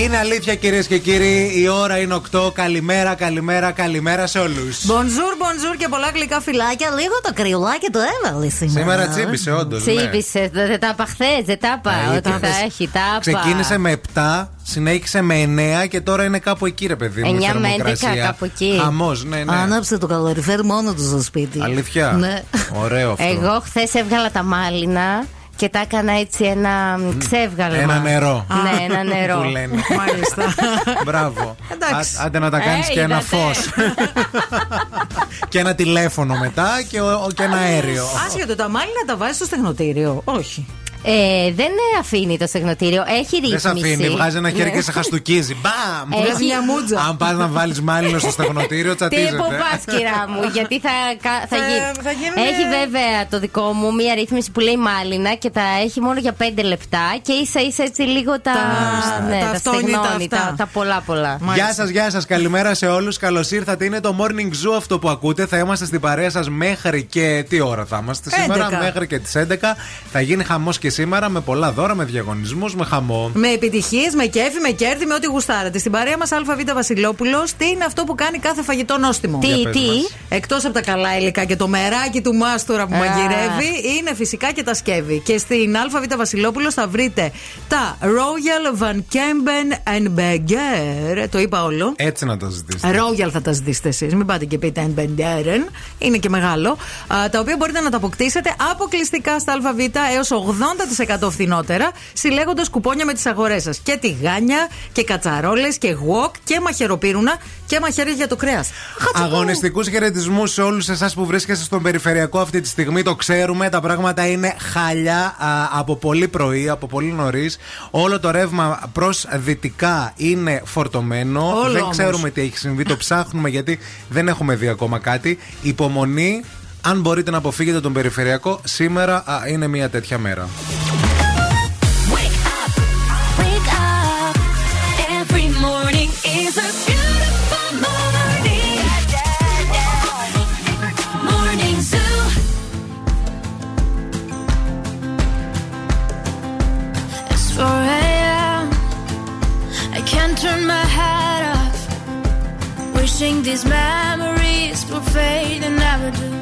Είναι αλήθεια κυρίες και κύριοι, η ώρα είναι 8. Καλημέρα, καλημέρα, καλημέρα σε όλους. Μπονζούρ, μπονζούρ και πολλά γλυκά φυλάκια. Λίγο το κρυουλάκι το έβαλε σήμερα. Σήμερα τσίπησε, όντως. Τσίπησε, δεν τα είπα χθες, δεν τα είπα. Ότι θα έχει, τα είπα. Ξεκίνησε με 7, συνέχισε με 9 και τώρα είναι κάπου εκεί, ρε παιδί μου. 9 με 11, κάπου εκεί. Χαμός, ναι, ναι. Άναψε το καλοριφέρ μόνος του στο σπίτι. Αλήθεια. Ναι. Ωραίο αυτό. Εγώ χθες έβγαλα τα μάλινα και τα έκανα έτσι ένα ξεύγαλμα. Ένα νερό. Ναι, ένα νερό. Που λένε. Μάλιστα. Μπράβο. Εντάξει. Α- Άντε να τα κάνεις Ε, και ένα είδατε. φως. και ένα τηλέφωνο μετά και, ο- και ένα αέριο. Άσχετο, τα μάλινα τα βάζεις στο στεγνοτήριο. Όχι. Ε, δεν αφήνει το στεγνοτήριο, έχει Δεν ρύθμιση. σε αφήνει, βγάζει ένα χέρι Ναι. και σε χαστούκίζει. Μπαμ! Έχει- Βγάζει μια μούτζα. Αν πας να βάλεις μάλινο στο στεγνοτήριο, Τι τσατίζεται. που πα, κυρά μου, γιατί θα, κα- θα, Θα- γίνει. θα γίνουν- Έχει βέβαια το δικό μου μία ρύθμιση που λέει μάλινα και τα έχει μόνο για 5 λεπτά και ίσα ίσα έτσι λίγο τα. Τα- ναι, τα τα αυτόνυτα στεγνώνει, αυτά. τα, τα πολλά πολλά. Γεια σας, γεια σας, καλημέρα σε όλους. Καλώς ήρθατε. Είναι το morning zoo αυτό που ακούτε. Θα είμαστε στην παρέα σας μέχρι και. Τι ώρα θα είμαστε σήμερα, 11. μέχρι και τις 11. Θα γίνει χαμός και σήμερα με πολλά δώρα, με διαγωνισμούς, με χαμό. Με επιτυχίες, με κέφι, με κέρδη, με ό,τι γουστάρετε. Στην παρέα μας ΑΒ Βασιλόπουλος, τι είναι αυτό που κάνει κάθε φαγητό νόστιμο; Τι, Για πες τι; μας. Εκτός από τα καλά υλικά και το μεράκι του μάστορα που Α. μαγειρεύει, είναι φυσικά και τα σκεύη. Και στην ΑΒ Βασιλόπουλος θα βρείτε τα Royal Van Kempen and Beger. Το είπα όλο. Έτσι να το ζητήσετε. Royal θα τα ζητήσετε εσείς. Μην πάτε και πείτε Μπεντέρεν. Είναι και μεγάλο. Α, τα οποία μπορείτε να τα αποκτήσετε αποκλειστικά στα ΑΒ έως 80% φθηνότερα, συλλέγοντας κουπόνια με τις αγορές σας. Και τηγάνια και κατσαρόλες και γουόκ και μαχαιροπύρουνα και μαχαίρια για το κρέας. Αγωνιστικούς χαιρετισμούς σε όλους εσάς που βρίσκεστε στον περιφερειακό αυτή τη στιγμή. Το ξέρουμε, τα πράγματα είναι χαλιά α, από πολύ πρωί, από πολύ νωρίς. Όλο το ρεύμα προς δυτικά είναι φορτωμένο. Όλο δεν όμως. ξέρουμε τι έχει συμβεί, το ψάχνουμε γιατί δεν έχουμε δει ακόμα κάτι. Υπομονή. Αν μπορείτε να αποφύγετε τον περιφερειακό, σήμερα είναι μια τέτοια μέρα. Βγήκε.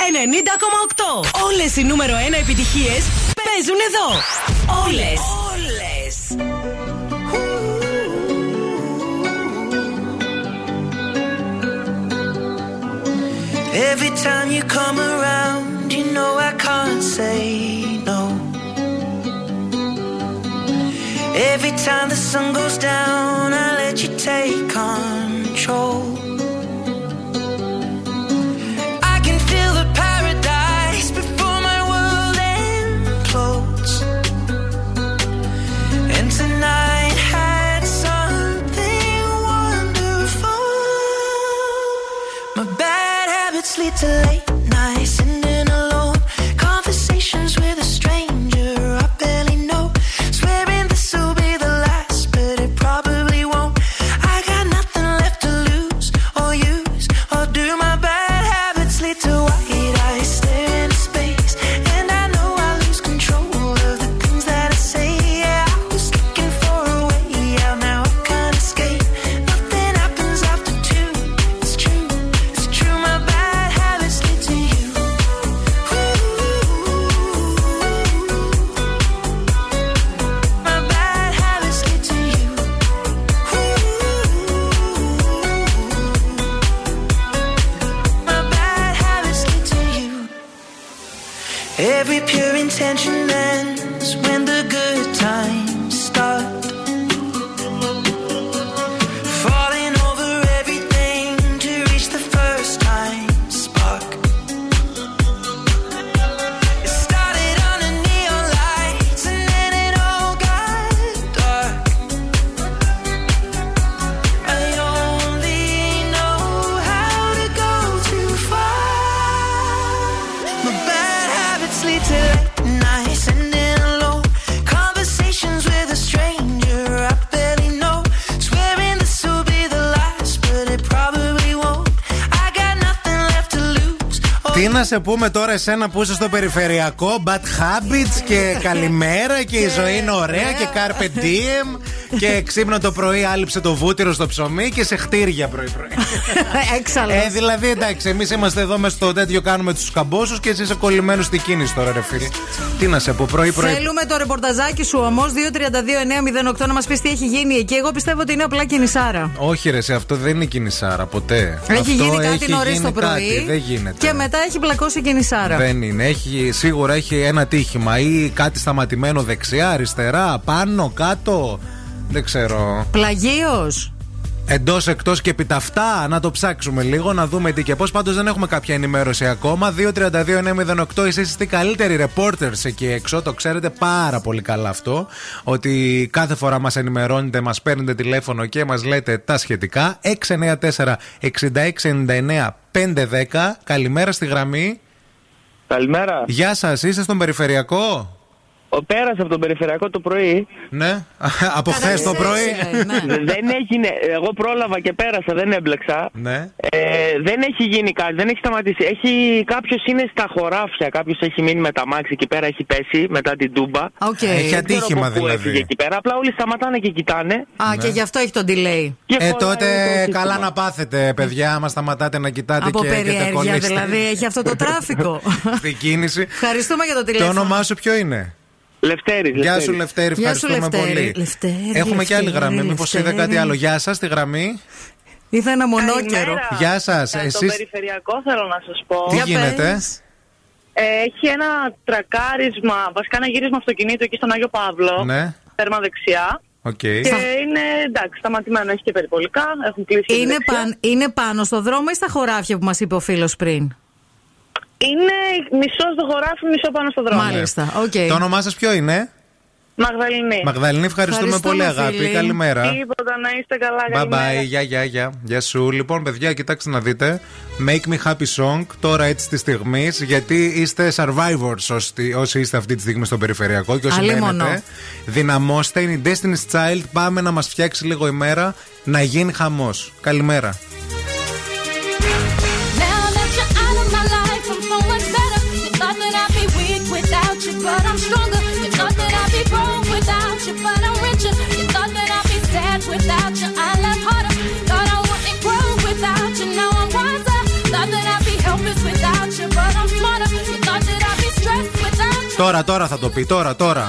90,8. Όλες οι νούμερο 1 επιτυχίες παίζουν εδώ. Όλες. Όλες. Every time you come around, you know I can't say no. Every time the sun goes down, I let you take control. Σε πούμε τώρα εσένα που είσαι στο περιφερειακό Bad habits και καλημέρα και η ζωή είναι ωραία και carpe diem και ξύπνα το πρωί άλυψε το βούτυρο στο ψωμί και σε χτύρια πρωί-πρωί. Έξαλλο. Ε, δηλαδή εντάξει, εμείς είμαστε εδώ μες στο τέτοιο κάνουμε τους καμπόσους και εσύ είσαι κολλημένο στην κίνηση τώρα, ρε φίλε. Τι να σε πω, πρωί-πρωί. Θέλουμε το ρεπορταζάκι σου όμως 232-908 να μας πεις τι έχει γίνει εκεί. Εγώ πιστεύω ότι είναι απλά κινησάρα. Όχι, ρε, σε αυτό δεν είναι κινησάρα ποτέ. Έχει Αυτό γίνει κάτι έχει νωρίς γίνει το πρωί. κάτι, δεν γίνεται. Και μετά έχει πλακώσει η κινησάρα. Δεν είναι. Έχει, σίγουρα έχει ένα τύχημα ή κάτι σταματημένο δεξιά, αριστερά, πάνω, κάτω. Δεν ξέρω. Πλαγίως. Εντός, εκτός και επί τα αυτά, να το ψάξουμε λίγο, να δούμε τι και πώς. Πάντως δεν έχουμε κάποια ενημέρωση ακόμα. 232-908, εσείς είστε οι καλύτεροι reporters εκεί έξω. Το ξέρετε πάρα πολύ καλά αυτό. Ότι κάθε φορά μας ενημερώνετε, μας παίρνετε τηλέφωνο και μας λέτε τα σχετικά. 694-6699-510. Καλημέρα στη γραμμή. Καλημέρα. Γεια σας, είστε στον περιφερειακό; Ο πέρασε από τον περιφερειακό το πρωί. Ναι, από χθες το πρωί. δεν έγινε. Εγώ πρόλαβα και πέρασα, δεν έμπλεξα. Ναι. Ε, δεν έχει γίνει κάτι, δεν έχει σταματήσει. Έχει, κάποιος είναι στα χωράφια, κάποιος έχει μείνει με το αμάξι εκεί πέρα, έχει πέσει μετά την τούμπα. Οκ. Έχει Δεν ξέρω ατύχημα από πού δηλαδή. έφυγε εκεί πέρα. Απλά όλοι σταματάνε και κοιτάνε. Α, και γι' αυτό έχει το delay. Και Ε, χωράει τότε το σύστημα. καλά να πάθετε, παιδιά, άμα σταματάτε να κοιτάτε Από και έχετε περιέργεια κολλήσει δηλαδή έχει αυτό το traffic. στην κίνηση. Ευχαριστούμε για το Το τηλέφωνο. όνομά σου ποιο είναι; Λευτέρης, Γεια Λευτέρης. σου Λευτέρη, Γεια σου, ευχαριστούμε Λευτέρη. πολύ. Λευτέρη, Έχουμε και άλλη Λευτέρη, γραμμή, μήπως είδε Λευτέρη. κάτι άλλο. Γεια σας, τη γραμμή. Ήρθα ένα μονόκερο. Γεια σας, Για το εσεί. περιφερειακό θέλω να σας πω. Τι Για γίνεται, πες. Ε, έχει ένα τρακάρισμα, βασικά ένα γύρισμα αυτοκινήτου εκεί στον Άγιο Παύλο. Ναι, Τέρμα δεξιά. οκ. Και είναι εντάξει, σταματημένο, έχει και περιπολικά. Έχουν κλείσει και τη Είναι, δεξιά. παν, είναι πάνω στο δρόμο ή στα χωράφια που μας είπε ο φίλος πριν; Είναι μισός στο χωράφι, μισό πάνω στο δρόμο. Μάλιστα. Okay. Το όνομά σας ποιο είναι; Μαγδαληνή. Μαγδαληνή, ευχαριστούμε, πολύ, αγάπη. Φίλοι. Καλημέρα. Τίποτα, να είστε καλά. Bye bye, γεια, γεια, γεια. Γεια σου. Λοιπόν, παιδιά, κοιτάξτε να δείτε. Make me happy song τώρα έτσι τη στιγμή, γιατί είστε survivors όσοι, όσοι είστε αυτή τη στιγμή στο περιφερειακό και όσοι μένετε. Δυναμώστε, είναι η Destiny's Child. Πάμε να μας φτιάξει λίγο ημέρα, να γίνει χαμός. Καλημέρα. stronger. You thought that I'd be broke without you, but I'm richer. You thought that I'd be sad without you. I love harder. Thought I wouldn't grow without you. Now I'm wiser. Thought that I'd be helpless without you, but I'm smarter. You thought that I'd be stressed without you. Τώρα, τώρα θα το πει, τώρα, τώρα.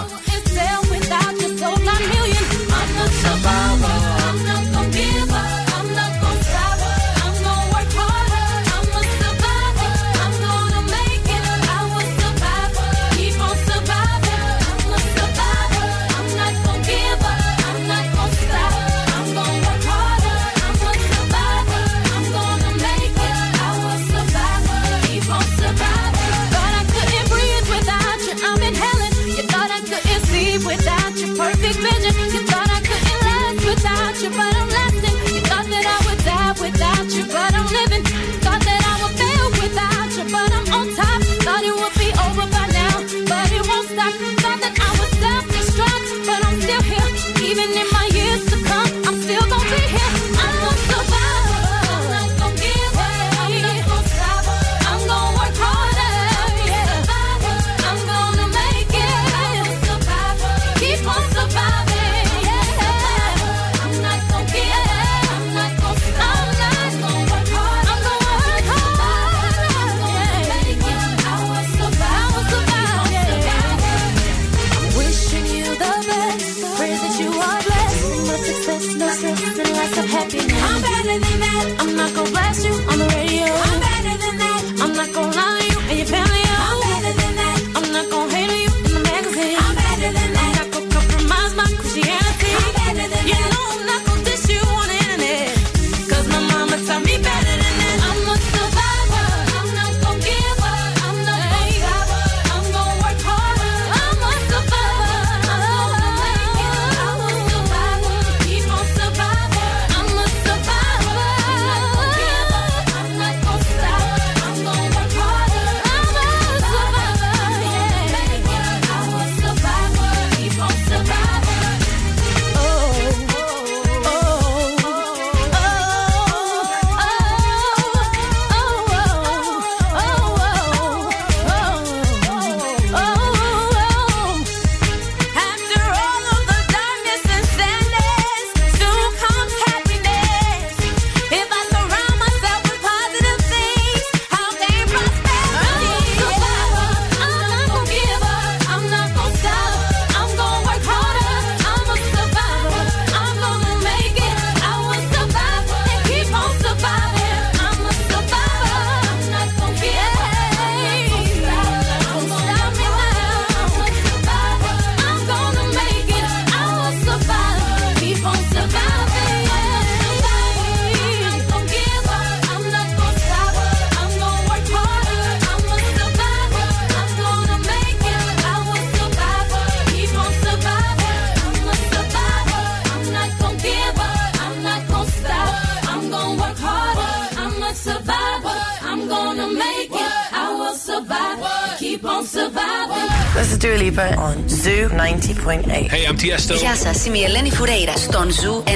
Dua Lipa on Zoo 90.8. Hey, I'm Tiesto. Γεια σας, είμαι η Ελένη Φουρέιρα στον Zoo 90.8.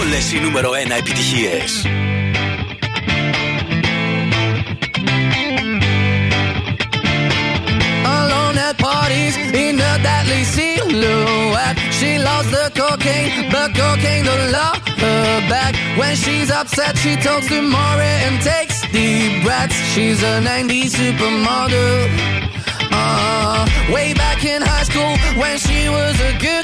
Όλες οι νούμερο 1 επιτυχίες. Alone at parties in a deadly silhouette. She loves the cocaine, but cocaine don't love her back. When she's upset, she talks to Maury and takes deep breaths. She's a 90s supermodel. Uh, way back in high school, when she was a good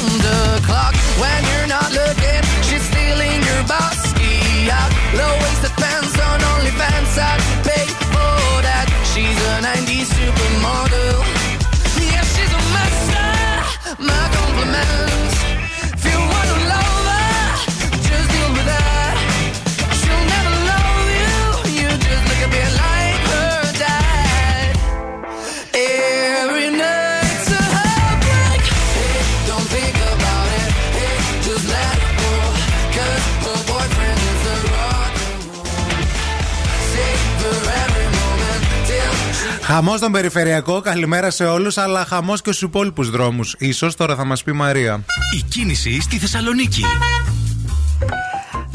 Χαμός στον περιφερειακό, καλημέρα σε όλους, αλλά χαμός και στους υπόλοιπους δρόμους. σω τώρα θα μας πει η Μαρία. Η κίνηση στη Θεσσαλονίκη.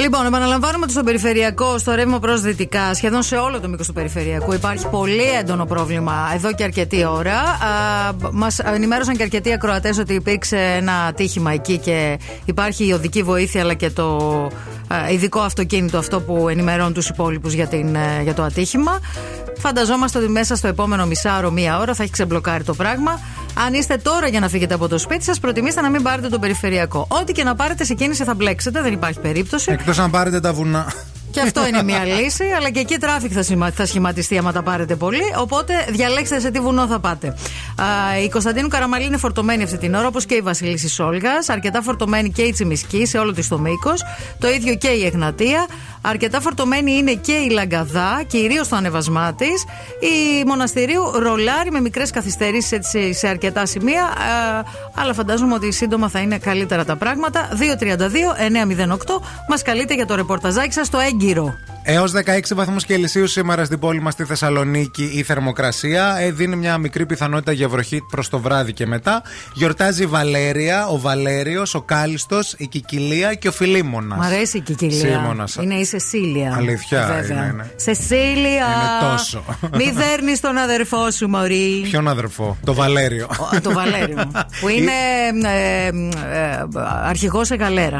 Λοιπόν, επαναλαμβάνουμε ότι στον περιφερειακό, στο ρεύμα προς δυτικά, σχεδόν σε όλο το μήκος του περιφερειακού, υπάρχει πολύ έντονο πρόβλημα εδώ και αρκετή ώρα. Μας ενημέρωσαν και αρκετοί ακροατές ότι υπήρξε ένα ατύχημα εκεί και υπάρχει η οδική βοήθεια αλλά και το α, ειδικό αυτοκίνητο αυτό που ενημερώνει τους υπόλοιπους για, την, ε, για το ατύχημα. Φανταζόμαστε ότι μέσα στο επόμενο μισάωρο, μία ώρα θα έχει ξεμπλοκάρει το πράγμα. Αν είστε τώρα για να φύγετε από το σπίτι σας, προτιμήστε να μην πάρετε τον περιφερειακό. Ό,τι και να πάρετε σε κίνηση θα μπλέξετε, δεν υπάρχει περίπτωση. Εκτός αν πάρετε τα βουνά. Και αυτό είναι μια λύση, αλλά και εκεί traffic θα, σχημα- θα σχηματιστεί άμα τα πάρετε πολύ. Οπότε διαλέξτε σε τι βουνό θα πάτε. Α, η Κωνσταντίνου Καραμανλή είναι φορτωμένη αυτή την ώρα, όπως και η Βασιλίσσης Όλγας. Αρκετά φορτωμένη και η Τσιμισκή σε όλο της το μήκος. Το ίδιο και η Εγνατία. Αρκετά φορτωμένη είναι και η Λαγκαδά, κυρίως στο ανεβασμά της. Η Μοναστηρίου ρολάρει με μικρές καθυστερήσεις σε αρκετά σημεία. Α, αλλά φαντάζομαι ότι σύντομα θα είναι καλύτερα τα πράγματα. 232-908 μας καλείτε για το ρεπορταζάκι σας στο έγκυρο. Έως 16 βαθμούς Κελσίου σήμερα στην πόλη μας στη Θεσσαλονίκη η θερμοκρασία. Ε, δίνει μια μικρή πιθανότητα για βροχή προς το βράδυ και μετά. Γιορτάζει η Βαλέρια, ο Βαλέριος, ο Κάλιστος, η Κικυλία και ο Φιλίμονα. Μ' αρέσει η Κικυλία. Σίμωνας. Είναι η Σεσίλια. Αλήθεια, Βέβαια. είναι, είναι. Σεσίλια. Είναι τόσο. Μη δέρνεις τον αδερφό σου, Μωρή. Ποιον αδερφό, το Βαλέριο. Ο- Το Βαλέριο. που είναι ε, ε, αρχηγός σε γαλέρα.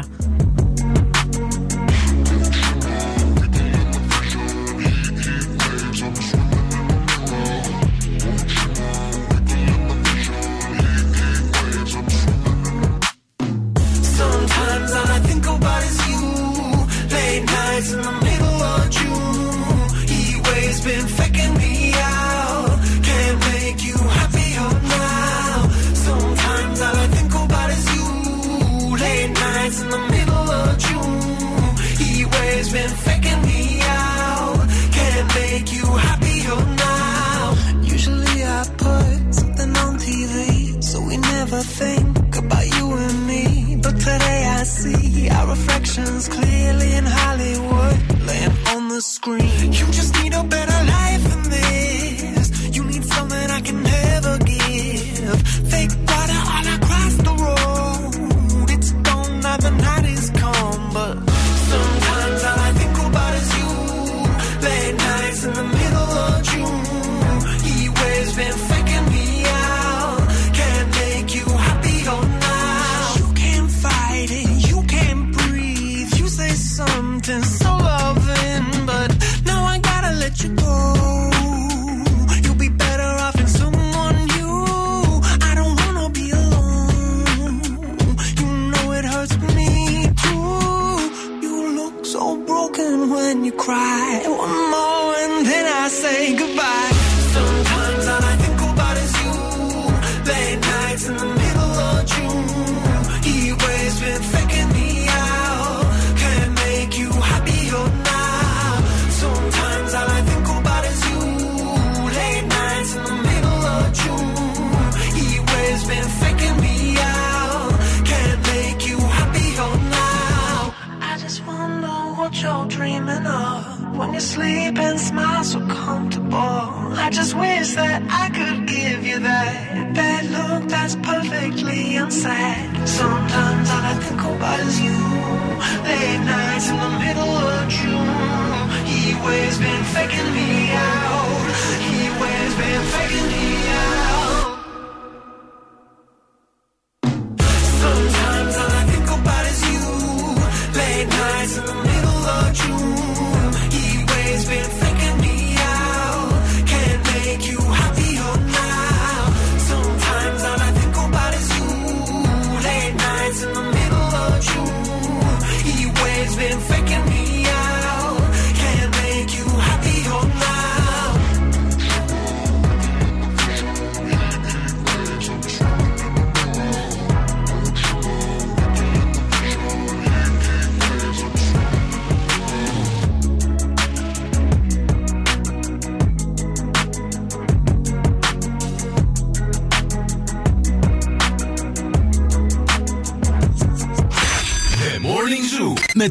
Never think about you and me. But today I see our reflections clearly in Hollywood, laying on the screen. You just need a better life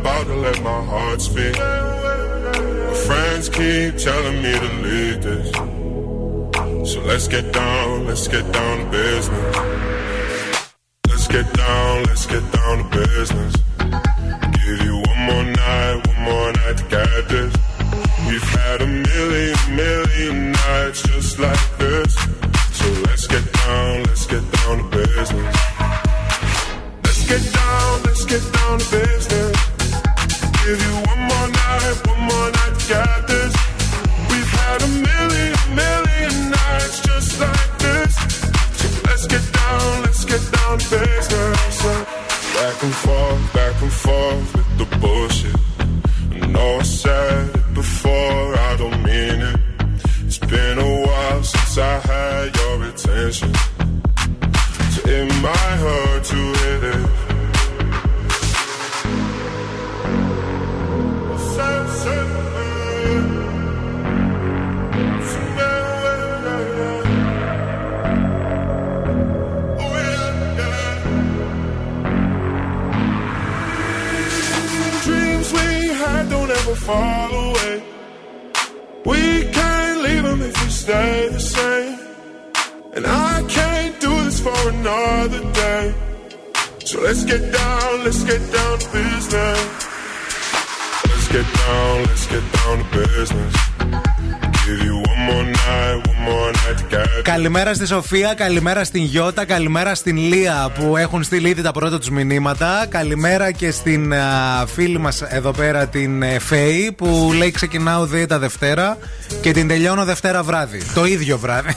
About to let my heart speak. My friends keep telling me to leave this. So let's get down, let's get down to business. Let's get down, let's get down to business. Καλημέρα στη Σοφία, καλημέρα στην Γιώτα, καλημέρα στην Λία που έχουν στείλει ήδη τα πρώτα τους μηνύματα. Καλημέρα και στην α, φίλη μας εδώ πέρα την ε, Φέη που λέει ξεκινάω δίαιτα Δευτέρα και την τελειώνω Δευτέρα βράδυ. Το ίδιο βράδυ.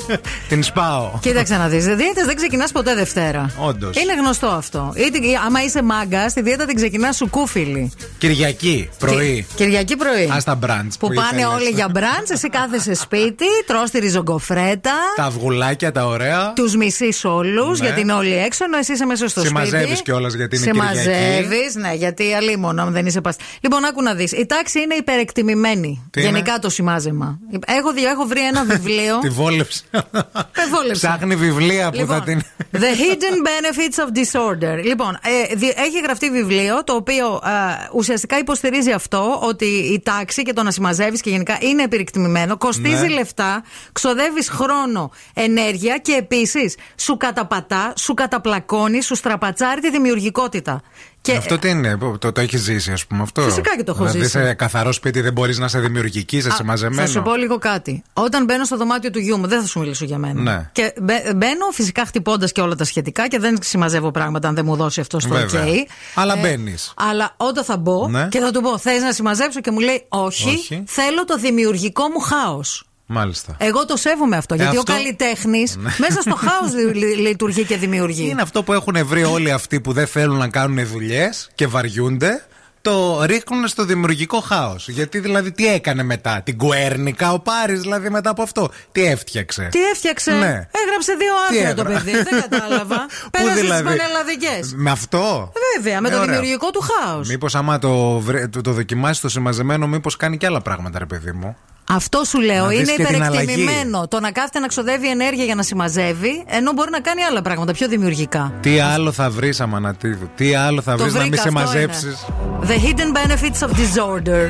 την σπάω. Κοίταξε να δεις. Δίαιτε δεν ξεκινάς ποτέ Δευτέρα. Όντως. Είναι γνωστό αυτό. Είτε, άμα είσαι μάγκα, τη δίαιτα την ξεκινάς σου κούφιλη. Κυριακή, πρωί. Κυριακή πρωί. Α τα μπραντς. Που πάνε όλοι για μπραντς, εσύ κάθεσαι σπίτι, τρώ τη ριζογκοφρέτα. Τα αυγουλάκια τα ωραία. Τους μισείς όλους Ναι. γιατί είναι όλοι έξω, ενώ εσύ είσαι μέσα στο σπίτι. Συμμαζεύεις κιόλας γιατί είναι Κυριακή. Συμμαζεύεις, ναι, γιατί αλίμονο, αν δεν είσαι πα. Λοιπόν, άκου να δεις. Η τάξη είναι υπερεκτιμημένη. Τι Γενικά το σημάζεμα. Έχω, δει- έχω βρει ένα βιβλίο. Τη βόλεψε. Με βόλεψε. Ψάχνει βιβλία που Λοιπόν, θα την. The Hidden Benefits of Disorder. Λοιπόν, ε, δι- έχει γραφτεί βιβλίο το οποίο ε, ουσιαστικά υποστηρίζει αυτό ότι η τάξη και το να συμμαζεύεις και γενικά είναι επιρρυκτημημένο, κοστίζει Ναι. λεφτά, ξοδεύεις χρόνο, ενέργεια και επίσης σου καταπατά, σου καταπλακώνει, σου στραπατσάρει τη δημιουργικότητα. Και Αυτό τι είναι, το, το, το έχεις ζήσει, ας πούμε αυτό; Φυσικά και το έχω δηλαδή, ζήσει. σε καθαρό σπίτι δεν μπορείς να είσαι δημιουργική, είσαι Α, μαζεμένο. Θα σου πω λίγο κάτι. Όταν μπαίνω στο δωμάτιο του γιού μου, δεν θα σου μιλήσω για μένα. Ναι. Και μπε- μπαίνω φυσικά χτυπώντας και όλα τα σχετικά και δεν συμμαζεύω πράγματα αν δεν μου δώσει αυτό στο Βέβαια. OK. Αλλά Ε, μπαίνεις. Αλλά όταν θα μπω Ναι. και θα του πω: Θες να συμμαζέψω και μου λέει όχι, Όχι. θέλω το δημιουργικό μου χάος. Μάλιστα. Εγώ το σέβομαι αυτό. Ε, γιατί αυτό- ο καλλιτέχνης Ναι. μέσα στο χάος λειτουργεί και δημιουργεί. Είναι αυτό που έχουν βρει όλοι αυτοί που δεν θέλουν να κάνουν δουλειές και βαριούνται. το ρίχνουν στο δημιουργικό χάος. Γιατί δηλαδή τι έκανε μετά, την Κουέρνικα ο Πάρης δηλαδή μετά από αυτό. Τι έφτιαξε. Τι έφτιαξε; Ναι. Έγραψε δύο Τι άρθρα το έγραψε. παιδί. Δεν κατάλαβα. Πέρασες δηλαδή; στι πανελλαδικές. Με αυτό; Βέβαια, με Ε, το ωραία. δημιουργικό του χάος. Μήπως άμα το, βρε- το, το δοκιμάσεις το συμμαζεμένο, μήπως κάνει και άλλα πράγματα, ρε παιδί μου. Αυτό σου λέω. Να δεις είναι και την υπερεκτιμημένο. Το να κάθεται να ξοδεύει ενέργεια για να συμμαζεύει, ενώ μπορεί να κάνει άλλα πράγματα πιο δημιουργικά. Τι άλλο θα βρεις, Αμανατίδου. Τι άλλο θα Το βρεις να μην βρήκα, σε αυτό μαζέψει. είναι. The hidden benefits of disorder.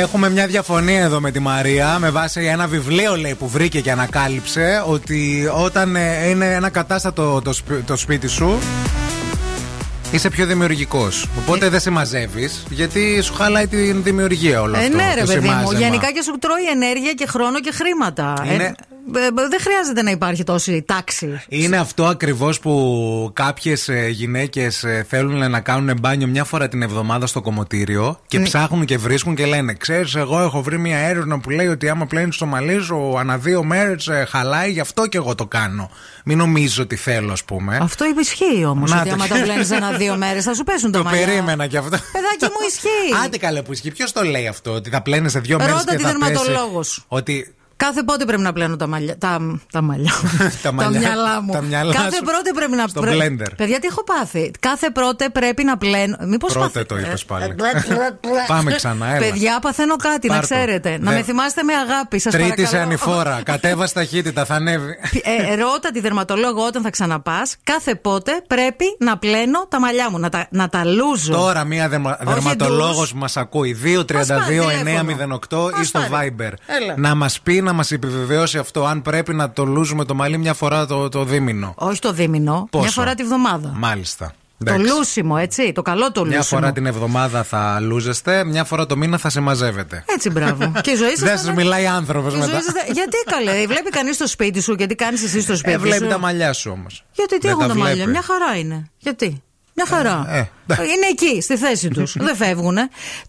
Έχουμε μια διαφωνία εδώ με τη Μαρία με βάση ένα βιβλίο λέει που βρήκε και ανακάλυψε ότι όταν ε, είναι ένα κατάστατο το, σπι- το σπίτι σου είσαι πιο δημιουργικός. Οπότε δεν σε μαζεύει γιατί σου χαλάει την δημιουργία όλο Ε, αυτό. ναι, ρε το παιδί μου. σημάζεμα. Γενικά και σου τρώει ενέργεια και χρόνο και χρήματα. Είναι- Ε, ε, ε, δεν χρειάζεται να υπάρχει τόση τάξη. Είναι αυτό ακριβώς που κάποιες γυναίκες θέλουν να κάνουν μπάνιο μια φορά την εβδομάδα στο κομμωτήριο και Ναι. ψάχνουν και βρίσκουν και λένε: Ξέρεις, εγώ έχω βρει μια έρευνα που λέει ότι άμα πλένεις το μαλλί σου ανά δύο μέρες χαλάει, γι' αυτό και εγώ το κάνω. Μην νομίζω ότι θέλω, ας πούμε. Αυτό ισχύει όμως. Να Ότι το. άμα τα πλένεις ένα-δύο μέρες θα σου πέσουν τα Το μαλλιά. περίμενα κι αυτό. Παιδάκι μου ισχύει. Άντε καλέ που ισχύει. Ποιος το λέει αυτό, ότι θα πλένει σε δύο μέρες Ρώτα και τη θα πέσει. δερματολόγος σου. Ότι Κάθε πότε πρέπει να πλένω τα μαλλιά. Τα, τα μαλλιά. Τα μαλλιά- μυαλά μου. τα μυαλά Κάθε σου πρώτη πρέπει να στο πρέ- blender. Παιδιά, τι έχω πάθει; Κάθε πρώτη πρέπει να πλένω. Μήπως Πρώτε το είπες πάλι. Πάμε ξανά, έλα. Παιδιά, παθαίνω κάτι, να Πάρ' το. ξέρετε. Να Δε- με θυμάστε με αγάπη, σας Τρίτη παρακαλώ. σε ανηφόρα. Κατέβα ταχύτητα, θα ανέβει. Ε, ρώτα τη δερματολόγο όταν θα ξαναπάς. Κάθε πότε πρέπει να πλένω τα μαλλιά μου, να τα, να τα λούζω. Τώρα μία δερμα... Όχι δερματολόγος ντους. που μα ακούει. 232-908 ή στο Viber. Έλα. Να μας πει, να μας επιβεβαιώσει αυτό, αν πρέπει να το λούζουμε το μαλλί μια φορά το, το δίμηνο. Όχι το δίμηνο, Πόσο; μια φορά τη βδομάδα. Μάλιστα. Το Εντάξει. λούσιμο, έτσι. Το καλό το Μια λούσιμο. φορά την εβδομάδα θα λούζεστε, μια φορά το μήνα θα σε μαζεύετε. Έτσι, μπράβο. και η ζωή σας Δεν θα σας είναι- μιλάει άνθρωπος η ζωή μετά. σας θα- Γιατί καλέ, βλέπει κανείς το σπίτι σου, γιατί κάνεις εσύ στο σπίτι Ε, βλέπει σου; τα μαλλιά σου όμως. Γιατί τι Δεν έχουν τα τα μαλλιά, βλέπει. μια χαρά είναι. Γιατί; Μια χαρά. Ε, είναι εκεί, στη θέση τους. Δεν φεύγουν.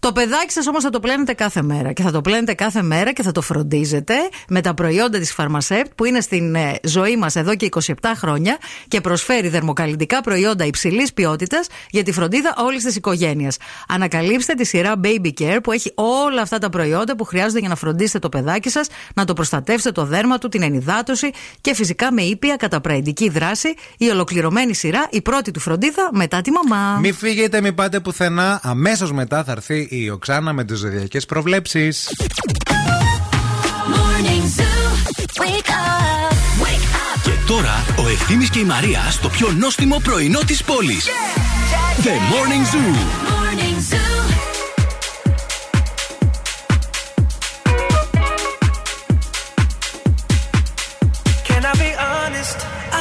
Το παιδάκι σας όμως θα το πλένετε κάθε μέρα. Και θα το πλένετε κάθε μέρα και θα το φροντίζετε με τα προϊόντα της Pharmacept που είναι στην ε, ζωή μας εδώ και 27 χρόνια και προσφέρει δερμοκαλλιντικά προϊόντα υψηλής ποιότητας για τη φροντίδα όλης της οικογένειας. Ανακαλύψτε τη σειρά Baby Care που έχει όλα αυτά τα προϊόντα που χρειάζονται για να φροντίσετε το παιδάκι σας, να το προστατεύσετε το δέρμα του, την ενυδάτωση και φυσικά με ήπια καταπραϊντική δράση η ολοκληρωμένη σειρά, η πρώτη του φροντίδα μετά τη μαμά. Μη φύγει φύγετε, μην πάτε πουθενά. Αμέσως μετά θα έρθει η Οξάνα με τις ζωδιακές προβλέψεις. Morning Zoo. Wake up. Wake up. Και τώρα ο Ευθύμης και η Μαρία στο πιο νόστιμο πρωινό της πόλης. The Morning Zoo. Morning Zoo.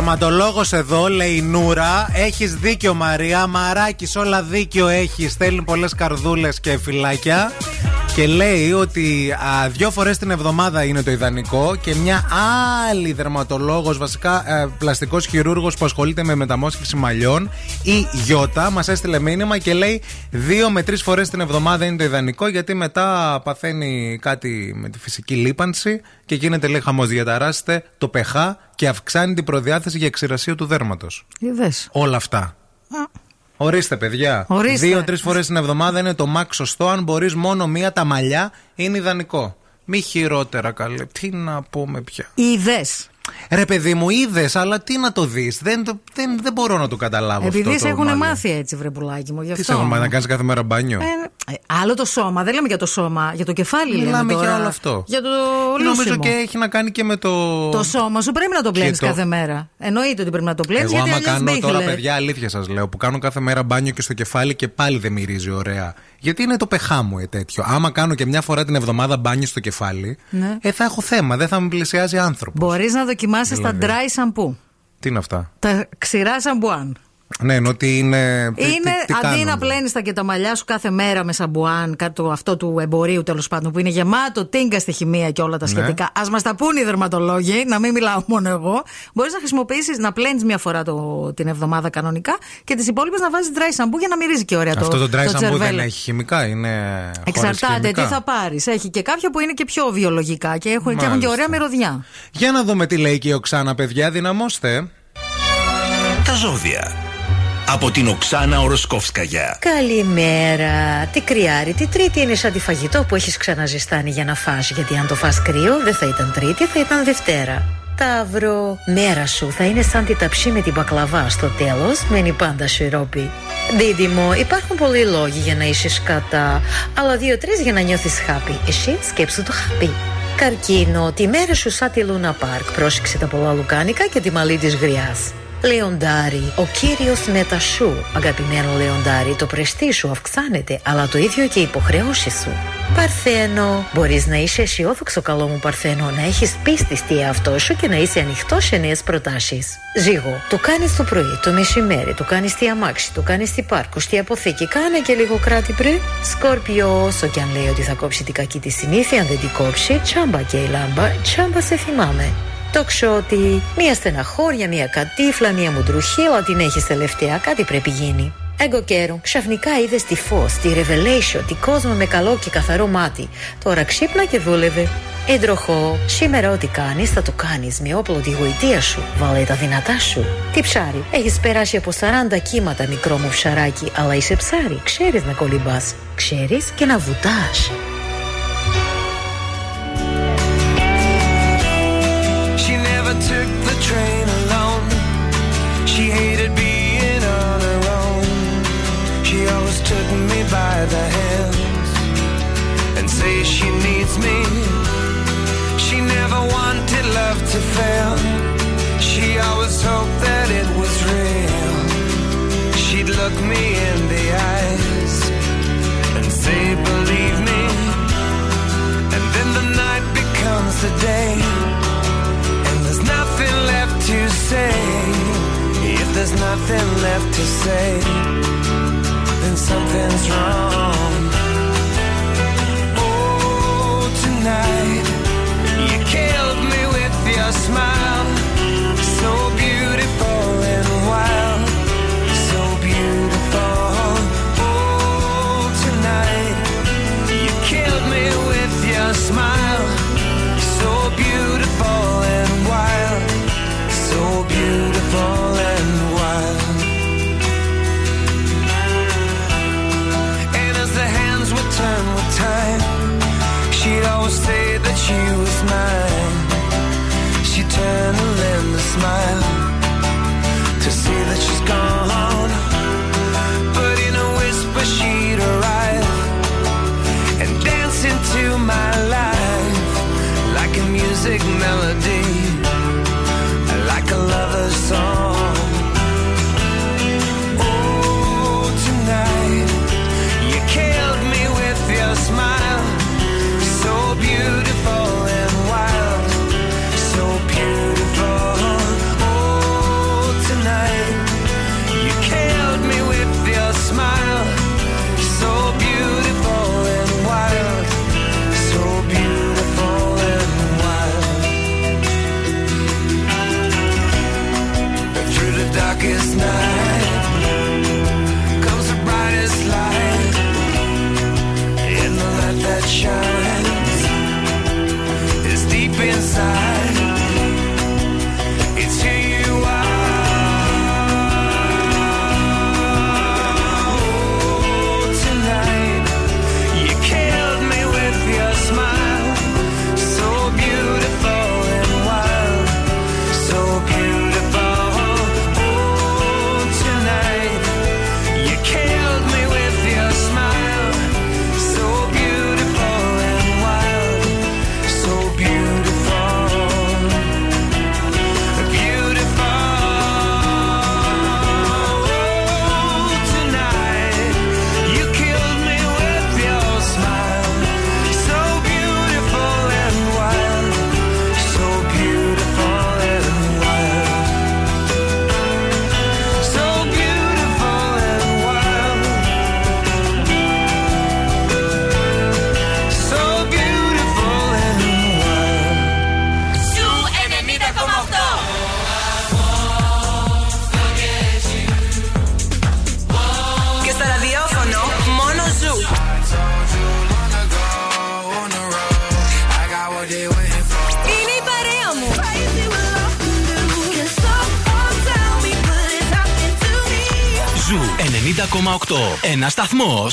Δερματολόγο εδώ, λέει η Νούρα. Έχεις δίκιο, Μαρία. Μαράκι, όλα δίκιο έχεις. Στέλνει πολλές καρδούλες και φυλάκια. Και λέει ότι α, δύο φορές την εβδομάδα είναι το ιδανικό και μια άλλη δερματολόγος, βασικά ε, πλαστικός χειρούργος που ασχολείται με μεταμόσχευση μαλλιών, η Γιώτα, μας έστειλε μήνυμα και λέει δύο με τρεις φορές την εβδομάδα είναι το ιδανικό γιατί μετά παθαίνει κάτι με τη φυσική λίπανση και γίνεται λέει χαμός διαταράσσεται το pH και αυξάνει την προδιάθεση για εξηρασία του δέρματος. Είδες. Όλα αυτά. Ορίστε, παιδιά. Ορίστε. Δύο-τρεις φορές την εβδομάδα είναι το max σωστό. Αν μπορείς μόνο μία, τα μαλλιά είναι ιδανικό. Μη χειρότερα, καλέ. Τι να πούμε πια. Είδες. Ρε, παιδί μου, είδες, αλλά τι να το δεις; Δεν, το- δεν, δεν μπορώ να το καταλάβω Επειδή αυτό. σε το έχουν μάλλον. μάθει έτσι, βρε πουλάκι μου. Γι Τι αυτό. σε έχουν μάθει να κάνεις κάθε μέρα μπάνιο; Ε, ε, άλλο το σώμα, δεν λέμε για το σώμα, για το κεφάλι λέμε Μιλάμε τώρα. για όλο αυτό. Για το Νομίζω λούσιμο. και έχει να κάνει και με το. Το σώμα σου πρέπει να το πλένεις Και το- κάθε μέρα. Εννοείται ότι πρέπει να το πλένεις. Εγώ, γιατί άμα αλλιώς κάνω τώρα, μπίχλε. παιδιά, αλήθεια σας λέω, που κάνω κάθε μέρα μπάνιο και στο κεφάλι και πάλι δεν μυρίζει ωραία. Γιατί είναι το πεχά μου ε, τέτοιο. Άμα κάνω και μια φορά την εβδομάδα μπάνιο στο κεφάλι, Ναι. ε, θα έχω θέμα. Δεν θα με πλησιάζει άνθρωπος. Μπορείς να δοκιμάσεις τα Δηλαδή. dry shampoo. Τι είναι αυτά; Τα ξηρά σαμπουάν. Ναι, ενώ ότι είναι. τι- Είναι τι, τι αντί κάνουν. να πλένεις τα και τα μαλλιά σου κάθε μέρα με σαμπουάν, κάτι το- αυτό του εμπορίου τέλος πάντων, που είναι γεμάτο τίνκα στη χημεία και όλα τα Ναι. σχετικά. Α μας τα πούνε οι δερματολόγοι, να μην μιλάω μόνο εγώ. Μπορείς να χρησιμοποιήσεις, να πλένεις μία φορά το, την εβδομάδα κανονικά και τις υπόλοιπες να βάζεις dry shampoo για να μυρίζει και ωραία Αυτό το dry shampoo δεν τσερβέλο. έχει χημικά, είναι. χωρίς Εξαρτάται χημικά. τι θα πάρεις. Έχει και κάποια που είναι και πιο βιολογικά και έχουν, και, έχουν και Μάλιστα. ωραία μυρωδιά. Για να δούμε τι λέει και η Οξάνα, παιδιά, δυναμώστε. Τα ζώδια. Από την Οξάνα Οροσκόφσκαγια. Καλημέρα. Τι κρυάρι, τι τρίτη είναι σαν τη φαγητό που έχεις ξαναζεστάνει για να φας. Γιατί αν το φας κρύο, δεν θα ήταν τρίτη, θα ήταν Δευτέρα. Ταύρο, μέρα σου θα είναι σαν τη ταψί με την μπακλαβά. Στο τέλος μένει πάντα σιρόπι. Δίδυμο, υπάρχουν πολλοί λόγοι για να είσαι κατά, αλλά δύο-τρεις για να νιώθεις χάπι. Εσύ σκέψου το χάπι. Καρκίνο, τη μέρα σου σαν τη Λούνα Πάρκ. Πρόσεξε τα πολλά λουκάνικα και τη μαλλί της γριάς. Λεοντάρι, ο κύριος μετασού. Αγαπημένο Λεοντάρι, το πρεστή σου αυξάνεται, αλλά το ίδιο και οι υποχρεώσεις σου. Παρθένο, μπορείς να είσαι αισιόδοξο, καλό μου Παρθένο, να έχεις πίστη στη εαυτό σου και να είσαι ανοιχτό σε νέες προτάσεις. Ζήγο, το κάνεις το πρωί, το μεσημέρι, το κάνεις στη αμάξι, το κάνεις στη πάρκο, στη αποθήκη. Κάνε και λίγο κράτη πριν. Σκόρπιος, όσο κι αν λέει ότι θα κόψει την κακή της συνήθεια, αν δεν την κόψει, τσάμπα και η λάμπα, τσάμπα σε θυμάμαι. Το ξότι, μία στεναχώρια, μία κατήφλα, μία μουντρουχή, αλλά την έχεις τελευταία, κάτι πρέπει γίνει. Έγκο καιρό, ξαφνικά είδες τη φως, τη revelation, τη κόσμο με καλό και καθαρό μάτι. Τώρα ξύπνα και δούλευε. Εντροχό, σήμερα ό,τι κάνεις θα το κάνεις με όπλο τη γοητεία σου. Βάλε τα δυνατά σου. Τι ψάρι, έχεις περάσει από 40 κύματα μικρό μου ψαράκι, αλλά είσαι ψάρι, ξέρεις να κολυμπάς. Ξέρεις και να βουτάς. The hands and say she needs me. She never wanted love to fail. She always hoped that it was real. She'd look me in the eyes and say, believe me. And then the night becomes the day. And there's nothing left to say. If there's nothing left to say, something's wrong. Oh, tonight, you killed me with your smile.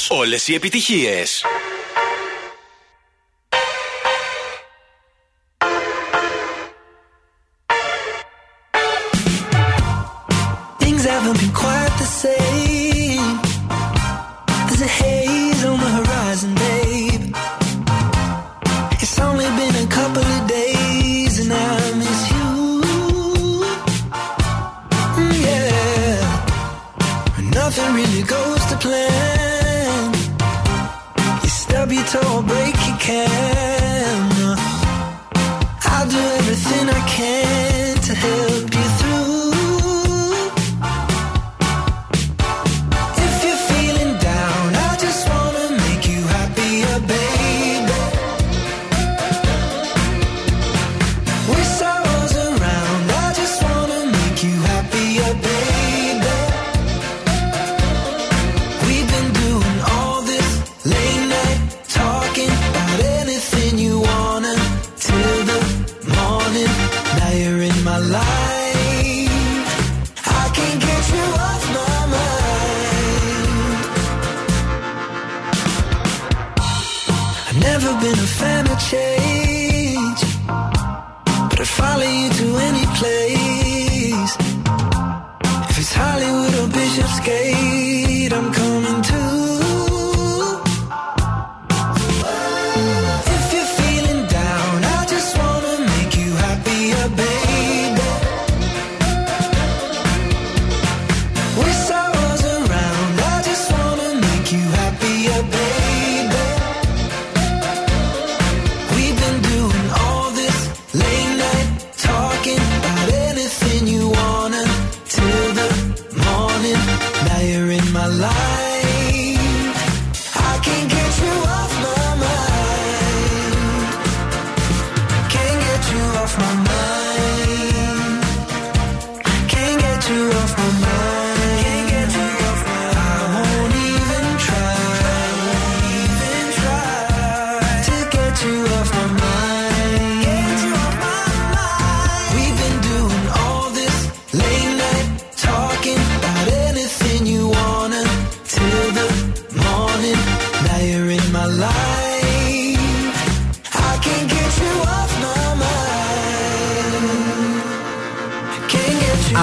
Σταθμό. Όλες οι επιτυχίες.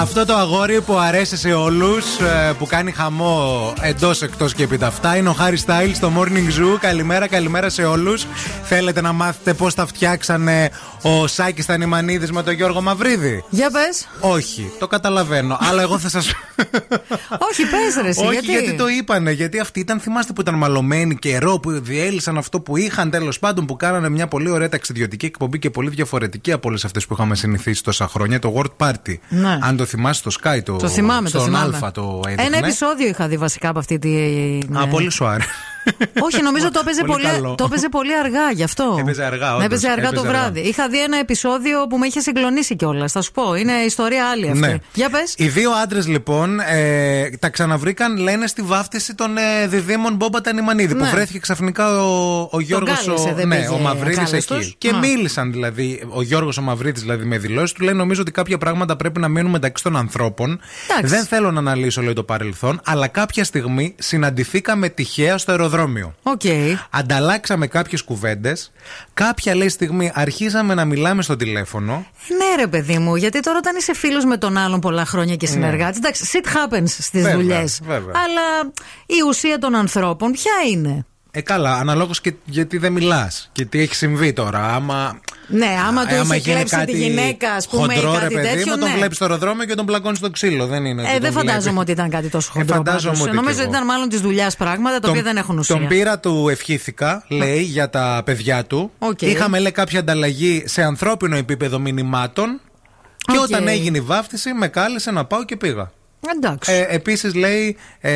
Αυτό το αγόρι που αρέσει σε όλους, που κάνει χαμό εντός εκτός και επί τα αυτά, είναι ο Χάρι Στάιλ στο Morning Zoo. Καλημέρα, καλημέρα σε όλους. Θέλετε να μάθετε πώς τα φτιάξανε ο Σάκης Τανιμανίδη με τον Γιώργο Μαυρίδη. Για πες. Όχι, το καταλαβαίνω. αλλά εγώ θα σα. Όχι, πες ρε, εσύ, Όχι, γιατί; γιατί το είπανε. Γιατί αυτοί ήταν, θυμάστε που ήταν μαλωμένοι καιρό, που διέλυσαν αυτό που είχαν τέλος πάντων, που κάνανε μια πολύ ωραία ταξιδιωτική εκπομπή και πολύ διαφορετική από όλες αυτές που είχαμε συνηθίσει τόσα χρόνια. Το World Party. Ναι. Αν το θυμάσαι, το Sky, το, Το θυμάμαι, το στον θυμάμαι. Α το έδειχνε. Ένα επεισόδιο είχα δει βασικά από αυτή τη. Α, πολύ σου άρεσε. Όχι, νομίζω το έπαιζε Πολύ πολύ, καλό. το έπαιζε πολύ αργά γι' αυτό. Έπαιζε αργά, όντως. Έπαιζε αργά το Έπαιζε αργά. βράδυ. Είχα δει ένα επεισόδιο που με είχε συγκλονίσει κιόλας. Θα σου πω. Είναι ιστορία άλλη αυτή. Ναι. Για πες. Οι δύο άντρες λοιπόν ε, τα ξαναβρήκαν, λένε, στη βάφτιση των ε, διδήμων Μπόμπα Τανιμανίδη. Που Ναι. βρέθηκε ξαφνικά ο, ο Γιώργος κάλεσε, δεν ναι, πήγε ο Μαυρίδης κάλεστος. εκεί. Και Ναι. μίλησαν δηλαδή, ο Γιώργος ο Μαυρίδης δηλαδή με δηλώσεις του, λέει: Νομίζω ότι κάποια πράγματα πρέπει να μείνουν μεταξύ των ανθρώπων. Εντάξει. Δεν θέλω να αναλύσω, λέει, το παρελθόν, αλλά κάποια στιγμή συναντηθήκαμε τυχαία στο αεροδρόμιο. Οκ. Ανταλλάξαμε κάποιες κουβέντες. Κάποια λέει στιγμή αρχίσαμε να μιλάμε στο τηλέφωνο. Ναι, ρε παιδί μου, γιατί τώρα όταν είσαι φίλος με τον άλλον πολλά χρόνια και συνεργάτης. Εντάξει, shit happens στις Ναι. Βέβαια, δουλειές. βέβαια. Αλλά η ουσία των ανθρώπων ποια είναι; Ε, καλά, αναλόγως και γιατί δεν μιλάς. Και τι έχει συμβεί τώρα. Άμα. Ναι, άμα του είχε γίνει κλέψει τη γυναίκα, ας πούμε, ή χοντρό, ρε κάτι παιδί τέτοιο. μου, τον ναι. βλέπεις στο αεροδρόμιο και τον πλακώνεις στο ξύλο. Δεν είναι. ότι Ε, τον δεν βλέπει. φαντάζομαι ότι ήταν κάτι τόσο χοντρό. φαντάζομαι πάντως. ότι Νομίζω κι ότι εγώ. ήταν μάλλον της δουλειάς πράγματα τα οποία δεν έχουν ουσία. Τον πήρα, του ευχήθηκα, λέει, για τα παιδιά του. Οκ. Είχαμε, λέει, κάποια ανταλλαγή σε ανθρώπινο επίπεδο μηνυμάτων. Και Οκ. όταν έγινε η βάφτιση, με κάλεσε να πάω και πήγα. Εντάξει. Ε, Επίσης λέει, ε,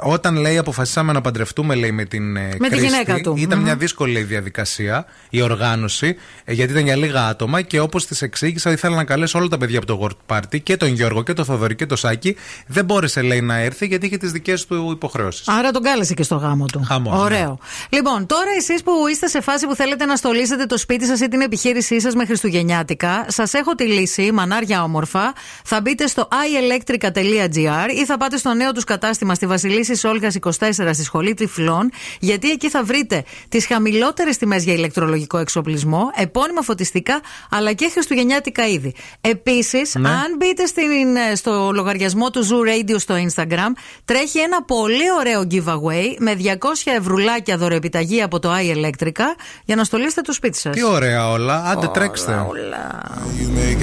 όταν λέει αποφασίσαμε να παντρευτούμε λέει, με την ε, Με την Κρίστη, γυναίκα του. Ήταν Μμμ. μια δύσκολη λέει, διαδικασία η οργάνωση, ε, γιατί ήταν για λίγα άτομα και όπως της εξήγησα, ήθελα να καλέσω όλα τα παιδιά από το World Party και τον Γιώργο και τον Θοδωρή και τον Σάκη. Δεν μπόρεσε λέει να έρθει γιατί είχε τις δικές του υποχρεώσεις. Άρα τον κάλεσε και στο γάμο του. Χαμός, Ωραίο. Λοιπόν, τώρα εσείς που είστε σε φάση που θέλετε να στολίσετε το σπίτι σας ή την επιχείρησή σας με Χριστουγεννιάτικα, σας έχω τη λύση, μανάρια όμορφα. Θα μπείτε στο iElectrica.gr ή θα πάτε στο νέο τους κατάστημα στη Βασιλίση Όλγας 24 στη Σχολή Τυφλών, γιατί εκεί θα βρείτε τις χαμηλότερες τιμές για ηλεκτρολογικό εξοπλισμό, επώνυμα φωτιστικά αλλά και χριστουγεννιάτικα είδη. Επίσης, Ναι. αν μπείτε στην, ε, στο λογαριασμό του Zoo Radio στο Instagram, τρέχει ένα πολύ ωραίο giveaway με 200 ευρουλάκια δωρεοεπιταγή από το iElectrica για να στολίσετε το σπίτι σας. Τι ωραία όλα, άντε τρέξτε. You make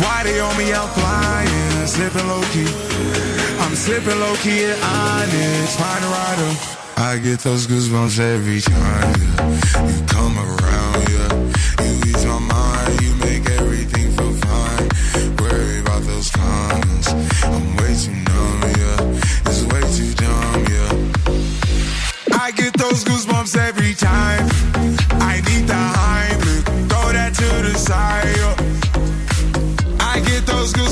Why they on me? I'm flying, slipping low key. I'm slipping low key at Onyx, find a rider. I get those goosebumps every time, yeah. You come around, yeah. You ease my mind, you make everything feel fine. Worry about those comments. I'm way too numb, yeah. It's way too dumb, yeah. I get those goosebumps every time.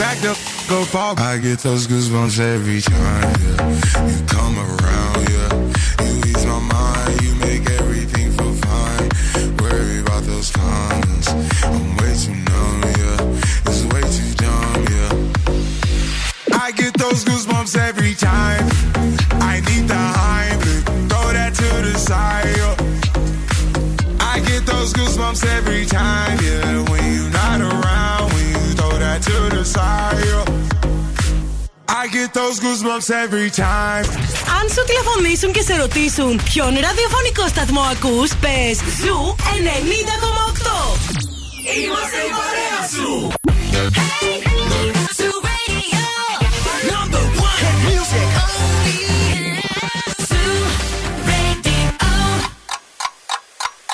Back the f- up. I get those goosebumps every time, yeah. You come around, yeah. You ease my mind, you make everything feel fine. Worry about those comments. I'm way too numb, yeah. It's way too dumb, yeah. I get those goosebumps every time. I need the Heimlich, throw that to the side. yeah. I get those goosebumps every time, yeah. I get those goosebumps every time. Αν σου τηλεφωνήσουν και σε ρωτήσουν ποιον ραδιοφωνικό σταθμό ακούς, πες Zoo 90,8. Είμαστε η παρέα σου. Number one hit music.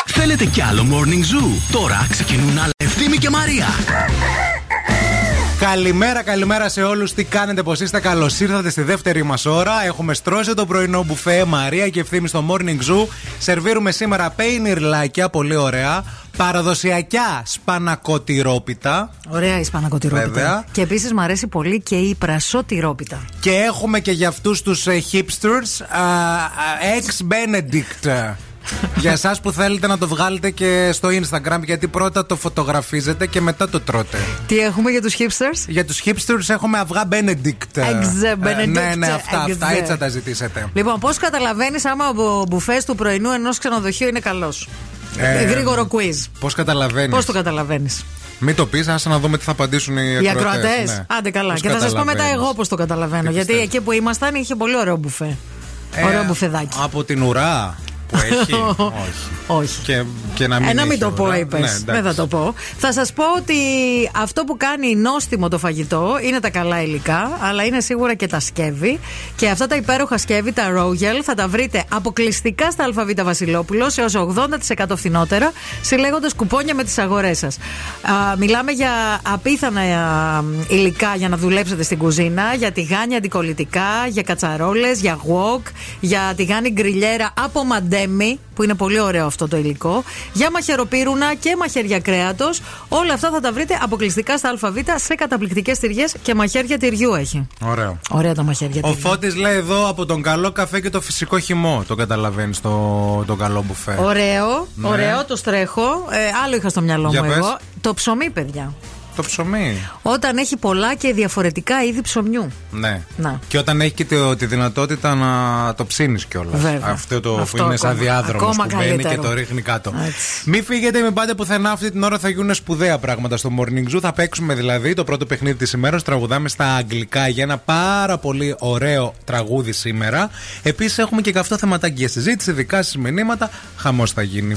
Θέλετε κι άλλο Morning Zoo; Τώρα ξεκινούν άλλα Ευθύμη και Μαρία. Καλημέρα, καλημέρα σε όλους. Τι κάνετε, πώς είστε, καλώς ήρθατε στη δεύτερη μας ώρα. Έχουμε στρώσει το πρωινό μπουφέ Μαρία και ευθύνη στο Morning Zoo. Σερβίρουμε σήμερα πέινιρλάκια, πολύ ωραία. Παραδοσιακά σπανακοτηρόπιτα. Ωραία η σπανακοτηρόπιτα. Βέβαια. Και επίσης μου αρέσει πολύ και η πρασότηρόπιτα. Και έχουμε και για αυτούς τους hipsters ex Benedict. για εσάς που θέλετε να το βγάλετε και στο Instagram, γιατί πρώτα το φωτογραφίζετε και μετά το τρώτε. Τι έχουμε για τους hipsters? Για τους hipsters έχουμε αυγά Benedict. Εξε, Ε, Benedict, ναι, ναι, αυτά, εξε. αυτά έτσι θα τα ζητήσετε. Λοιπόν, πώς καταλαβαίνεις άμα ο μπουφές του πρωινού ενός ξενοδοχείου είναι καλός; Ε, Γρήγορο quiz. Πώς καταλαβαίνεις; Πώς το καταλαβαίνεις; Μην το πεις, άσε να δούμε τι θα απαντήσουν οι Οι ακροατές. ακροατές; ναι. Άντε καλά. Πώς και θα σας πω μετά καταλαβαίνεις; εγώ πώς το καταλαβαίνω. Τι Γιατί πιστεύεις. εκεί που ήμασταν είχε πολύ ωραίο μπουφέ. Ε, ωραίο μπουφεδάκι. Από την ουρά που έχει. όχι. Όχι. Και, και να μην Ε, να μην είχε το πω, ουρά. είπες. Ναι, εντάξει. Δεν θα το πω. Θα σας πω ότι αυτό που κάνει νόστιμο το φαγητό είναι τα καλά υλικά, αλλά είναι σίγουρα και τα σκεύη. Και αυτά τα υπέροχα σκεύη, τα Royal, θα τα βρείτε αποκλειστικά στα ΑΒ Βασιλόπουλο έω 80% φθηνότερα, συλλέγοντας κουπόνια με τις αγορές σας. Μιλάμε για απίθανα α, υλικά για να δουλέψετε στην κουζίνα, για τηγάνι αντικολλητικά, για κατσαρόλες, για wok, για τηγάνι γκριλιέρα από μαντέμι, που είναι πολύ ωραίο αυτό το υλικό, για μαχαιροπύρουνα και μαχαίρια κρέατος. Όλα αυτά θα τα βρείτε αποκλειστικά στα ΑΒ σε καταπληκτικές τυριές και μαχαίρια τυριού έχει. Ωραίο. Ωραία τα μαχαίρια Ο τυριού. Φώτης λέει εδώ από τον καλό καφέ και το φυσικό χυμό. Το καταλαβαίνεις το, το καλό μπουφέ. Ωραίο, Ναι. ωραίο, το στρέχω. Ε, άλλο είχα στο μυαλό Για μου πες. εγώ. Το ψωμί, παιδιά. Το ψωμί. Όταν έχει πολλά και διαφορετικά είδη ψωμιού. Ναι. Να. Και όταν έχει και το- τη δυνατότητα να το ψήνεις κιόλας. Βέβαια. Αυτό το Αυτό που είναι σαν ακόμα- διάδρομος ακόμα που μπαίνει και καλύτερο. το ρίχνει κάτω. Μην φύγετε, μην πάτε πουθενά. Αυτή την ώρα θα γίνουν σπουδαία πράγματα στο Morning Zoo. Θα παίξουμε δηλαδή το πρώτο παιχνίδι της ημέρας. Τραγουδάμε στα αγγλικά για ένα πάρα πολύ ωραίο τραγούδι σήμερα. Επίσης έχουμε και καυτό θεματάκι για συζήτηση, δικά σας μηνύματα. Χαμός θα γίνει.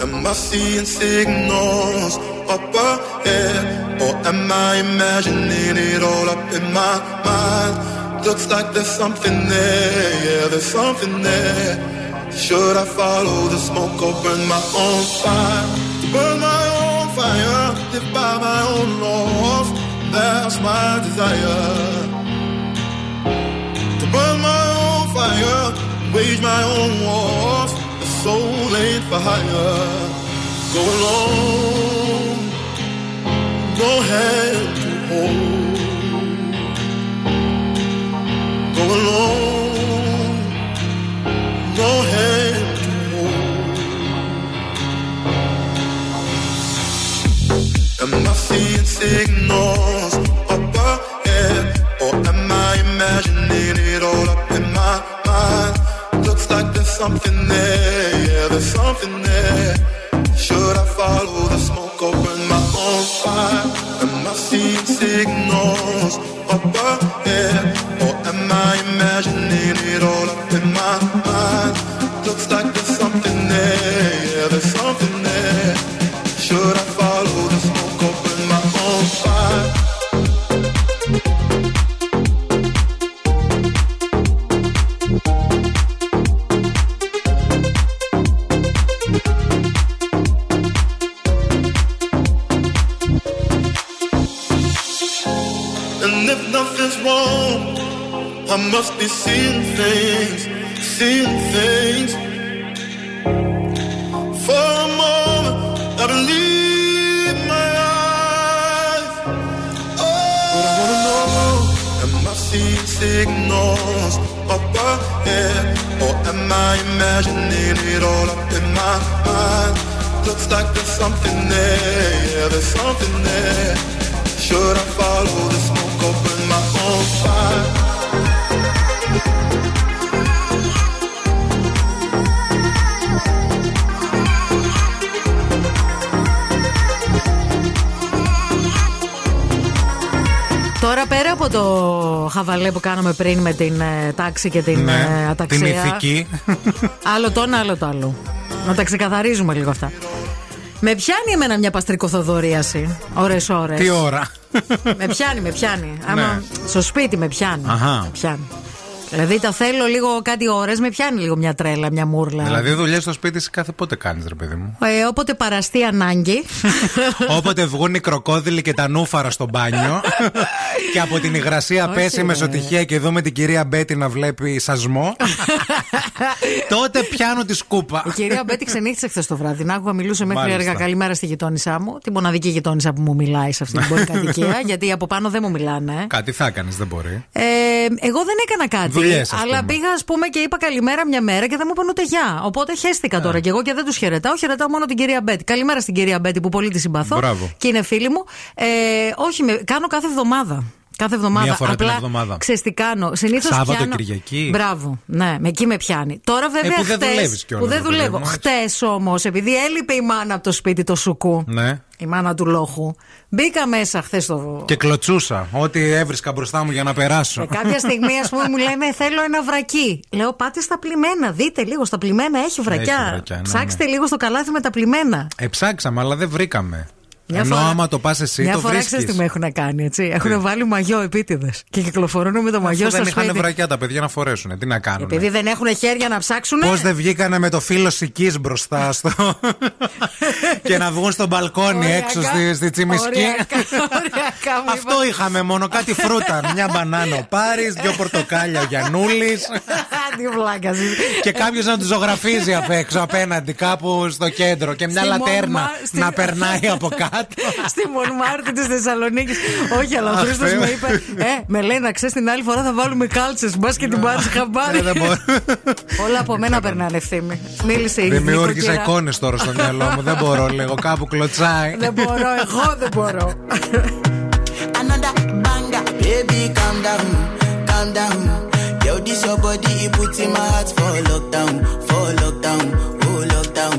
Am I seeing signals up ahead? Or am I imagining it all up in my mind? Looks like there's something there, yeah, there's something there. Should I follow the smoke or burn my own fire? Burn my own fire, live by my own laws. That's my desire. Wage my own wars. The soul ain't for hire. Go alone, go hand to hold. Go alone, go hand to hold. Am I seeing signals something there, yeah, there's something there. Should I follow την ε, τάξη και την Ναι, ε, αταξία. την ηθική. άλλο το ένα, άλλο το άλλο. Να τα ξεκαθαρίζουμε λίγο αυτά. Με πιάνει εμένα μια παστρικοθοδορίαση. Ωρες ώρες. Τι ώρα. με πιάνει, με πιάνει. Άμα στο σπίτι με πιάνει. Αχα. Με πιάνει. Δηλαδή τα θέλω λίγο κάτι ώρες, με πιάνει λίγο μια τρέλα, μια μούρλα. Δηλαδή, δουλειές στο σπίτι σε κάθε πότε κάνεις, ρε παιδί μου; Ε, όποτε παραστεί ανάγκη. Όποτε βγουν οι κροκόδιλοι και τα νούφαρα στο μπάνιο και από την υγρασία Όχι, πέσει η ρε. μεσοτυχία και δούμε την κυρία Μπέτη να βλέπει σασμό. τότε πιάνω τη σκούπα. Η κυρία Μπέτη ξενύχτησε χθες το βράδυ. Να άκουγα μιλούσε μέχρι Μάλιστα. έργα καλημέρα στη γειτόνισά μου. Τη μοναδική γειτόνισσα που μου μιλάει σε αυτή την πολυκατοικία. γιατί από πάνω δεν μου μιλάνε. ε. Κάτι θα έκανες, δεν μπορεί. Ε, εγώ δεν έκανα κάτι. Δουλειές, ας αλλά πούμε. πήγα, ας πούμε, και είπα καλημέρα μια μέρα και δεν μου είπαν ούτε γεια. Οπότε χαίστηκα τώρα και εγώ και δεν τους χαιρετάω. Χαιρετάω μόνο την κυρία Μπέτη. Καλημέρα στην κυρία Μπέτη που πολύ τη συμπαθώ. Μπράβο. Και είναι φίλη μου. Ε, όχι, με, κάνω κάθε εβδομάδα. Κάθε εβδομάδα. Μία φορά την Απλά, εβδομάδα. Ξέρεις τι κάνω. Συνήθως Σάββατο, πιάνω... Κυριακή. Μπράβο. Ναι, με εκεί με πιάνει. Τώρα βέβαια. που δεν χτες- δουλεύεις κιόλας, Που δεν ρε παιδί δουλεύω. μου, έτσι. Χτες όμως, επειδή έλειπε η μάνα από το σπίτι το σουκού. Ναι. Η μάνα του λόχου. Μπήκα μέσα χθες το. Και κλωτσούσα. Ό,τι έβρισκα μπροστά μου για να περάσω. Και κάποια στιγμή, ας πούμε, μου λένε Θέλω ένα βρακί. Λέω Πάτε στα πλημμένα. Δείτε λίγο στα πλημμένα. Έχει βρακιά. Έχει βρακιά, ναι, Ψάξτε ναι. λίγο στο καλάθι με τα πλημμένα. Ε, ψάξαμε, αλλά δεν βρήκαμε. Μια Ενώ φορά- άμα το πας εσύ, Μια το φορά ξέρεις τι βρίσκει. με έχουν κάνει, έτσι. Έχουν βάλει μαγιό επίτηδες. Και κυκλοφορούν με το μαγιό Αφού στο δεν είχαν σπίτι. βρακιά τα παιδιά να φορέσουν. Τι να κάνουν. Επειδή δεν έχουν χέρια να ψάξουν. Πώς δεν βγήκανε με το φύλλο σικής μπροστά στο. και να βγουν στο μπαλκόνι έξω στη, στη τσιμισκή; Οριακά, οριακά μου Αυτό είχαμε μόνο, κάτι φρούτα. Μια μπανάνα ο Πάρης, δύο πορτοκάλια ο Γιανούλης. Τι βλάκας είσαι. και κάποιος να τους ζωγραφίζει απ' έξω απέναντι, κάπου στο κέντρο. Και μια Στη λατέρνα Μονμά- στη- να περνάει από κάτω. Στη Μονμάρτη της Θεσσαλονίκης. Όχι, αλλά ο Αχ, Χρήστος Θεέ με μου. είπε. Ε, με λέει να ξέρεις την άλλη φορά θα βάλουμε κάλτσες. Μπας και την πάρεις χαμπάρι. Ε, δεν μπορώ. Όλα από μένα περνάνε ευθύνη. Μίλησε η Δημιούργησα νοικοκυρά. εικόνες τώρα στο μυαλό μου. Δεν μπορώ, λέγω. Κάπου κλωτσάει. Δεν μπορώ, εγώ δεν μπορώ. another banger. Baby, calm down, calm down. Yo, this your body, it puts in my heart for lockdown, for lockdown, oh lockdown.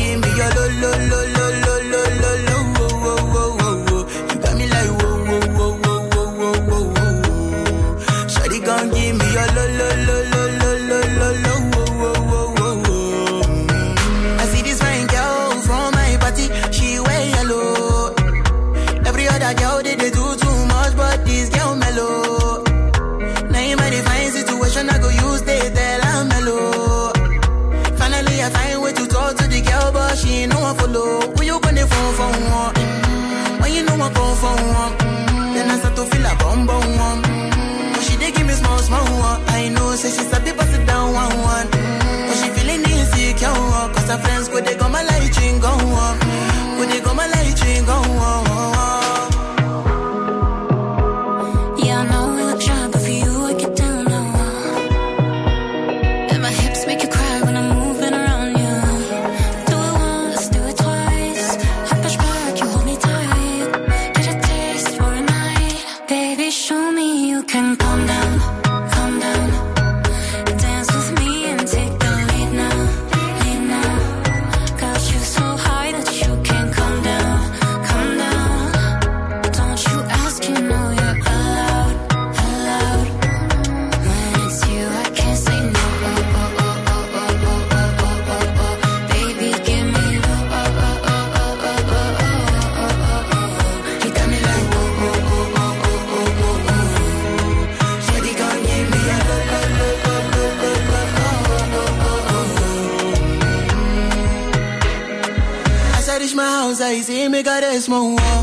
then I start to feel a bum bum one. But she dey give me small small one. I know, say she start to pass it down one one. But she feeling insecure, cause her friends go they go my light Aunque ahí sí me wall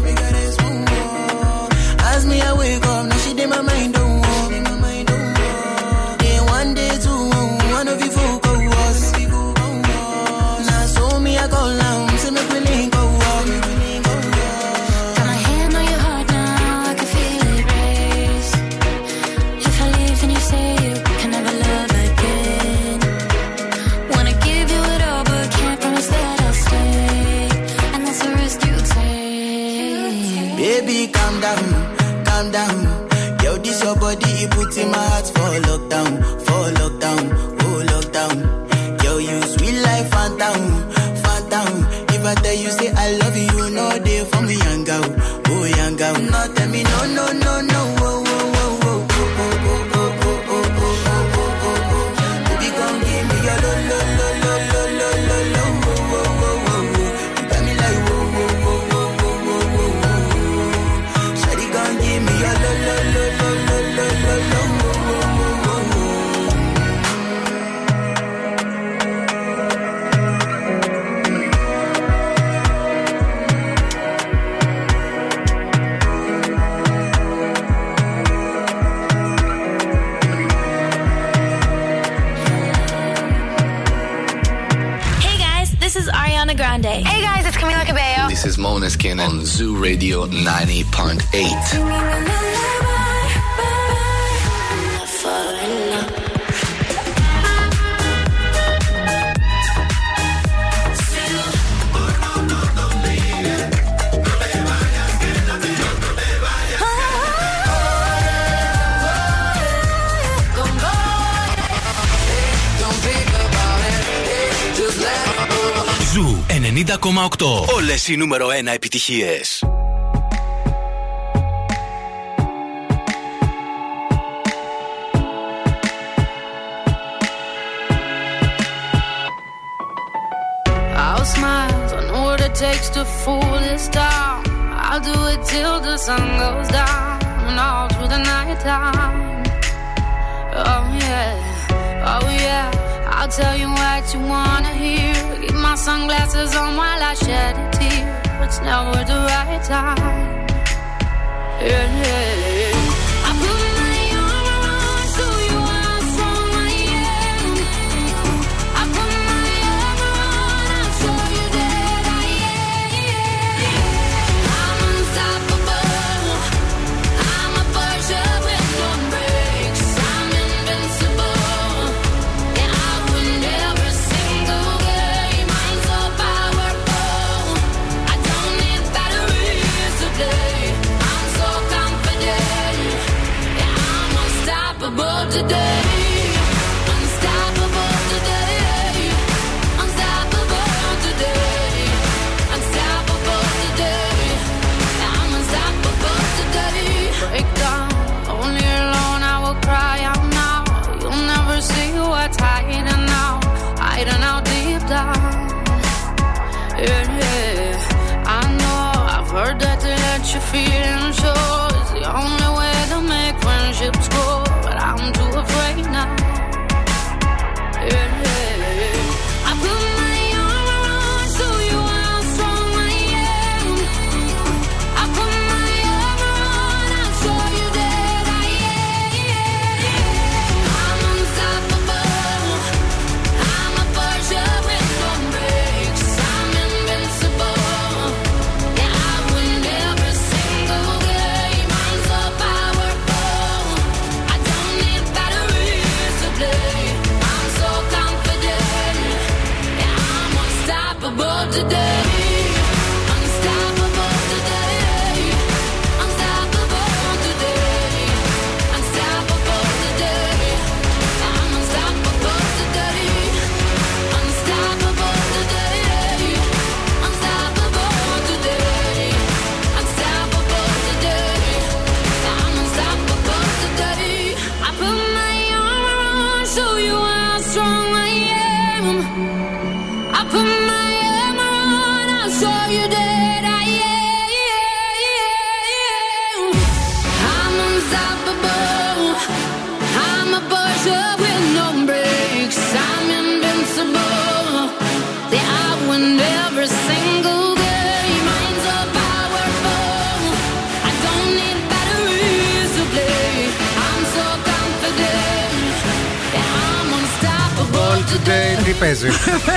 me no, no, no, Grande. Hey guys, it's Camila Cabello. This is Mona Skin on Zoo Radio 90.8. 90,8. Όλες οι νούμερο 1 επιτυχίες. I'll smile, I know what it takes to fool this town. I'll do it till the sun goes down and all through the night time. Oh yeah, oh yeah. I'll tell you what you wanna hear. My sunglasses on while I shed a tear. It's never the right time. Yeah, yeah, παίζει.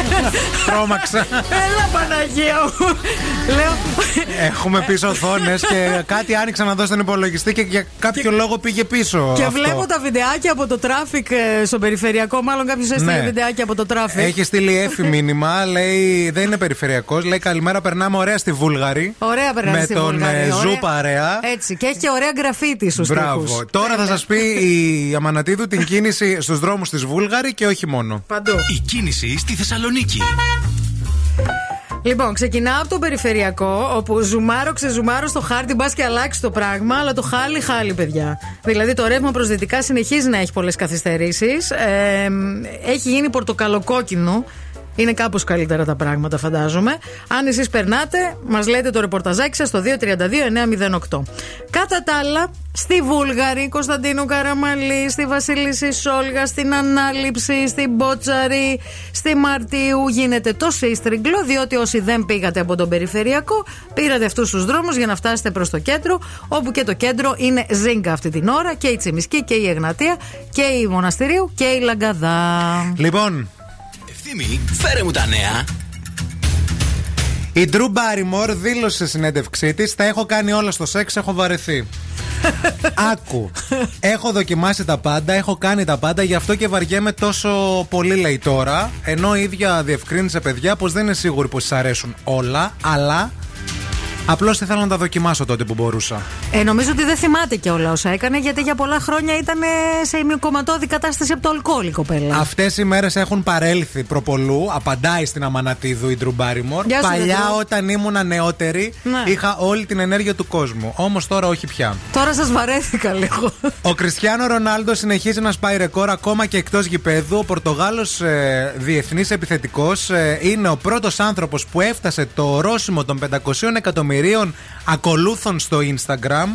Τρόμαξα. Έλα Παναγία μου. Λέω. Έχουμε πίσω οθόνες και κάτι άνοιξα να δω στον υπολογιστή και για κάποιο λόγο πήγε πίσω. Και αυτό. βλέπω τα βιντεάκια από το traffic ε, στο περιφερειακό. Μάλλον κάποιος έστειλε Ναι. βιντεάκια από το traffic. Έχει στείλει Έφη μήνυμα, λέει δεν είναι περιφερειακός. Λέει καλημέρα, περνάμε ωραία στη Βούλγαρη. Ωραία περνάει Με στη τον Βουλγαρία, ε, ωραία. Zoo παρέα. Έτσι. Και έχει και ωραία γκραφίτι στους Μπράβο. Τώρα θα σας πει η Αμανατίδου την κίνηση στους δρόμους της Βούλγαρη και όχι μόνο. Παντού. Η κίνηση στη Θεσσαλονίκη. Λοιπόν, ξεκινάω από το περιφερειακό, όπου ζουμάρω, ξεζουμάρω στο χάρτη, μπας και αλλάξει το πράγμα, αλλά το χάλι, χάλι, παιδιά. Δηλαδή το ρεύμα προ δυτικά συνεχίζει να έχει πολλές καθυστερήσεις. Ε, έχει γίνει πορτοκαλοκόκκινο. Είναι κάπως καλύτερα τα πράγματα, φαντάζομαι. Αν εσείς περνάτε, μας λέτε το ρεπορταζάκι σας στο 232-908. Κατά τα άλλα, στη Βούλγαρη, Κωνσταντίνου Καραμαλή, στη Βασίλισση Σόλγα, στην Ανάληψη, στην Μπότσαρη, στη Μαρτίου γίνεται το σύστριγκλο, διότι όσοι δεν πήγατε από τον περιφερειακό, πήρατε αυτούς τους δρόμους για να φτάσετε προς το κέντρο, όπου και το κέντρο είναι ζίγκα αυτή την ώρα, και η Τσιμισκή και η Εγνατία και η Μοναστηρίου και η Λαγκαδά. Λοιπόν, Ευθύμη, φέρε μου τα νέα. Η Drew Barrymore δήλωσε σε συνέντευξή της: Τα έχω κάνει όλα στο σεξ, έχω βαρεθεί. Άκου. Έχω δοκιμάσει τα πάντα, έχω κάνει τα πάντα, γι' αυτό και βαριέμαι τόσο πολύ, λέει τώρα. Ενώ η ίδια διευκρίνησε, παιδιά, πως δεν είναι σίγουρη πως της αρέσουν όλα, αλλά απλώς ήθελα να τα δοκιμάσω τότε που μπορούσα. Ε, νομίζω ότι δεν θυμάται και όλα όσα έκανε, γιατί για πολλά χρόνια ήταν σε ημικομματώδη κατάσταση από το αλκοόλ η κοπέλα. Αυτές οι μέρες έχουν παρέλθει προπολού. Απαντάει στην Αμανατίδου η Drew Barrymore. Γεια σου, Παλιά, Drew. όταν ήμουν νεότερη, Ναι. είχα όλη την ενέργεια του κόσμου. Όμως τώρα όχι πια. Τώρα σας βαρέθηκα λίγο. Ο Κριστιανό Ρονάλντο συνεχίζει να σπάει ρεκόρ ακόμα και εκτός γηπέδου. Ο Πορτογάλος ε, διεθνής επιθετικός είναι ο πρώτος άνθρωπος που έφτασε το ορόσημο των 500 εκατομμυρίων ακολούθων στο Instagram.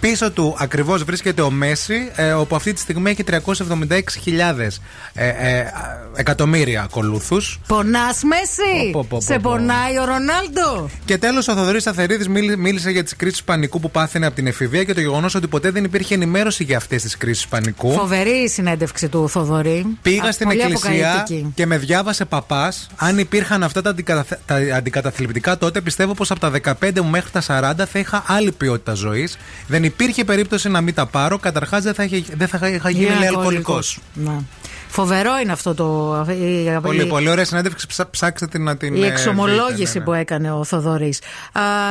Πίσω του ακριβώς βρίσκεται ο Μέση, ε, όπου αυτή τη στιγμή έχει 376.000 ε, ε, εκατομμύρια ακολούθους. Πονάς, Μέση! Πω, πω, πω, Σε πω. πονάει ο Ρονάλντο! Και τέλος, ο Θοδωρής Αθερίδης μίλησε για τις κρίσεις πανικού που πάθαινε από την εφηβεία και το γεγονός ότι ποτέ δεν υπήρχε ενημέρωση για αυτές τις κρίσεις πανικού. Φοβερή η συνέντευξη του Θοδωρή. Πήγα Α, στην πολύ εκκλησία αποκαλυπτική. και με διάβασε παπάς. Αν υπήρχαν αυτά τα, αντικαταθ- τα αντικαταθλιπτικά τότε, πιστεύω πως από τα 15 μου μέχρι τα 40 θα είχα άλλη ποιότητα ζωής. Δεν υπήρχε περίπτωση να μην τα πάρω. Καταρχάς δεν θα, είχε- δεν θα είχα γίνει Είναι λέει, αλκοολικός. Αλκοολικός. Ναι. Φοβερό είναι αυτό το. η- Πολύ, η- πολύ ωραία συνέντευξη. Ψα- Ψάξτε την να την. Η ε, εξομολόγηση βρείτε, ναι, ναι. που έκανε ο Θοδωρής.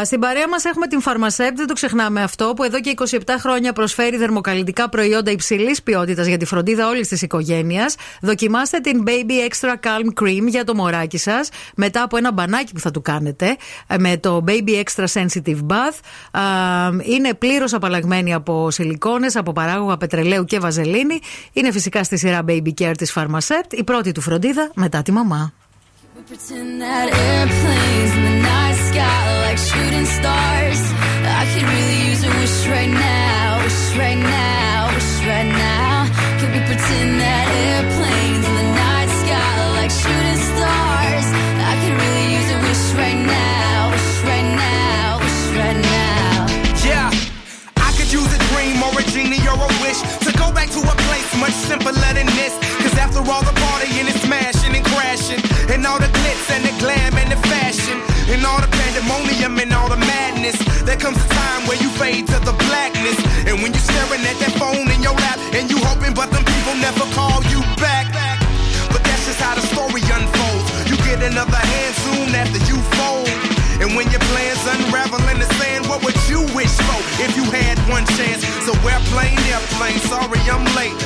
Στην παρέα μας έχουμε την Φαρμασέπ, δεν το ξεχνάμε αυτό, που εδώ και 27 χρόνια προσφέρει δερμοκαλλιτικά προϊόντα υψηλής ποιότητας για τη φροντίδα όλης της οικογένειας. Δοκιμάστε την Baby Extra Calm Cream για το μωράκι σας, μετά από ένα μπανάκι που θα του κάνετε, ε, με το Baby Extra Sensitive Bath. Α, Είναι πλήρως απαλλαγμένη από σιλικόνες, από παράγωγα πετρελαίου και βαζελίνη. Είναι φυσικά στη σειρά Baby Care της Φαρμασέτ, η πρώτη του φροντίδα μετά τη μαμά. Simple letting all the partying and smashing and crashing, and all the glitz and the glam and the fashion, and all the pandemonium and all the madness, there comes a time where you fade to the blackness. And when you're staring at that phone in your lap, and you hoping, but them people never call you back. But that's just how the story unfolds. You get another hand soon after you fold. And when your plans unravel in the sand, what would you wish for if you had one chance? So airplane, airplane, sorry I'm late.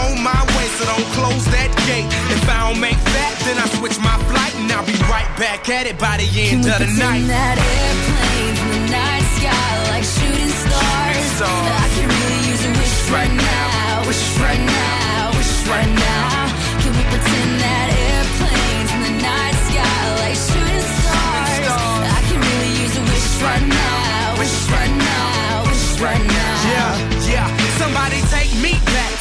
On my way, so don't close that gate. If I don't make that, then I switch my flight and I'll be right back at it by the end Can of the night. that airplanes in the night sky like shooting stars? I could really use a wish right now, wish right now, wish right now.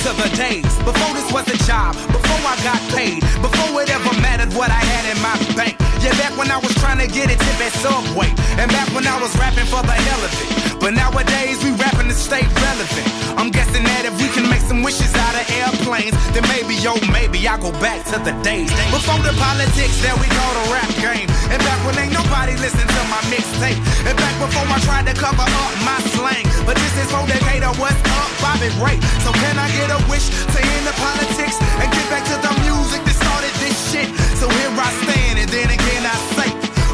To the days before this was a job, before I got paid, before it ever mattered what I had in my bank. Yeah, back when I was trying to get a tip at Subway, and back when I was rapping for the hell of it. But nowadays we rapping to stay relevant. I'm guessing that if we can make some wishes out of airplanes, then maybe, yo, maybe I'll go back to the days before the politics that we call the rap game. And back when ain't nobody listen to my mixtape. And back before I tried to cover up my slang. But this is for Decatur, what's up, Bobby Ray. So can I get a wish to end the politics and get back to the music that started this shit? So here I stand,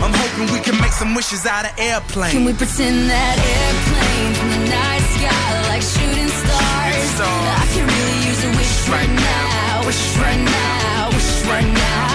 I'm hoping we can make some wishes out of airplanes. Can we pretend that airplanes in the night sky like shooting stars? I can really use a wish right now, wish right now, wish right now.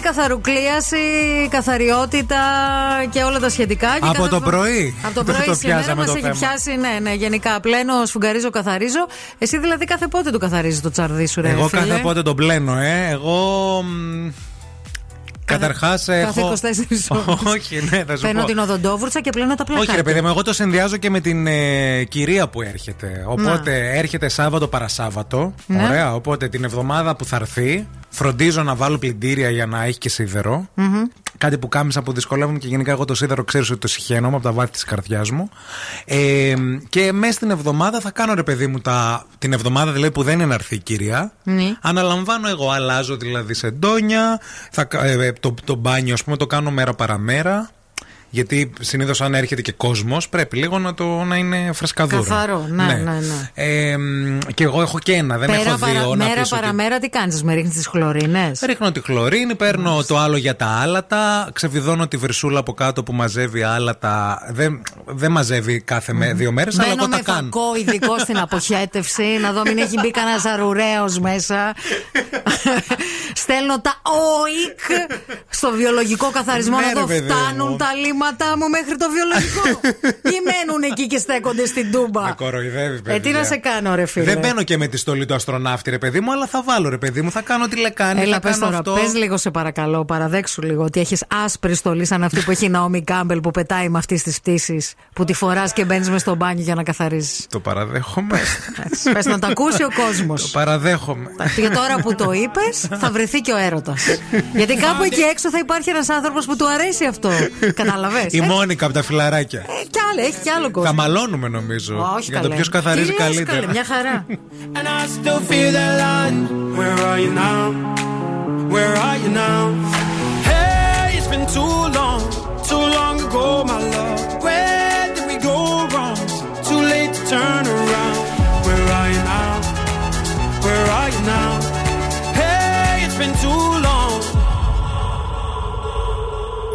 Για τάξη, καθαρουκλίαση, καθαριότητα και όλα τα σχετικά. Και Από κάθε το φορά- πρωί. Από το Το πρωί σήμερα πιάσαμε μας το έχει θέμα. πιάσει, ναι, ναι, γενικά. Πλένω, σφουγγαρίζω, καθαρίζω. Εσύ δηλαδή κάθε πότε το καθαρίζει το τσαρδί σου, ρε Εγώ φίλε; κάθε πότε τον πλένω, ε. Εγώ. μ, Καταρχάς Κάθε έχω. 24 ώρες. Όχι, ναι, θα σου Παίρνω πω. την οδοντόβουρτσα και πλένω τα πλακάκια. Όχι, ρε παιδί μου, εγώ το συνδυάζω και με την ε, κυρία που έρχεται. Οπότε έρχεται Σάββατο παρασάββατο. Ναι. Ωραία. Οπότε την εβδομάδα που θα έρθει, φροντίζω να βάλω πλυντήρια για να έχει και σίδερο. Μμμ. Κάτι που κάμισα που δυσκολεύομαι και γενικά εγώ το σίδερο ξέρω ότι το συχαίνομαι από τα βάθη της καρδιάς μου. Ε, και μέσα στην εβδομάδα θα κάνω ρε παιδί μου τα, την εβδομάδα δηλαδή που δεν είναι να έρθει η κυρία. Ναι. Αναλαμβάνω εγώ, αλλάζω δηλαδή σε ντόνια. Θα, κα- ε, το, το μπάνιο, ας πούμε, το κάνω μέρα παραμέρα. Γιατί συνήθως αν έρχεται και κόσμος, πρέπει λίγο να, το, να είναι φρεσκαδούρο. Καθαρό, ναι, ναι, ναι. Ε, μ, και εγώ έχω και ένα, δεν Πέρα έχω παρα- δύο. να μέρα πεις ότι- παραμέρα τι κάνεις, με ρίχνεις τις χλωρίνες; Ρίχνω τη χλωρίνη, παίρνω το άλλο για τα άλατα, ξεβιδώνω τη βρυσούλα από κάτω που μαζεύει άλατα. Δεν, δεν μαζεύει κάθε με, δύο μέρες, αλλά Μπαίνω εγώ τα με κάνω. φακό ειδικό στην αποχέτευση, να δω μην έχει μπει κανένας ζαρουραίο μέσα. Στέλνω τα οικ στο βιολογικό καθαρισμό Ναι, να ρε, δω παιδί φτάνουν μου. τα λίματά μου μέχρι το βιολογικό. Ή μένουν εκεί και στέκονται στην τούμπα. Με κοροϊδεύει, παιδιά. Ε, τι να σε κάνω, ρε φίλε. Δεν μπαίνω και με τη στολή του αστροναύτη, ρε παιδί μου, αλλά θα βάλω, ρε παιδί μου, θα κάνω τη λεκάνη. Έλα, θα πες κάνω τώρα, αυτό. πες λίγο σε παρακαλώ, παραδέξου λίγο ότι έχεις άσπρη στολή σαν αυτή που έχει η Ναόμι Κάμπελ που πετάει με αυτής της πτήσης που τη φοράς και μπαίνεις μες στο μπάνιο για να καθαρίζεις. Το παραδέχομαι. Πες να το ακούσει ο κόσμος. Το παραδέχομαι. Και τώρα που το είπες, θα βρεθεί και ο έρωτας. Γιατί κάπου εκεί έξω θα υπάρχει ένας άνθρωπος που του αρέσει αυτό. Κατάλαβε. Η Μόνικα από τα φιλαράκια. Κι άλλο, έχει κι άλλο Θα κόσμο. μαλώνουμε νομίζω. Όχι, για το καλέ. ποιο καθαρίζει Τι λες, καλύτερα. καλέ, μια χαρά. And I still feel that line. Where are you now? Where are you now? Hey, it's been too long, too long ago, my love. Where did we go wrong? Too late to turn around. Where are you now? Where are you now?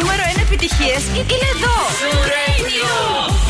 Νούμερο 1 επιτυχίες είναι εδώ. Hit music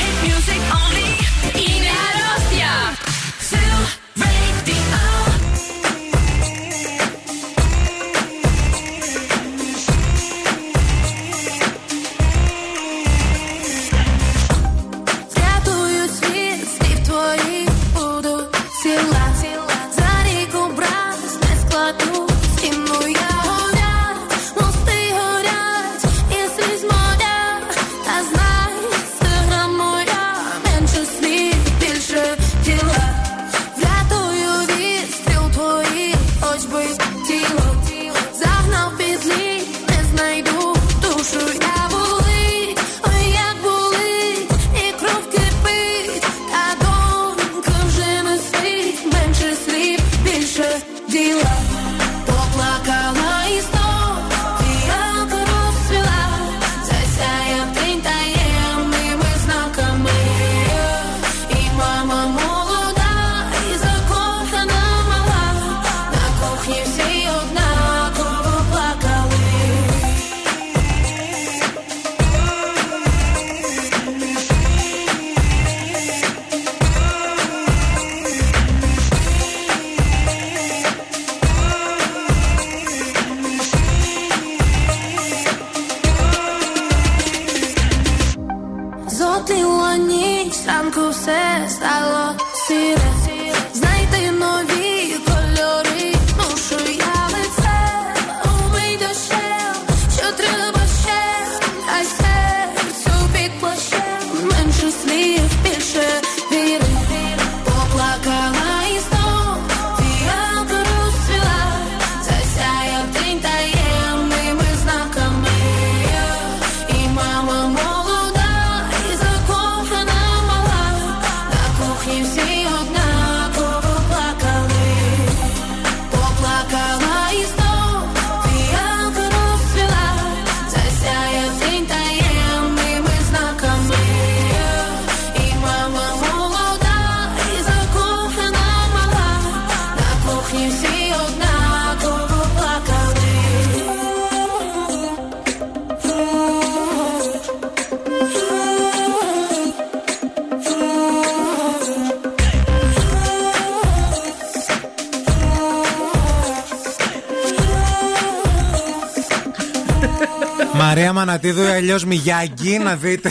Μαρία Μανατίδου ή αλλιώς Μιγιάγκη, να δείτε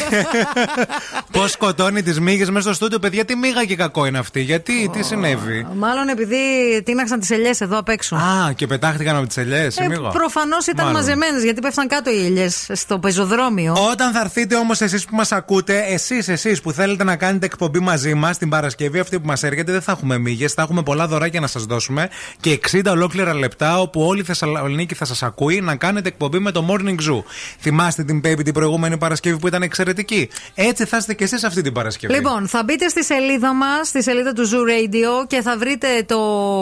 πώς σκοτώνει τις μύγες μέσα στο στούντιο. Παιδιά, τι μύγα και κακό είναι αυτή. Γιατί, τι συνέβη; Μάλλον επειδή τίναξαν τις ελιές εδώ απ' έξω. Α, και πετάχτηκαν από τις ελιές. Ε, Προφανώς ήταν Μάλλον. μαζεμένες γιατί πέφταν κάτω οι ελιές στο πεζοδρόμιο. Όταν θα έρθετε όμως εσείς που μας ακούτε, εσείς εσείς που θέλετε να κάνετε εκπομπή μαζί μας την Παρασκευή αυτή που μας έρχεται, δεν θα έχουμε μύγες, θα έχουμε πολλά δωράκια να σας δώσουμε και 60 ολόκληρα λεπτά όπου όλη η Θεσσαλονίκη θα σας ακούει να κάνετε εκπομπή με το Morning Zoo. Θυμάστε την Baby την προηγούμενη Παρασκευή που ήταν εξαιρετική. Έτσι θα είστε και εσείς αυτή την Παρασκευή. Λοιπόν, θα μπείτε στη σελίδα μας, στη σελίδα του Zoo Radio και θα βρείτε το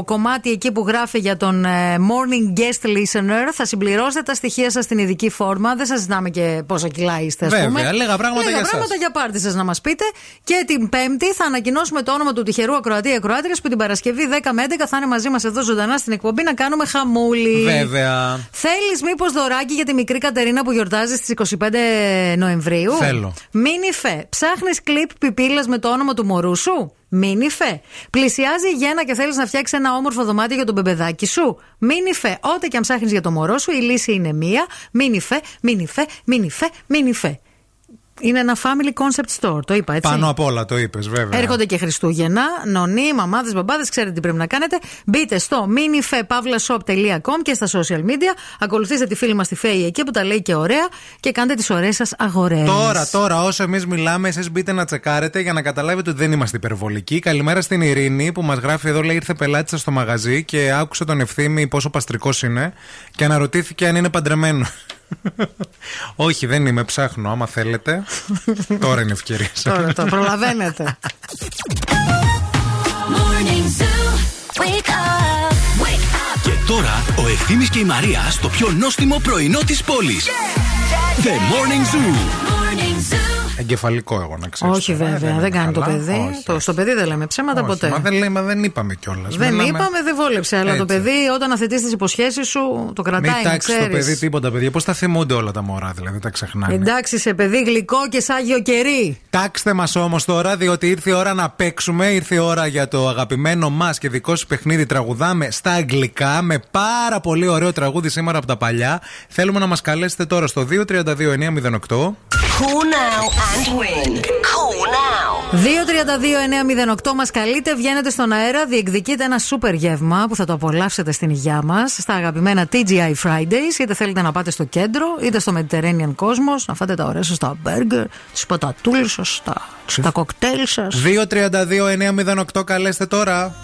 κομμάτι εκεί που γράφει για τον ε, Morning Guest Listener. Θα συμπληρώσετε τα στοιχεία σας στην ειδική φόρμα. Δεν σας ζητάμε και πόσα κιλά είστε, ας Βέβαια, πούμε. λίγα πράγματα λίγα για πράγματα εσάς. για πάρτι σας να μας πείτε. Και την Πέμπτη θα ανακοινώσουμε το όνομα του τυχερού ακροατή ακροάτριας που την Παρασκευή 10 με 11 θα είναι μαζί μας εδώ ζωντανά στην εκπομπή να κάνουμε χαμούλη. Βέβαια. Θέλεις μήπως δωράκι για τη μικρή Κατερίνα που γιορτάζει στις 25 Νοεμβρίου. Θέλω. Μίνιφε. Ψάχνεις κλειπ πιπίλας με το όνομα του μωρού σου; Μίνιφε. Πλησιάζει η γέννα και θέλεις να φτιάξεις ένα όμορφο δωμάτιο για τον μπεμπεδάκι σου; Μίνιφε. Ό,τι και αν ψάχνεις για το μωρό σου, η λύση είναι μία. Μίνιφε, μίνιφε, μίνιφε, μίνιφε. Είναι ένα family concept store, το είπα έτσι. Πάνω απ' όλα το είπες, βέβαια. Έρχονται και Χριστούγεννα. Νονί, μαμάδες, μπαμπάδες, ξέρετε τι πρέπει να κάνετε. Μπείτε στο minifepavlashop.com και στα social media. Ακολουθήστε τη φίλη μας τη Φέη εκεί που τα λέει και ωραία και κάντε τις ωραίες σας αγορές. Τώρα, τώρα, όσο εμείς μιλάμε, εσείς μπείτε να τσεκάρετε για να καταλάβετε ότι δεν είμαστε υπερβολικοί. Καλημέρα στην Ειρήνη που μας γράφει εδώ, λέει ήρθε πελάτη σας στο μαγαζί και άκουσε τον ευθύμη πόσο παστρικός είναι και αναρωτήθηκε αν είναι παντρεμένος. Όχι, δεν είμαι, ψάχνω. Άμα θέλετε, τώρα είναι ευκαιρία. Τώρα το προλαβαίνετε. Morning Zoo. Wake up. Wake up. Και τώρα ο Ευθύμης και η Μαρία στο πιο νόστιμο πρωινό της πόλης. The Morning Zoo. Morning Zoo. Εγκεφαλικό, εγώ να ξέρω. Όχι βέβαια, δεν κάνει το παιδί. Το, στο παιδί δεν λέμε ψέματα ποτέ. Μα δεν, λέει, μα δεν είπαμε κιόλας. Δεν είπαμε, δεν βόλεψε. Αλλά το Έτσι. παιδί όταν αθετείς τις υποσχέσεις σου, το κρατάει. Μην να τάξεις το ξέρεις. παιδί τίποτα, παιδιά. Πώς τα θυμούνται όλα τα μωρά, δηλαδή, τα ξεχνάνε. Εντάξει, σε παιδί γλυκό και σάγιο κερί. Τάξτε μας όμως τώρα, διότι ήρθε η ώρα να παίξουμε. Ήρθε η ώρα για το αγαπημένο μας και δικό σου παιχνίδι. Τραγουδάμε στα αγγλικά με πάρα πολύ ωραίο τραγούδι σήμερα από τα παλιά. Θέλουμε να μας καλέσετε τώρα στο 232-908. Call now and win. Call now. 232-908 μας καλείτε, βγαίνετε στον αέρα, διεκδικείτε ένα σούπερ γεύμα που θα το απολαύσετε στην υγειά μας στα αγαπημένα TGI Fridays. Είτε θέλετε να πάτε στο κέντρο, είτε στο Mediterranean Cosmos, να φάτε τα ωραία σας τα μπέργκερ, τις πατατούλες σας, τα, τα κοκτέιλ σας. 232-908 καλέστε τώρα.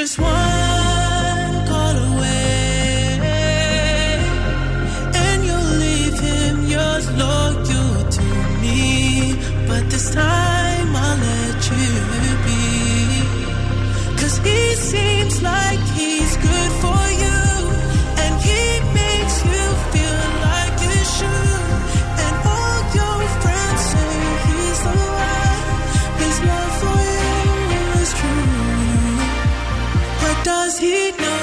Just one call away, and you'll leave him yours to me. But this time I'll let you be. Cause he seems like he's good for you. He knows.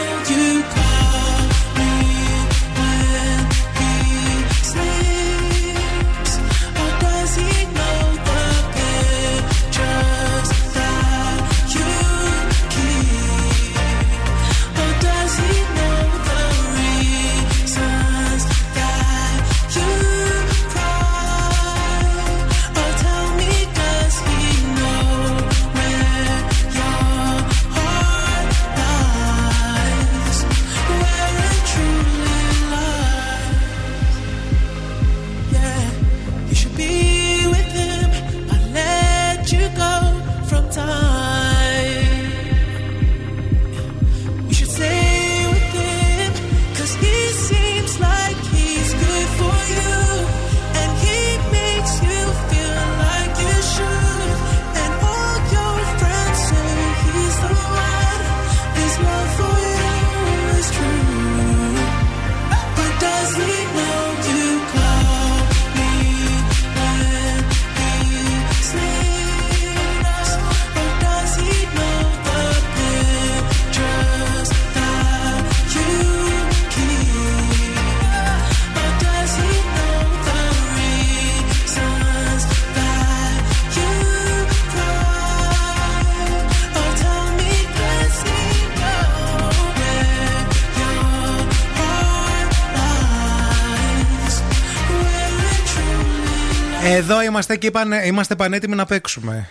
Είμαστε και είπαν, είμαστε πανέτοιμοι να παίξουμε.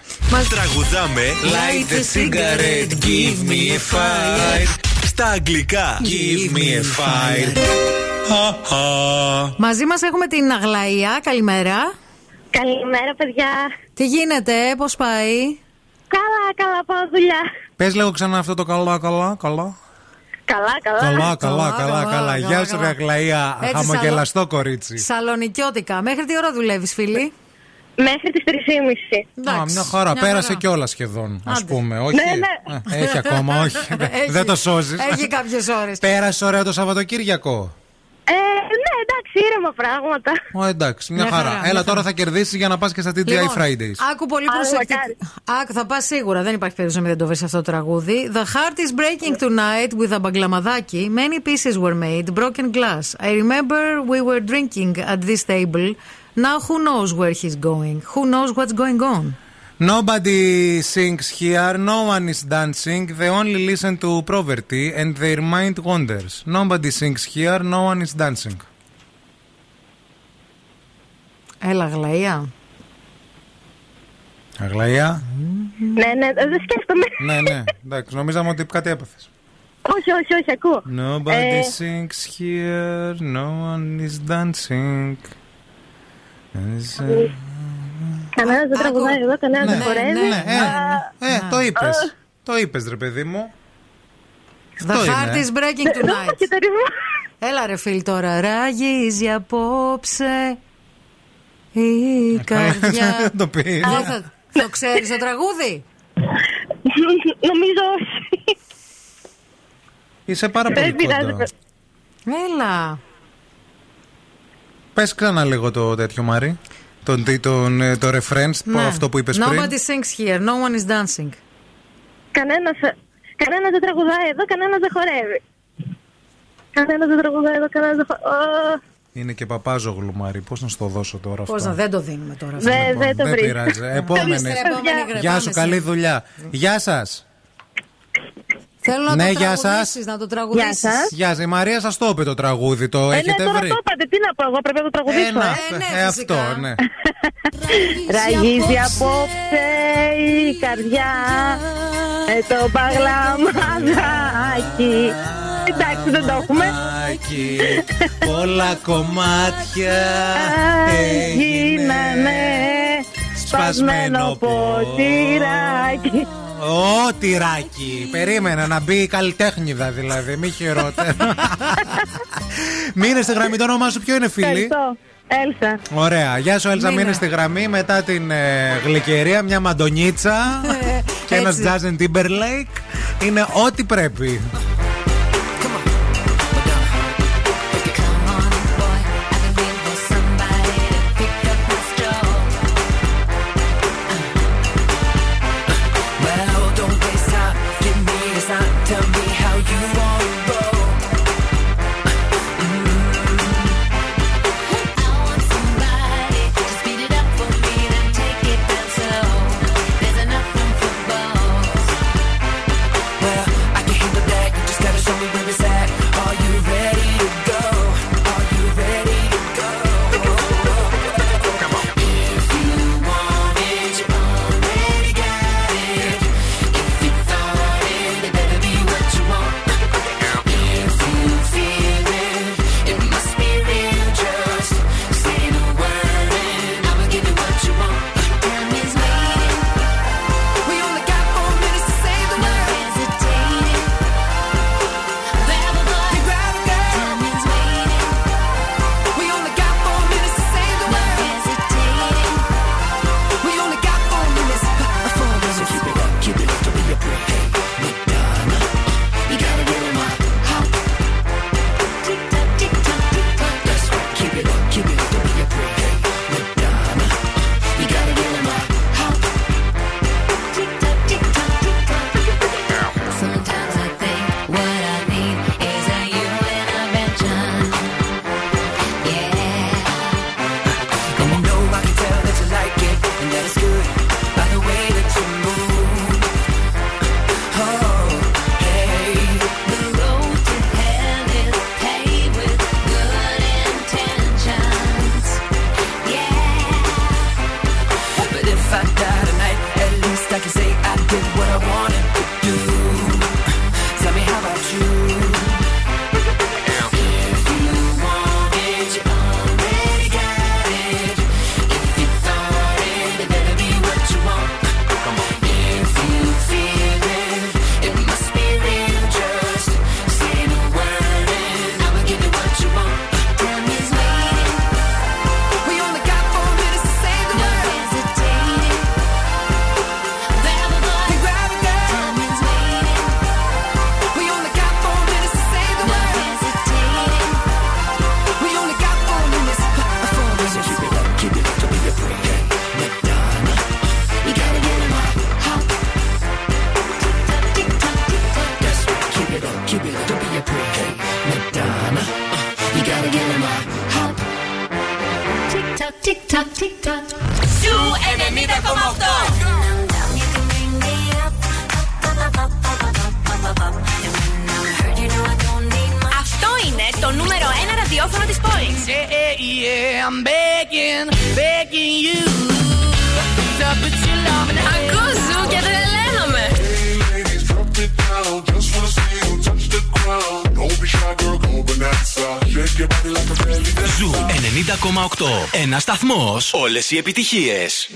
Τραγουδάμε Light a cigarette, give me a fire. στα αγγλικά. Give me a fire. Μαζί μας έχουμε την Αγλαία. Καλημέρα. Καλημέρα, παιδιά. Τι γίνεται, πώς πάει; Καλά, καλά, πάω δουλειά. Πες λίγο ξανά αυτό το καλά, καλά, καλά. Καλά, καλά. Καλά, καλά, καλά, καλά. Γεια σου, ρε Αγλαία. Έτσι, Χαμογελαστό κορίτσι. Σαλονικιώτικα. Μέχρι τι ώρα δουλεύεις, φίλη; Μέχρι τις 3.30. Α, μια χαρά. Πέρασε κιόλας σχεδόν, ας Άντε. πούμε. Όχι. Ναι, ναι. Ε, Έχει ακόμα, όχι. Έχει. Δεν το σώζεις. Έχει κάποιες ώρες. Πέρασε ωραία το Σαββατοκύριακο. Ε, ναι, εντάξει, ήρεμα πράγματα. Ω, εντάξει, μια, Μια χαρά. χαρά, Έλα μια τώρα θα κερδίσεις για να πας και στα TGI Λοιπόν, Fridays. Άκου πολύ Άρα, προσεκτικά. μακάρι. Άκου, θα πας σίγουρα. Δεν υπάρχει περίπτωση να μην το βρεις αυτό το τραγούδι. The heart is breaking tonight with a baglamadaki. Many pieces were made, broken glass. I remember we were drinking at this table. Now who knows where he's going? Who knows what's going on? Nobody sings here, no one is dancing, they only listen to poverty and their mind wanders. Nobody sings here, no one is dancing. Έλα, γλαία. Αγλαία. Ναι, ναι, δεν σκέφτομαι. ναι, ναι, εντάξει, νομίζαμε ότι κάτι έπαθε. όχι, όχι, όχι, ακούω. Nobody Ε, sings here, no one is dancing. Κανένας δεν τραγουδάει εδώ, κανένας δεν χορεύει. ναι, ε, Α, Ε, το είπες. Το είπες, ρε παιδί μου. The Αυτό heart είναι. is breaking Δεν tonight. έχω και το ρυθμό. Έλα ρε φίλ τώρα, ράγίζει απόψε η καρδιά. Δεν το πει. Δεν θα- Το ξέρεις το τραγούδι; Νομίζω όχι. Είσαι πάρα Δεν πολύ πειράζει. κοντά. Έλα. Πες ξανά λίγο το τέτοιο, Μάρι. Τον, τι- τον, ε, το reference, που- Ναι. αυτό που είπες πριν. Nobody sings here, no one is dancing. Κανένας, κανένας δεν τραγουδάει εδώ, κανένας δεν χορεύει. Κανένας δεν τραγουδάει εδώ, κανένας δεν χορεύει. Είναι και παπάζογλου, Μάρι. Πώς να σου το δώσω τώρα αυτό; Πώς να δεν το δίνουμε τώρα αυτό. Δεν, δεν το Δεν βρήκα. πειράζει. Επόμενη. Επόμενη Γεια σου, καλή δουλειά. Γεια σας. Θέλω να Ναι, το γεια τραγουδήσεις, να το τραγουδήσεις. Γεια σας. Γεια σας. Η Μαρία σας το είπε το τραγούδι. Το Ε, ναι, έχετε τώρα βρει. το είπατε, τι να πω εγώ, πρέπει να το τραγουδήσω. Ένα, ε. ναι, ε, φυσικά. αυτό, ναι. Ραγίζει απόψε η καρδιά με το παγλαμαδάκι. Εντάξει, δεν το έχουμε. Άκι, Πολλά κομμάτια Έγινανε σπασμένο ποτηράκι. Ω, τυράκι. Περίμενα να μπει η καλλιτέχνηδα δηλαδή, μη χειρότερο. Μείνε στη γραμμή, το όνομά σου ποιο είναι φίλη; Ευχαριστώ. Έλσα. Ωραία. Γεια σου, Έλσα. Μείνε. Μείνε στη γραμμή μετά την ε, γλυκερία, μια μαντονίτσα και ένας έτσι. Justin Timberlake. Είναι ό,τι πρέπει. Σταθμό. Όλες οι επιτυχίες.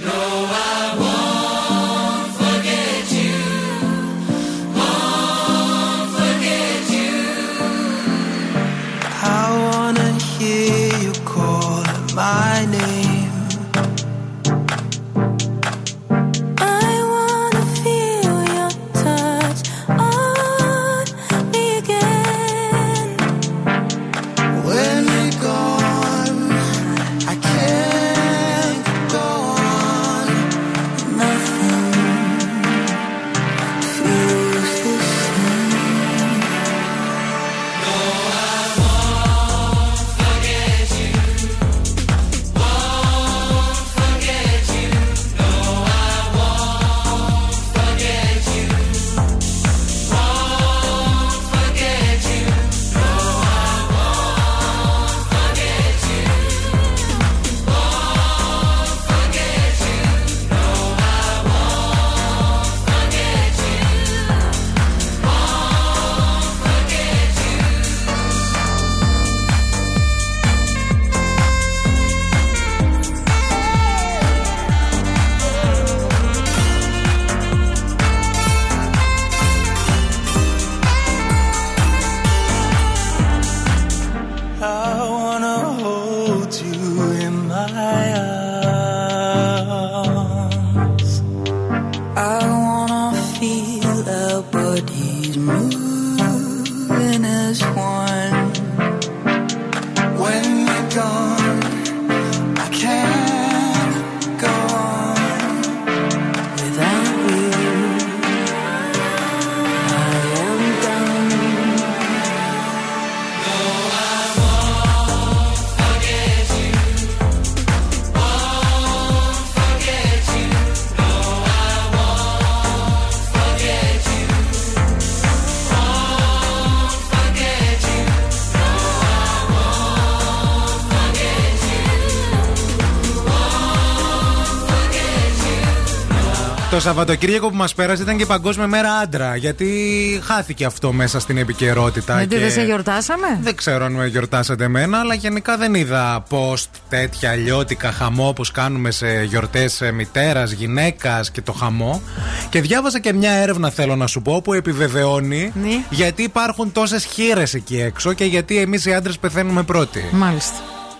Το Σαββατοκύριακο που μας πέρασε ήταν και Παγκόσμια Μέρα Άντρα. Γιατί χάθηκε αυτό μέσα στην επικαιρότητα. Γιατί και δεν σε γιορτάσαμε; Δεν ξέρω αν με γιορτάσατε εμένα, αλλά γενικά δεν είδα post τέτοια αλλιώτικα χαμό όπως κάνουμε σε γιορτές μητέρας, γυναίκας και το χαμό. Και διάβασα και μια έρευνα, θέλω να σου πω, που επιβεβαιώνει Ναι. γιατί υπάρχουν τόσες χείρες εκεί έξω και γιατί εμείς οι άντρες πεθαίνουμε πρώτοι. Μάλιστα.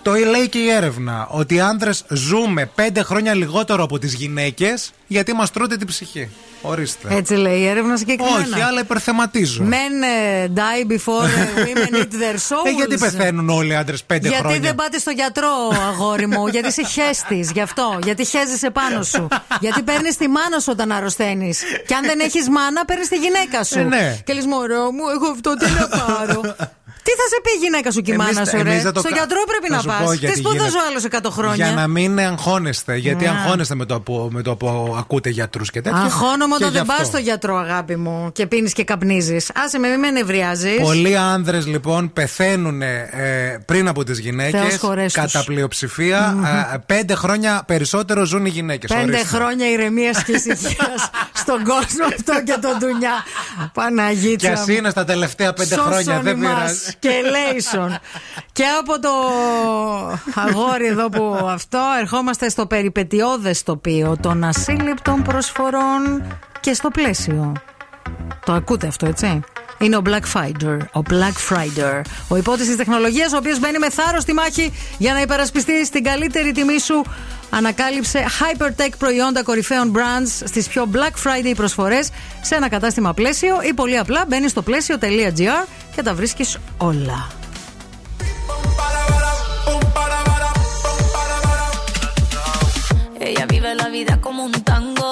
Το λέει και η έρευνα ότι οι άντρε ζούμε πέντε χρόνια λιγότερο από τις γυναίκες γιατί μας τρώτε την ψυχή. Ορίστε. Έτσι λέει η έρευνα συγκεκριμένα. Όχι, αλλά υπερθεματίζω. Men ε, die before ε, women eat their souls. Ε, γιατί πεθαίνουν όλοι οι άντρε πέντε γιατί χρόνια; δεν πάτε στο γιατρό, αγόρι μου, γιατί είσαι χέστης, γι' αυτό. Γιατί χέζεσαι πάνω σου. γιατί παίρνεις τη μάνα σου όταν αρρωσταίνεις. Και αν δεν έχεις μάνα, παίρνεις τη γυναίκα σου. Ε, ναι. Και λες, μωρό μου, έχω αυτό, τι να πάρω. Τι θα σε πει η γυναίκα σου και η Εμείς- μάνα σου, ρε; εμείς δεν το Στο κα- γιατρό πρέπει Θα να σου πας. πω Τι γιατί σπούδαζε γίνεται. ο άλλο 100 χρόνια; Για να μην αγχώνεστε. Γιατί Να. αγχώνεστε με το που, με το που ακούτε γιατρούς και τέτοια. Αγχώνομαι Και όταν γι' δεν πας αυτό. στο γιατρό, αγάπη μου, και πίνεις και καπνίζεις. Άσε με, μην με νευριάζεις. Πολλοί άνδρες λοιπόν πεθαίνουν ε, πριν από τις γυναίκες Θεός χωρές τους. Κατά πλειοψηφία ε, Πέντε χρόνια περισσότερο ζουν οι γυναίκες Πέντε ορίστε. χρόνια ηρεμίας και ησυχίας στον κόσμο αυτό και τον Ντουνιά. Παναγίτσα. Κι ας μου. είναι στα τελευταία πέντε Σώσον χρόνια, δεν ημάς πειράζει. Και ελέησον. και από το αγόρι εδώ που αυτό ερχόμαστε στο περιπετειώδες τοπίο των ασύλληπτων προσφορών και στο πλαίσιο. Το ακούτε αυτό, έτσι; Είναι ο Black Friday. Ο Black Friday. Ο υπότης της τεχνολογίας, ο οποίος μπαίνει με θάρρος στη μάχη για να υπερασπιστεί στην καλύτερη τιμή σου. Ανακάλυψε hypertech προϊόντα κορυφαίων brands στις πιο Black Friday προσφορές σε ένα κατάστημα πλαίσιο ή πολύ απλά μπαίνει στο πλαίσιο.gr και τα βρίσκεις όλα. Ella vive la vida como un tango,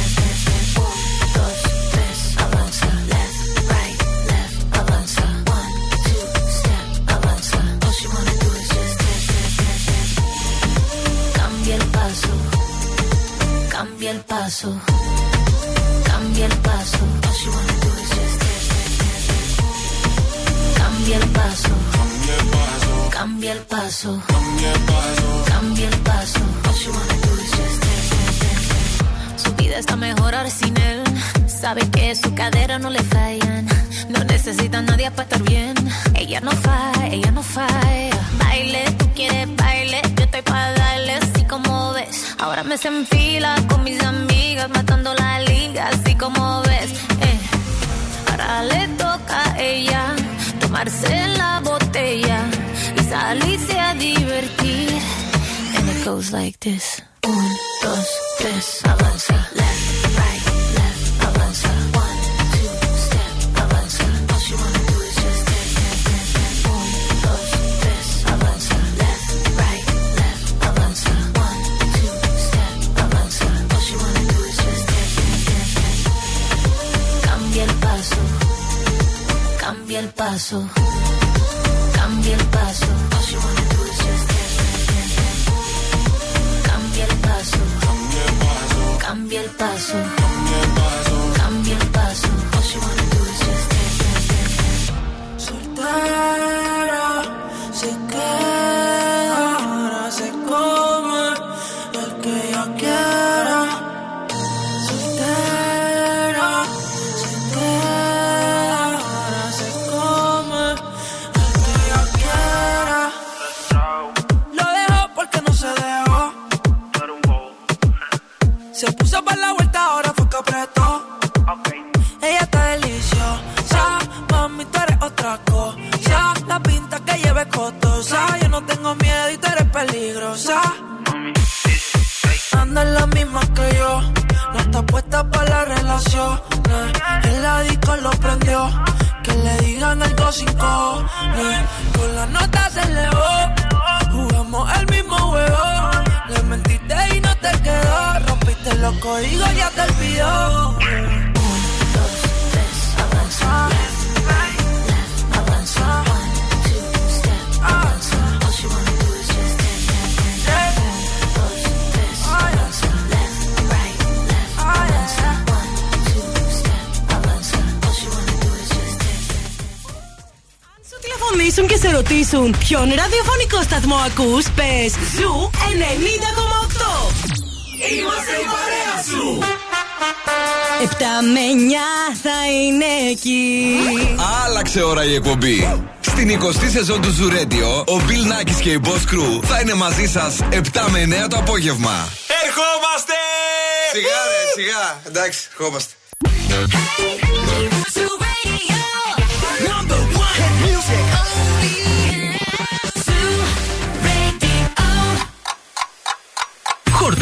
Cambia el paso, cambia el paso. Cambia el paso, cambia el paso, cambia el paso. Su vida está mejor ahora sin él. Sabe que su cadera no le fallan. No necesita nadie para estar bien. Ella no falla, ella no falla. Baile, tú quieres baile. Yo estoy para darle así como. Ahora me se enfila con mis amigas, matando la liga, así como ves. Eh. Ahora le toca a ella tomarse la botella y salirse a divertir. And it goes like this. Un, dos, tres, avanza. Left, right, left, avanza. Cambia el paso, cambia el paso. Cambia el paso, cambia el paso, cambia el paso. Soltera, se queda. El disco lo prendió, que le digan algo sin cojones. Con la nota se elevó, jugamos el mismo juego. Le mentiste y no te quedó, rompiste los códigos, ya te olvidó. Avanza, avanza, Σου τηλεφωνήσουν και σε ρωτήσουν ποιον ραδιοφωνικό σταθμό ακούς, πες Ζου 90,8. Είμαστε η παρέα σου. Επτά με 9 θα είναι εκεί. Άλλαξε ώρα η εκπομπή. Στην 20η σεζόν του Zoo Radio, ο Bill Nackis και η Boss Crew θα είναι μαζί σας 7 με 9 το απόγευμα. Ερχόμαστε! Σιγά ρε, σιγά. Εντάξει, ερχόμαστε.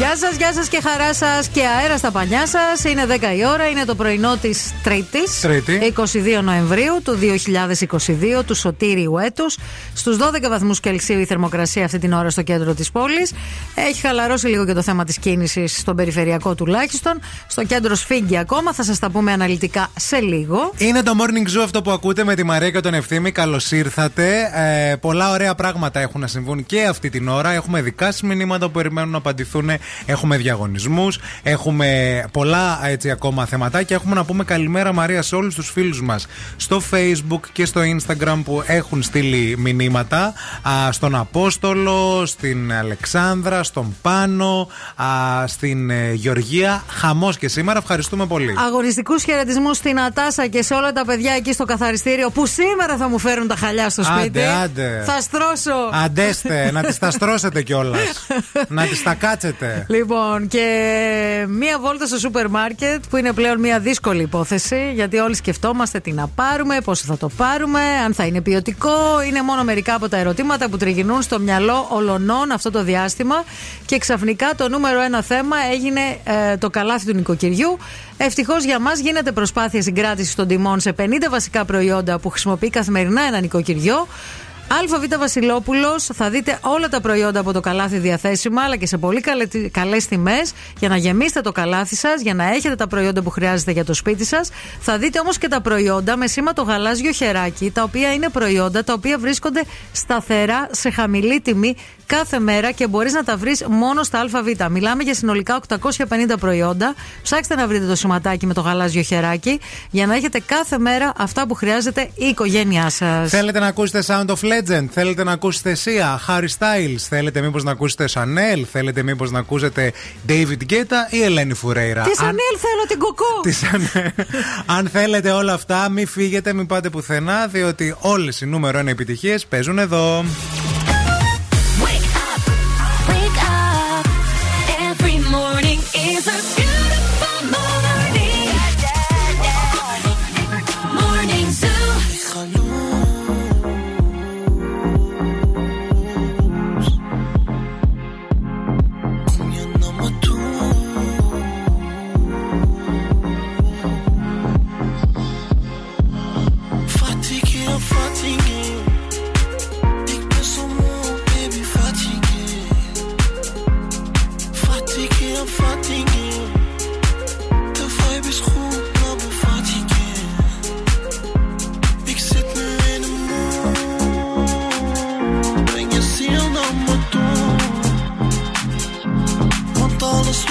Γεια σας, γεια σας και χαρά σας και αέρα στα πανιά σας. Είναι 10 η ώρα, είναι το πρωινό της Τρίτης. Τρίτη. 22 Νοεμβρίου του 2022, του σωτήριου έτους. Στους 12 βαθμούς Κελσίου η θερμοκρασία αυτή την ώρα στο κέντρο της πόλης. Έχει χαλαρώσει λίγο και το θέμα της κίνησης στον περιφερειακό τουλάχιστον. Στο κέντρο σφίγγει ακόμα, θα σας τα πούμε αναλυτικά σε λίγο. Είναι το morning zoo αυτό που ακούτε με τη Μαρία και τον Ευθύμη. Καλώς ήρθατε. Ε, πολλά ωραία πράγματα έχουν να συμβούν και αυτή την ώρα. Έχουμε δικά σας μηνύματα που περιμένουν να απαντηθούν. Έχουμε διαγωνισμούς. Έχουμε πολλά έτσι ακόμα θεματάκια. Έχουμε να πούμε καλημέρα Μαρία σε όλους τους φίλους μας στο Facebook και στο Instagram που έχουν στείλει μηνύματα. Α, στον Απόστολο, στην Αλεξάνδρα, στον Πάνο, α, στην ε, Γεωργία. Χαμός και σήμερα. Ευχαριστούμε πολύ. Αγωνιστικούς χαιρετισμούς στην Ατάσα και σε όλα τα παιδιά εκεί στο καθαριστήριο που σήμερα θα μου φέρουν τα χαλιά στο σπίτι. Άντε, άντε. Θα στρώσω. Αντέστε, να τις τα στρώσετε κιόλας. να τις τα κάτσετε. Λοιπόν, και μία βόλτα στο σούπερ μάρκετ που είναι πλέον μία δύσκολη υπόθεση γιατί όλοι σκεφτόμαστε τι να πάρουμε, πόσο θα το πάρουμε, αν θα είναι ποιοτικό. Είναι μόνο μερικά από τα ερωτήματα που τριγυρνούν στο μυαλό ολονών αυτό το διάστημα και ξαφνικά το νούμερο ένα θέμα έγινε ε, το καλάθι του νοικοκυριού. Ευτυχώς για μας γίνεται προσπάθεια συγκράτησης των τιμών σε 50 βασικά προϊόντα που χρησιμοποιεί καθημερινά ένα νοικοκυριό. ΑΒ Βασιλόπουλος, θα δείτε όλα τα προϊόντα από το καλάθι διαθέσιμα, αλλά και σε πολύ καλές τιμές για να γεμίσετε το καλάθι σας, για να έχετε τα προϊόντα που χρειάζεται για το σπίτι σας. Θα δείτε όμως και τα προϊόντα με σήμα το γαλάζιο χεράκι, τα οποία είναι προϊόντα τα οποία βρίσκονται σταθερά σε χαμηλή τιμή κάθε μέρα και μπορείς να τα βρεις μόνο στα ΑΒ. Μιλάμε για συνολικά 850 προϊόντα. Ψάξτε να βρείτε το σηματάκι με το γαλάζιο χεράκι για να έχετε κάθε μέρα αυτά που χρειάζεται η οικογένειά σας. Θέλετε να ακούσετε Sound of Legend, θέλετε να ακούσετε Sia, Harry Styles, θέλετε μήπως να ακούσετε Chanel, θέλετε μήπως να ακούσετε David Guetta ή Ελένη Φουρέιρα. Τι Chanel θέλω την κοκό! Τι Chanel. Αν θέλετε όλα αυτά, μην φύγετε, μην πάτε πουθενά, διότι όλες οι νούμερο 1 επιτυχίες παίζουν εδώ.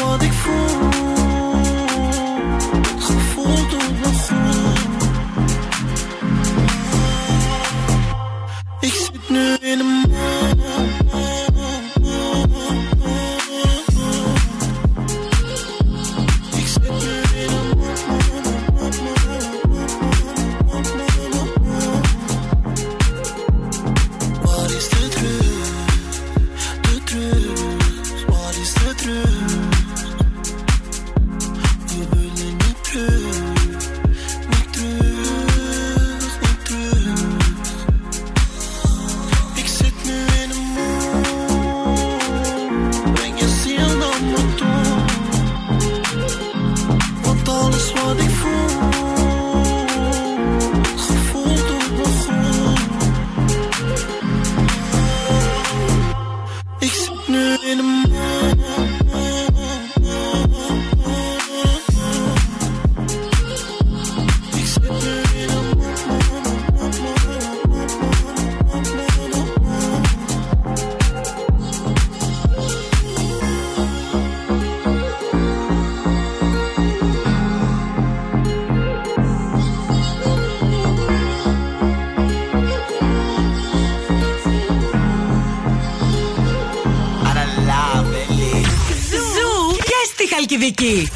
我的肤 στη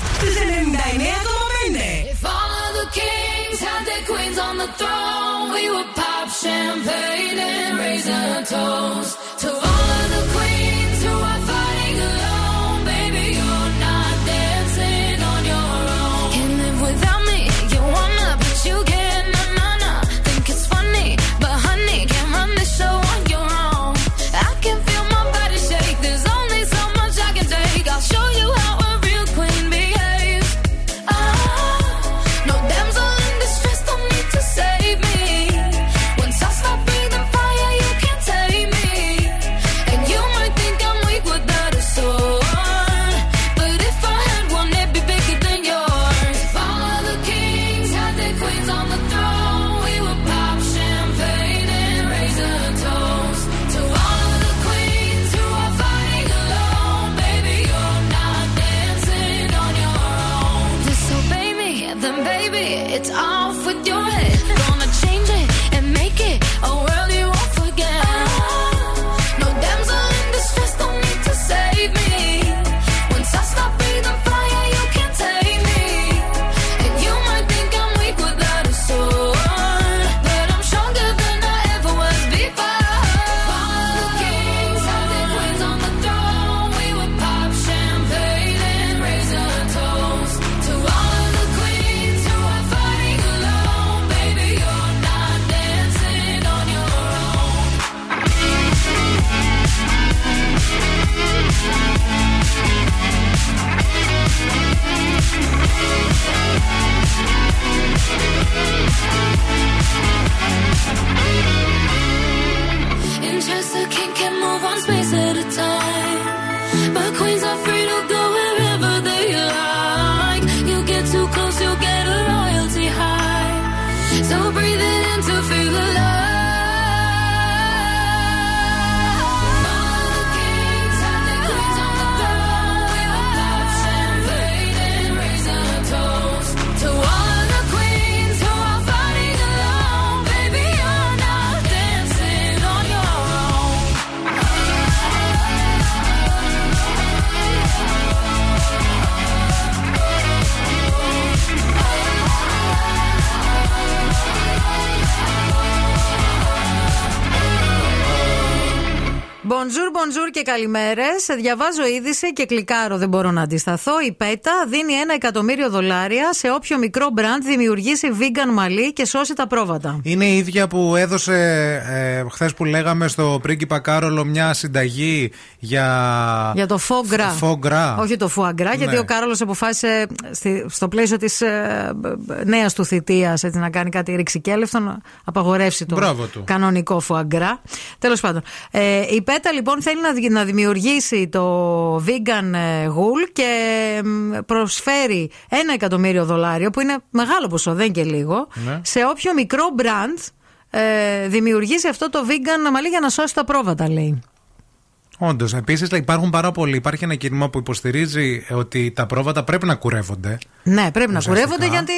καλημέρες. Διαβάζω είδηση και κλικάρω, δεν μπορώ να αντισταθώ. Η ΠΕΤΑ δίνει ένα εκατομμύριο δολάρια σε όποιο μικρό μπραντ δημιουργήσει vegan μαλλί και σώσει τα πρόβατα. Είναι η ίδια που έδωσε ε, χθες που λέγαμε στο πρίγκιπα Κάρολο μια συνταγή για. Για το φόγκρα. Φόγκρα. Όχι το φουαγκρά, Ναι. γιατί ο Κάρολος αποφάσισε στη- στο πλαίσιο της νέας του θητείας να κάνει κάτι ρηξικέλευτο, να απαγορεύσει το Μπράβο του. κανονικό φουαγκρά. Τέλος πάντων. Ε, η ΠΕΤΑ λοιπόν θέλει να, δι- να δημιουργήσει το vegan ε, γουλ και μ, προσφέρει ένα εκατομμύριο δολάριο, που είναι μεγάλο ποσό, δεν και λίγο, Ναι. σε όποιο μικρό brand ε, δημιουργήσει αυτό το vegan μαλλί για να σώσει τα πρόβατα, λέει. Όντως. Επίσης υπάρχουν πάρα πολλοί. Υπάρχει ένα κίνημα που υποστηρίζει ότι τα πρόβατα πρέπει να κουρεύονται. Ναι, πρέπει να Ουσιαστικά. κουρεύονται γιατί,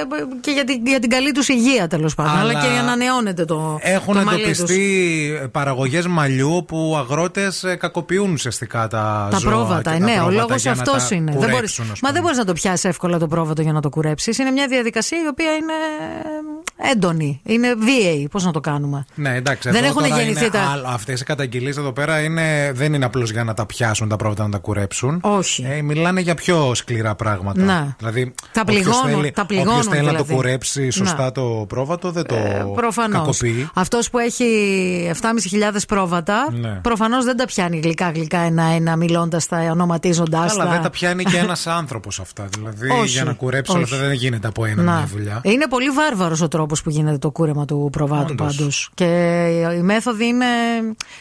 ε, και για την, για την καλή τους υγεία τέλος πάντων. Αλλά, Αλλά και για να ανανεώνεται το, Έχουν το μαλλί τους. εντοπιστεί παραγωγές μαλλιού που αγρότες κακοποιούν ουσιαστικά τα, Τα ζώα πρόβατα, και τα ναι, ο πρόβατα λόγος για να αυτός τα είναι. Δεν μπορείς, κουρέψουν, ας μα δεν μπορείς να το πιάσεις εύκολα το πρόβατο για να το κουρέψεις. Είναι μια διαδικασία η οποία είναι ε, έντονη. Είναι βίαιη. Πώς να το κάνουμε; Ναι, εντάξει. Δεν εδώ έχουν τώρα γεννηθεί είναι τα- άλλο. Αυτές οι καταγγελίες εδώ πέρα είναι, δεν είναι απλώς για να τα πιάσουν τα πρόβατα να τα κουρέψουν. Όχι. Ε, μιλάνε για πιο σκληρά πράγματα. Ναι. Δηλαδή, Τα όποιος πληγώνουν, θέλει, τα πληγώνουν όποιος θέλει να το δηλαδή. κουρέψει σωστά Ναι. το πρόβατο, δεν το Προφανώς. κακοποιεί. Αυτός που έχει 7.500 πρόβατα, Ναι. προφανώς δεν τα πιάνει γλυκά-γλυκά ένα-ένα, μιλώντας τα, ονοματίζοντά Αλλά τα. δεν τα πιάνει και ένας άνθρωπος αυτά. Δηλαδή, Όχι, για να κουρέψει όλα όχι. αυτά δεν γίνεται από ένα Να. μια δουλειά. Είναι πολύ βάρβαρος ο τρόπο που γίνεται το κούρεμα του προβάτου Όντως. πάντως. Και η μέθοδοι είναι.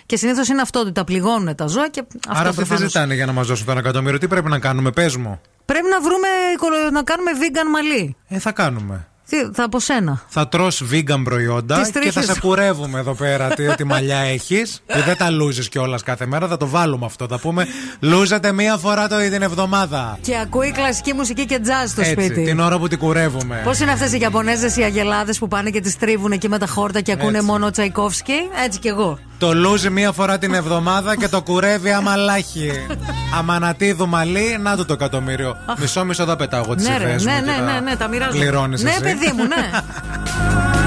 και συνήθως είναι αυτό ότι τα πληγώνουν τα ζώα και αυτό Άρα αυτοί τι προφανώς. ζητάνε για να μας δώσουν το ένα εκατομμύριο. Τι πρέπει να κάνουμε, πες μου. Πρέπει να βρούμε οικολο- να κάνουμε vegan μαλλί. Ε, θα κάνουμε. Τι, θα από σένα. Θα τρως vegan προϊόντα Τις και θα τρίχες σε σου. κουρεύουμε εδώ πέρα τι, τι μαλλιά έχεις. Που δεν τα λούζεις κιόλας κάθε μέρα. Θα το βάλουμε αυτό. Θα πούμε λούζατε μία φορά το την εβδομάδα. Και ακούει κλασική μουσική και jazz στο Έτσι, σπίτι. την ώρα που την κουρεύουμε. Πώς είναι αυτές οι Ιαπωνέζες οι αγελάδες που πάνε και τις τρίβουν εκεί με τα χόρτα και ακούνε Έτσι. μόνο Τσαϊκόφσκι; Έτσι κι εγώ. Το λούζει μία φορά την εβδομάδα και το κουρεύει αμαλάχη. Αμανατίδου μαλλί, να του το εκατομμύριο. Μισό μισό θα πετάω εγώ τις Ναι, ρε, ιδέες μου ναι, και ναι, τα ναι, ναι, τα μοιράζω. πληρώνεις Ναι, εσύ. παιδί μου, ναι.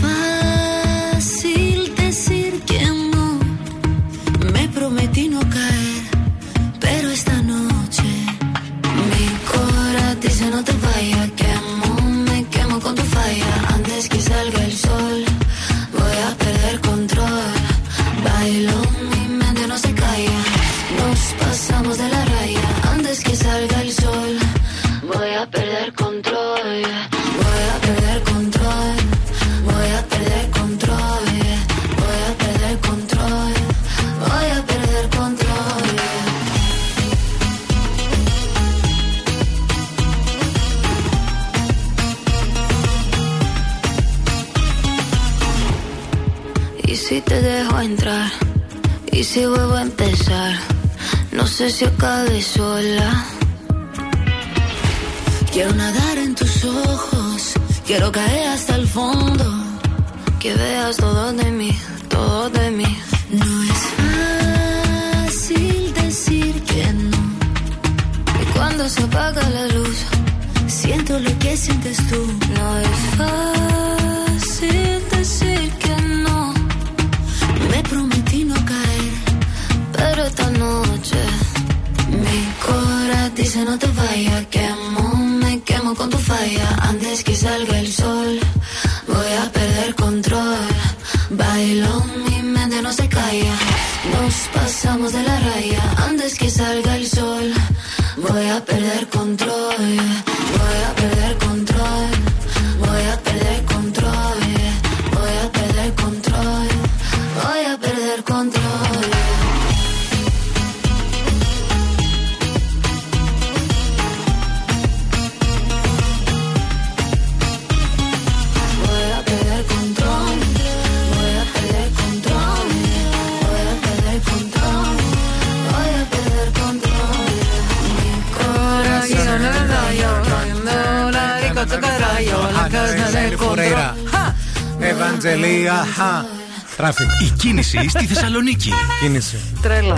Η κίνηση στη Θεσσαλονίκη. Κίνηση. Τρέλα.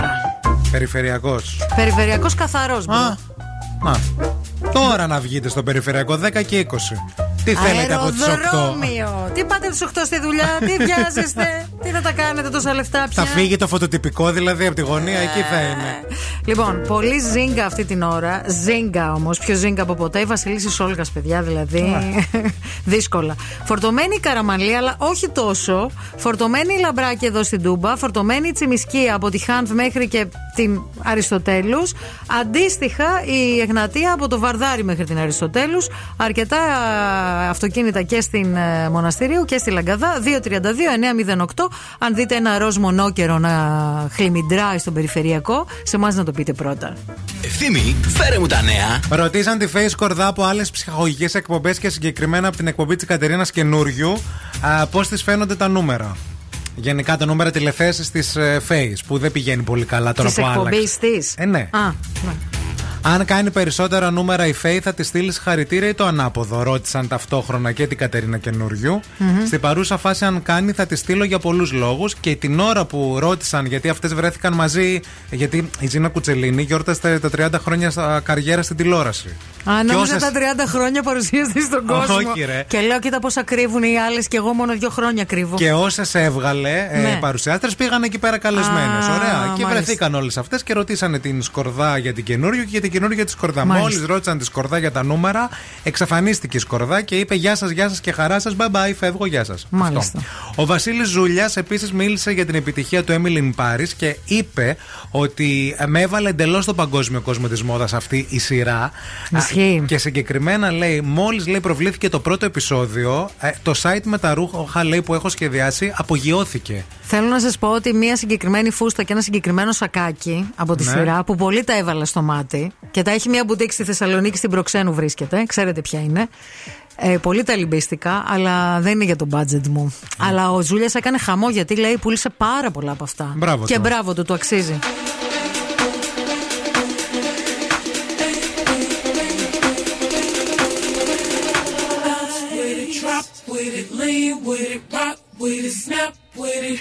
Περιφερειακός. Περιφερειακός καθαρός. Να. Τώρα να βγείτε στο περιφερειακό 10 και 20. Τι θέλετε από τις 8. Αεροδρόμιο. Τι πάτε τις 8 στη δουλειά, τι βιάζεστε, τι θα τα κάνετε τόσα λεφτά πια; Θα φύγει το φωτοτυπικό δηλαδή από τη γωνία, εκεί θα είναι. Λοιπόν, πολύ ζίγκα αυτή την ώρα. Ζίγκα όμως, πιο ζίγκα από ποτέ. Η Βασιλίση Όλγα, παιδιά, δηλαδή. δύσκολα. Φορτωμένη η καραμαλή, αλλά όχι τόσο. Φορτωμένη η λαμπράκη εδώ στην Τούμπα. Φορτωμένη η τσιμισκή από τη Χάνθ μέχρι και την Αριστοτέλους. Αντίστοιχα η Εγνατία από το Βαρδάρι μέχρι την Αριστοτέλους. Αρκετά α, αυτοκίνητα και στην ε, Μοναστηρίου και στη Λαγκαδά. 232-908. Αν δείτε ένα ροζ μονόκερο να χλιμιντράει στον περιφερειακό, σε εμάς να το πείτε πρώτα. Ευθύμη, φέρε μου τα νέα. Ρωτήσαν τη Face Κορδά από άλλες ψυχαγωγικές εκπομπές και συγκεκριμένα από την εκπομπή της Κατερίνας Καινούριου πώς της φαίνονται τα νούμερα. Γενικά τα νούμερα τηλεθέσει της Face που δεν πηγαίνει πολύ καλά τώρα Της που άλλαξε. εκπομπής της. Ε, ναι. Α, ναι. Αν κάνει περισσότερα νούμερα η Faye, θα τη στείλει χαρητήρια ή το ανάποδο. Ρώτησαν ταυτόχρονα και την Κατερίνα Καινούριου. Μμμ. Στην παρούσα φάση, αν κάνει, θα τη στείλω για πολλούς λόγους. Και την ώρα που ρώτησαν, γιατί αυτές βρέθηκαν μαζί, γιατί η Ζήνα Κουτσελίνη γιόρτασε τα 30 χρόνια στα καριέρα στην τηλεόραση. Α, Και νόμιζα όσες- τα 30 χρόνια παρουσίαστη στον κόσμο. Όχι, ρε. Και λέω, κοίτα πόσα κρύβουν οι άλλες και εγώ μόνο δύο χρόνια κρύβω. Και όσες έβγαλε ε, Ναι. παρουσιάστρες πήγαν εκεί πέρα καλεσμένες. Α, Ωραία. Και μάλιστα. βρεθήκαν όλες αυτές και ρωτήσανε την Σκορδά για την καινούριο και για την καινούργια της Σκορδά. Μάλιστα. Μόλις ρώτησαν τη Σκορδά για τα νούμερα, εξαφανίστηκε η Σκορδά και είπε Γεια σας, γεια σας και χαρά σας. Bye bye, φεύγω, γεια σας. Μάλιστα. Ο Βασίλης Ζουλιά επίσης μίλησε για την επιτυχία του Emily in Paris και είπε ότι με έβαλε εντελώς στο παγκόσμιο κόσμο τη μόδα αυτή η σειρά. Ισχύει. Α, Και συγκεκριμένα λέει, μόλις λέει προβλήθηκε το πρώτο επεισόδιο, ε, το site με τα ρούχα λέει, που έχω σχεδιάσει απογειώθηκε. Θέλω να σας πω ότι μία συγκεκριμένη φούστα και ένα συγκεκριμένο σακάκι από τη Ναι. σειρά που πολύ τα έβαλα στο μάτι και τα έχει μία μπουτίκ στη Θεσσαλονίκη στην Προξένου βρίσκεται. Ξέρετε ποια είναι. Ε, πολύ τα λυμπίστηκα, αλλά δεν είναι για το budget μου. Αλλά ο Ζούλιας έκανε χαμό γιατί λέει πούλησε πάρα πολλά από αυτά. Μπράβο και του. μπράβο του, το αξίζει. With it, rock with it, snap with it.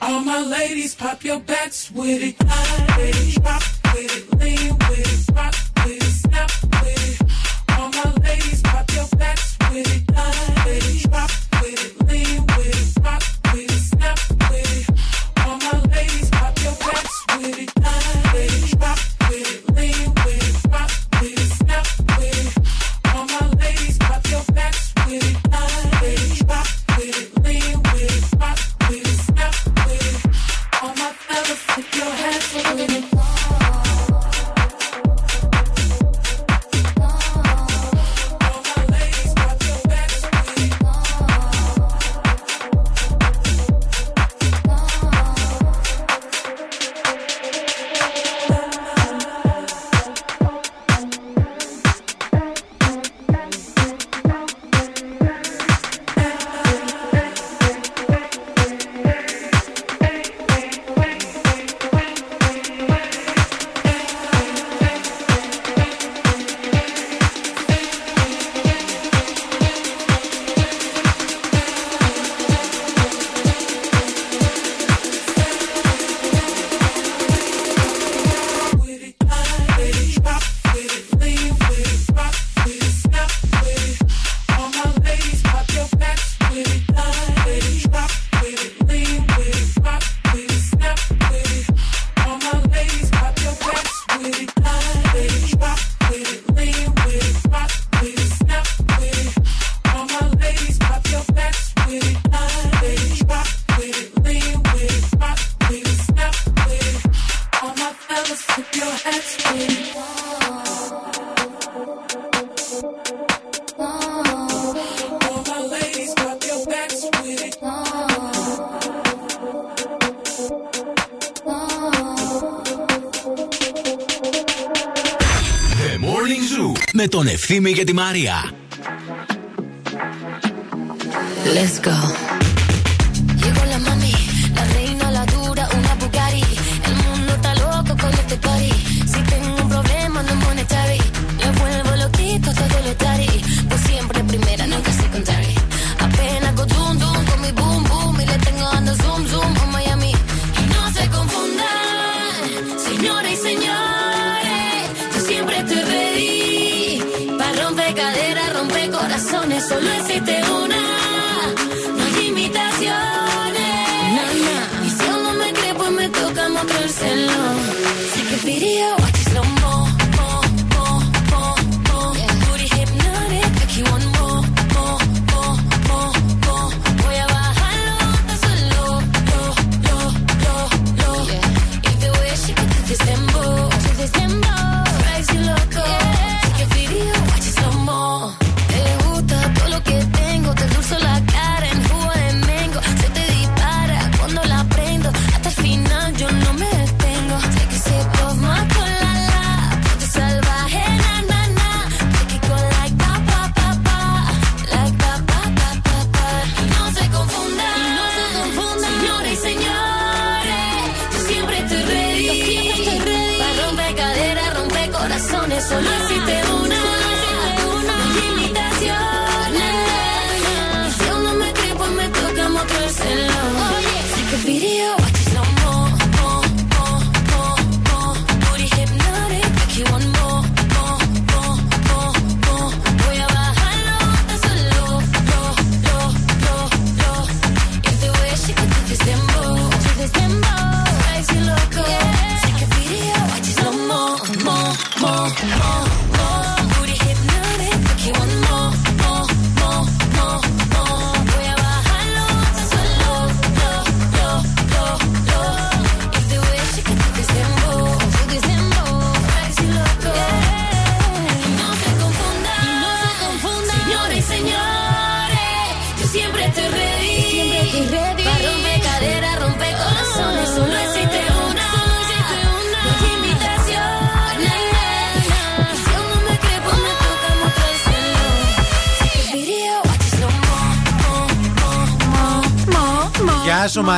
All my ladies, pop your backs with it. Line with it, drop with it, lean with it, rock with it, snap with it. All my ladies, pop your backs with it. Line with it, drop with it, lean with it, rock with it, snap with it. All my ladies, pop your backs with it. Line with it, drop with it, lean with it, rock with it, snap with it. All my ladies, pop your backs with it. Και τη Μαρία.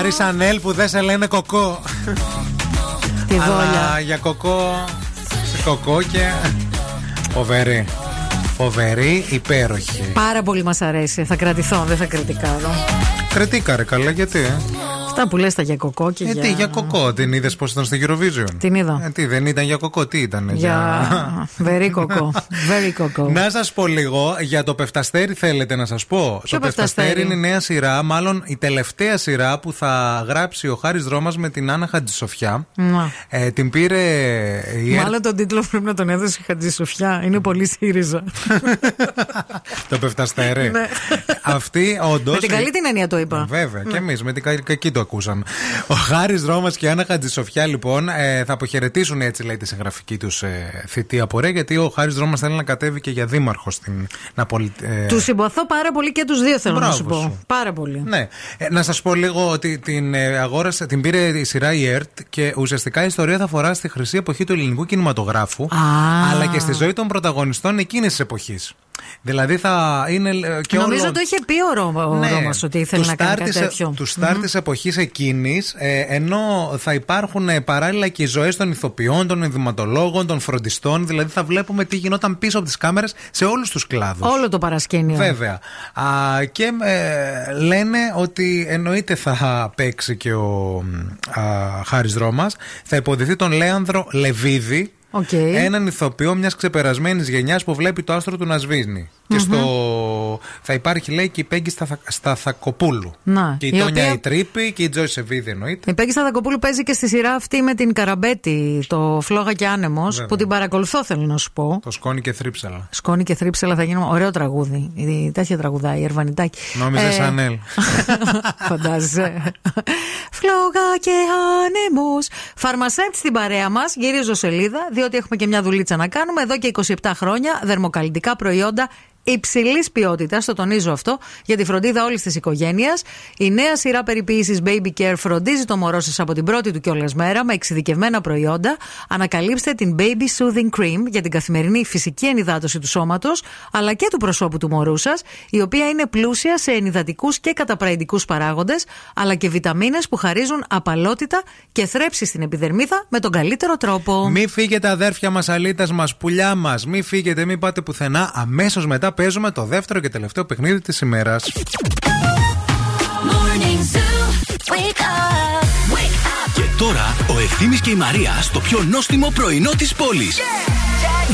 Γεια σου Μαρίσα Νέλ που δεν σε λένε κοκό. Τη Αλλά δόλια. για κοκό. Σε κοκό και. Φοβερή. Φοβερή, υπέροχη. Πάρα πολύ μας αρέσει. Θα κρατηθώ, δεν θα κριτικάρω. Κριτήκα ρε καλά, γιατί. Ε, Αυτά που λες τα για κοκό και ε για. τι, για κοκό. Την είδες πώς ήταν στο Eurovision; Την είδα. Ε, τι, δεν ήταν για κοκό, τι ήταν. Για. Very κοκό. Very κοκό. Να σας πω λίγο για το Πεφταστέρι, θέλετε να σας πω; Ποιο το Πεφταστέρι; Πεφταστέρι; είναι η νέα σειρά, μάλλον η τελευταία σειρά που θα γράψει ο Χάρης Δρόμας με την Άννα Χατζησοφιά. Μα. Ε, την πήρε η Ερ- Μάλλον τον τίτλο πρέπει να τον έδωσε η Χατζησοφιά. Είναι πολύ ΣΥΡΙΖΑ. το Πεφταστέρι. Ναι. Αυτή όντως. Με την καλή την έννοια το είπα. Βέβαια, Ναι. και εμείς με την κα- κακή το ακούσαμε. Ο Χάρης Ρώμας και η Άννα Χατζησοφιά, λοιπόν, ε, θα αποχαιρετήσουν έτσι, λέει, τη συγγραφική τους ε, θητεία πορεία, γιατί ο Χάρης Ρώμας θέλει να κατέβει και για δήμαρχο στην Ναπολη... ε, Του συμπαθώ πάρα πολύ και τους δύο θέλω να Μπράβο σου πω. σου. Πάρα πολύ. Ναι. Ε, να σας πω λίγο ότι την ε, αγόρασε, την πήρε η σειρά η ΕΡΤ και ουσιαστικά η ιστορία θα αφορά στη χρυσή εποχή του ελληνικού κινηματογράφου, αλλά και στη ζωή των πρωταγωνιστών εκείνης της εποχής. Δηλαδή θα είναι ε, και Νομίζω όλο... το είχε πει ο, Ρώμα, ο Ναι. Ρώμας ότι ήθελε Τους να κάνει start κάτι της- τέτοιο. Τους στάρ τη εποχής εκείνης, ενώ θα υπάρχουν ε, παράλληλα και οι ζωές των ηθοποιών, των ενδυματολόγων, των φροντιστών. Δηλαδή θα βλέπουμε τι γινόταν πίσω από τις κάμερες σε όλους τους κλάδους. Όλο το παρασκήνιο. Βέβαια. Α, και ε, λένε ότι εννοείται θα παίξει και ο α, Χάρης Ρώμας. Θα υποδυθεί τον Λέανδρο Λεβίδη. Οκ. Έναν ηθοποιό μιας ξεπερασμένης γενιάς που βλέπει το άστρο του να σβήνει. Και στο. Θα υπάρχει, λέει, και η Πέγκυ Σταθα- Σταθακοπούλου. Να, Και η, η Τόνια οποία- η Τρύπη και η Τζόυς Ευείδη εννοείται. Η Πέγκη Σταδακοπούλου παίζει και στη σειρά αυτή με την Καραμπέτη, το Φλόγα και Άνεμος, Βέβαια. που την παρακολουθώ, θέλω να σου πω. Το σκόνη και θρύψαλα. Σκόνη και θρύψαλα θα γίνουμε. Ωραίο τραγούδι. Η τέτοια τραγουδάει, η Αρβανιτάκη. Νόμιζες Ε, Σανέλ. Φαντάζεσαι. Φλόγα και άνεμος. Φαρμασέπτ στην παρέα μας, γυρίζω σελίδα, διότι έχουμε και μια δουλίτσα να κάνουμε. Εδώ και 27 χρόνια δερμοκαλλιτικά προϊόντα υψηλής ποιότητας, το τονίζω αυτό, για τη φροντίδα όλης της οικογένειας. Η νέα σειρά περιποίησης Baby Care φροντίζει το μωρό σας από την πρώτη του κιόλας μέρα με εξειδικευμένα προϊόντα. Ανακαλύψτε την Baby Soothing Cream για την καθημερινή φυσική ενυδάτωση του σώματος, αλλά και του προσώπου του μωρού σας, η οποία είναι πλούσια σε ενυδατικούς και καταπραϊντικού παράγοντες, αλλά και βιταμίνες που χαρίζουν απαλότητα και θρέψη στην επιδερμίδα με τον καλύτερο τρόπο. Μη φύγετε, αδέρφια μας, αλίτα μας, πουλιά μας. Μη φύγετε, μη πάτε πουθενά. Αμέσως μετά παίζουμε το δεύτερο και τελευταίο παιχνίδι της ημέρας. Morning Zoo. Wake up. Wake up. Και τώρα ο Ευθύμης και η Μαρία στο πιο νόστιμο πρωινό της πόλης.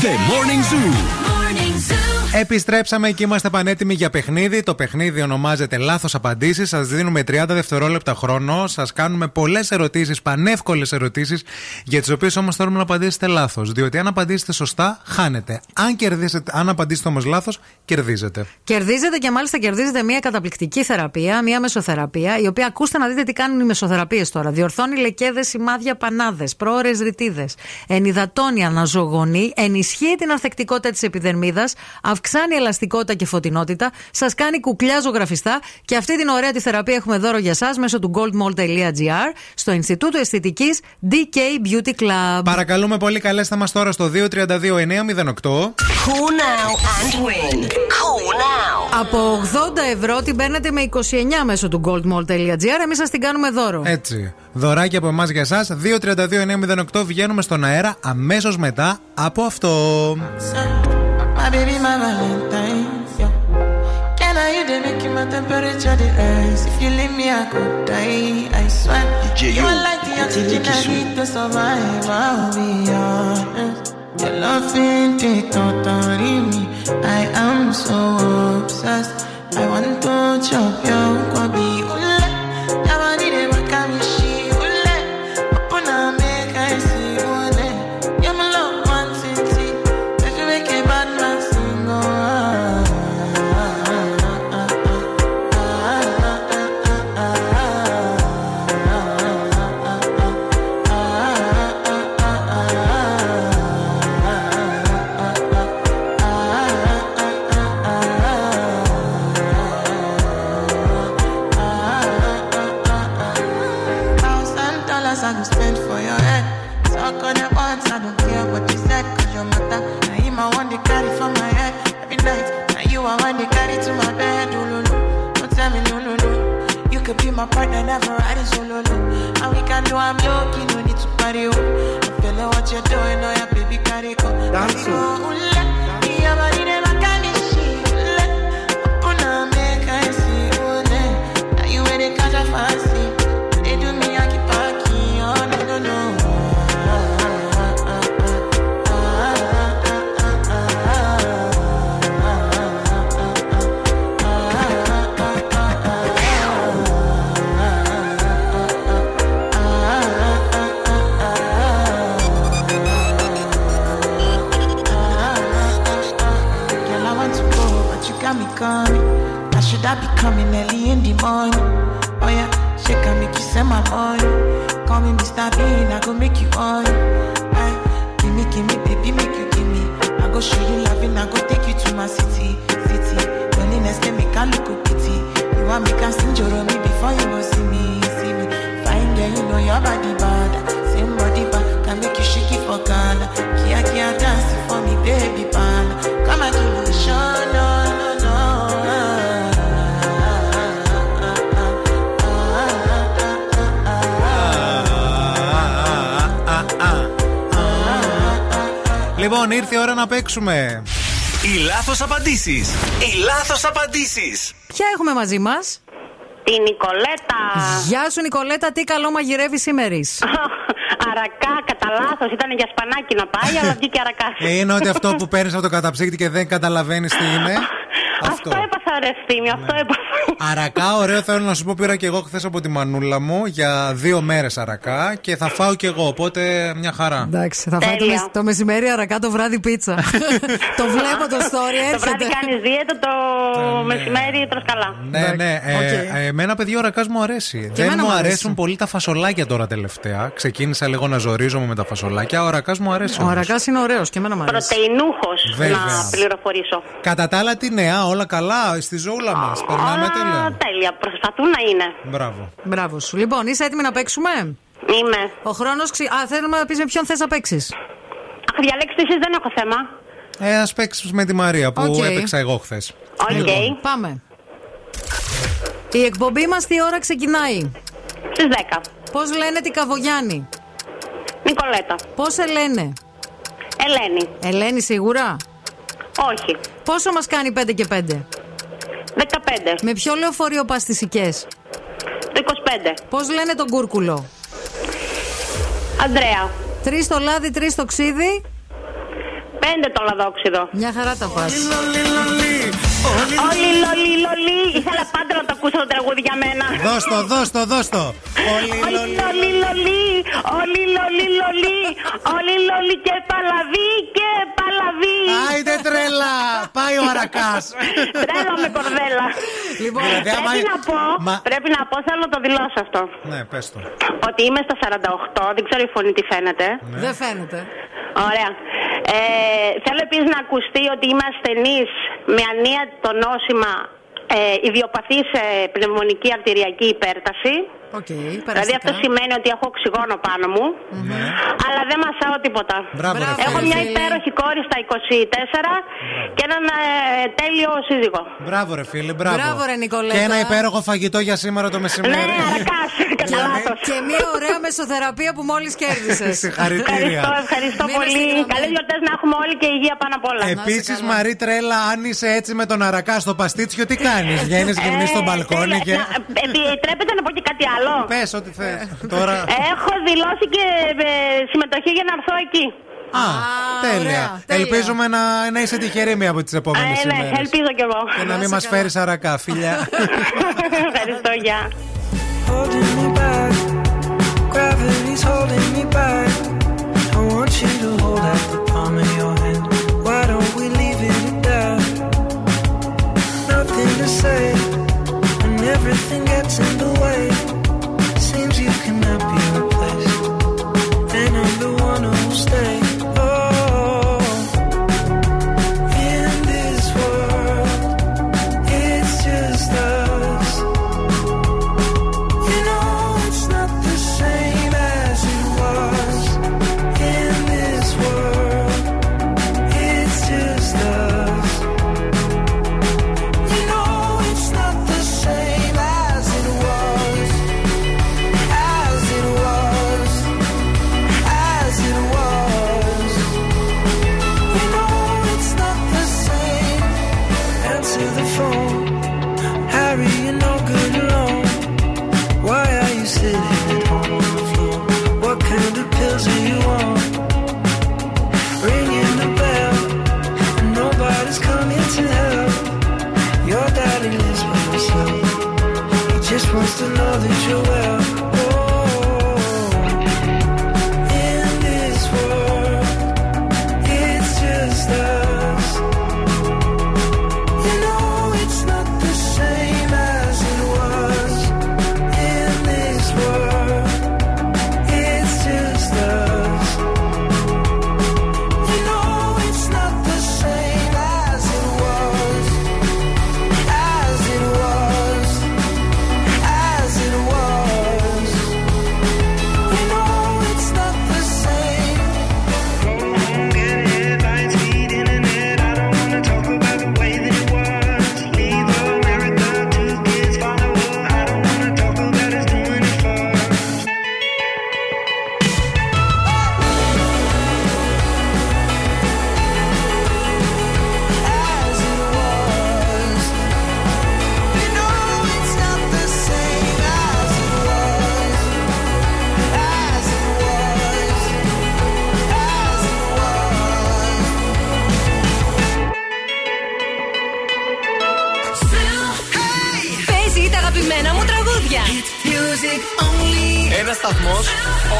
The Morning Zoo. Morning Zoo. Επιστρέψαμε και είμαστε πανέτοιμοι για παιχνίδι. Το παιχνίδι ονομάζεται Λάθος Απαντήσεις. Σας δίνουμε 30 δευτερόλεπτα χρόνο. Σας κάνουμε πολλές ερωτήσεις, πανεύκολες ερωτήσεις, για τις οποίες όμως θέλουμε να απαντήσετε λάθος. Διότι αν απαντήσετε σωστά, χάνετε. Αν, κερδίσετε, αν απαντήσετε όμως λάθος, κερδίζετε. Κερδίζετε και μάλιστα κερδίζετε μια καταπληκτική θεραπεία, μια μεσοθεραπεία, η οποία ακούστε να δείτε τι κάνουν οι μεσοθεραπείες τώρα. Διορθώνει λεκέδες, σημάδια, πανάδες, πρόορε ρητίδες, ενυδατώνει, αναζωογονεί, ενισχύει την ανθεκτικότητα της επιδερμίδας, αυξάνει ελαστικότητα και φωτεινότητα, σας κάνει κουκλιά ζωγραφιστά και αυτή την ωραία τη θεραπεία έχουμε δώρο για εσά μέσω του goldmall.gr στο Ινστιτούτο Αισθητικής DK Beauty Club. Παρακαλούμε πολύ, καλέστε μας τώρα στο 232-908. Call now and win. Call now. Από 80 ευρώ την παίρνετε με 29 μέσω του goldmall.gr. Εμείς σας την κάνουμε δώρο. Έτσι. Δωράκι από εμάς για εσά. 232-908 βγαίνουμε στον αέρα αμέσως μετά από αυτό. My baby, my Valentine. Yo. Can I you they make my temperature the rise? If you leave me, I could die. I swear. you are like the oxygen I need to survive. I'll be honest. Your love ain't it totally me. I am so obsessed. I want to chop your kwabi. Never riding solo. No. And we can do I'm low, key, no need to party. Oh. I'm feeling what you're doing, oh yeah, baby, carry go. Dance. My money. Call me Mr. Bean, I go make you on. Aye, eh, give me, give me, baby, make you give me. I go show you loving, I go take you to my city, city. Loneliness can make I look a pity. You want me can sing me before you go see me, see me. Fine girl, you know your body bad. Same body bad, can make you shake it for Ghana. Kia kia dance for me, baby pan. Come and give me a show, no. Λοιπόν, ήρθε η ώρα να παίξουμε. Οι λάθος απαντήσεις. Οι λάθος απαντήσεις. Ποια έχουμε μαζί μας; Την Νικολέτα. Γεια σου, Νικολέτα, τι καλό μαγειρεύει σήμερα. Αρακά, κατά λάθος. Ήταν για σπανάκι να πάει, αλλά βγήκε αρακά. Ε, είναι ότι αυτό που παίρνεις από το καταψύκτη και δεν καταλαβαίνεις τι είναι. Αυτό έπαθα ρε Ευθύμη, αυτό έπαθα. Αρακά, ωραίο θέλω να σου πω. Πήρα και εγώ χθες από τη μανούλα μου για δύο μέρες αρακά και θα φάω κι εγώ. Οπότε μια χαρά. Εντάξει, θα φάει το, μεσ- το μεσημέρι αρακά το βράδυ πίτσα. το βλέπω το story, Το έρχεται. βράδυ κάνεις δίαιτα, το μεσημέρι τρως καλά. Ναι, ναι. Ε, Οκ. ε, εμένα, παιδί, ο αρακάς μου αρέσει. Και Δεν εμένα μου μου αρέσει. αρέσουν πολύ τα φασολάκια τώρα τελευταία. Ξεκίνησα λίγο να ζορίζομαι με τα φασολάκια. Ο αρακάς μου αρέσει. Ο όμως. αρακάς είναι ωραίος και εμένα μου αρέσει. Πρωτεϊνούχος, Βέβαια. να πληροφορήσω. Κατά τα άλλα, τι νέα, όλα καλά στη ζούγκλα μας. Περνάμε τέλεια. Α, τέλεια, προσπαθούν να είναι. Μπράβο. Μπράβο σου. Λοιπόν, είσαι έτοιμη να παίξουμε; Είμαι. Ο χρόνος. Ξυ... Α, θέλουμε να πεις με ποιον θες να παίξεις. Αχ, διαλέξτε εσείς, δεν έχω θέμα. Ε, ας παίξεις με τη Μαρία που Οκ. έπαιξα εγώ χθες. Οκ. Πάμε. Η εκπομπή μας τι ώρα ξεκινάει; Στις 10. Πώς λένε την Καβογιάννη; Νικολέτα. Πώς σε λένε; Ελένη. Ελένη σίγουρα; Όχι. Πόσο μας κάνει 5 και 5. 15. Με ποιο λεωφορείο πας στις ΙΚΕΑ. Το 25. Πώς λένε τον κούρκουλο; Αντρέα. Τρεις το λάδι, τρεις το ξύδι; Πέντε το λαδόξιδο. Μια χαρά τα πας. Όλοι λολί λολί. Ήθελα πάντα να το ακούσω το τραγούδι για μένα. Δώσ' το, δώσ' το, δώσ' το. Όλοι λολί λολί. Όλοι λολί λολί. Όλοι λολί και παλαβή και παλαβή. Άιντε τρέλα! Πάει ο αρακάς. Τρέλα με κορδέλα. Λοιπόν, Δηλαδή, άμα- πρέπει να πω, Μα- πρέπει να πω, θέλω να το δηλώσω αυτό. Ναι, πες το. Ότι είμαι στα 48, δεν ξέρω η φωνή τι φαίνεται. Δεν φαίνεται. Ωραία. Ε, θέλω επίσης να ακουστεί ότι είμαι ασθενής με ανίατο νόσημα ε, ιδιοπαθή πνευμονική αρτηριακή υπέρταση. Οκ, Δηλαδή αυτό σημαίνει ότι έχω οξυγόνο πάνω μου, αλλά δεν μασάω τίποτα. Μπράβο, ρε έχω φίλε. μια υπέροχη κόρη στα 24 και έναν ε, τέλειο σύζυγο. Μπράβο, ρε φίλε, μπράβο. Μπράβο, ρε, Νικολέτα. Και ένα υπέροχο φαγητό για σήμερα το μεσημέρι. Ναι, αρακάς, κατά λάθος. Και μια ωραία μεσοθεραπεία που μόλις κέρδισες. Συγχαρητήρια. Ευχαριστώ, ευχαριστώ πολύ. Καλές γιορτές να έχουμε όλοι και υγεία πάνω απ' όλα. Επίσης, Μαρή Τρέλα, αν είσαι έτσι με τον αρακά στο παστίτσιο, τι κάνεις; Βγαίνεις, γυρνείς στο μπαλκόνι και. Ε, Επιτρέπετε να πω και κάτι άλλο. Πες ό,τι θες. Τώρα. Έχω δηλώσει και ε, συμμετοχή για να έρθω εκεί. Α, τέλεια. Ελπίζουμε να, να είσαι τυχερή μία από τις επόμενες Ε, ναι, ημέρες. ελπίζω κι εγώ. Και να μην μας φέρεις αρακά, φιλιά. Ευχαριστώ, γεια. holding me back. Gravity's holding me back. I want you to hold out the palm of your hand.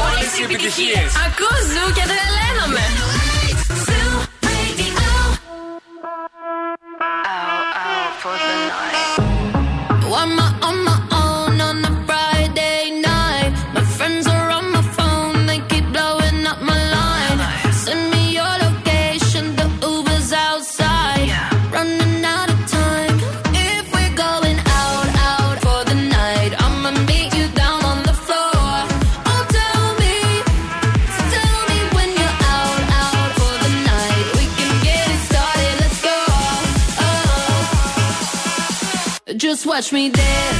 Όλες οι επιτυχίες. Ακούς ζου και τρελαίνομαι. touch me there.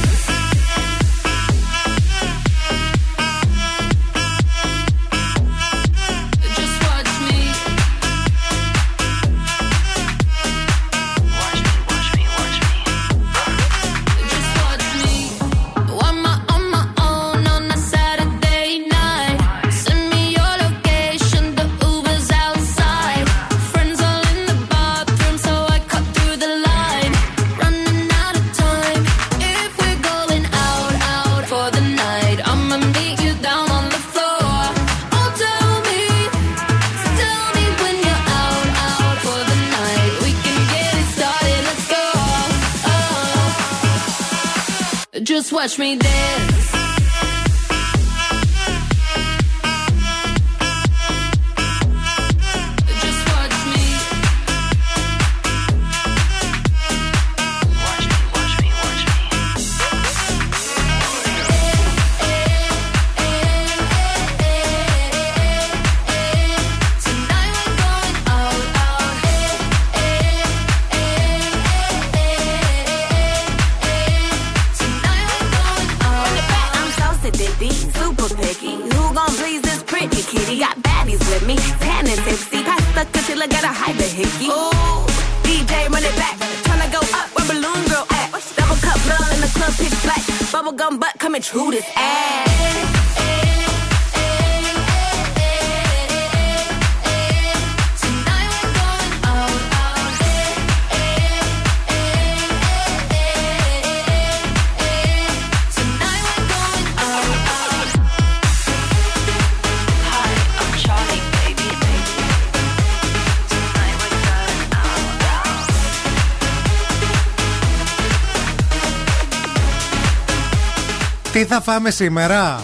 Θα φάμε σήμερα.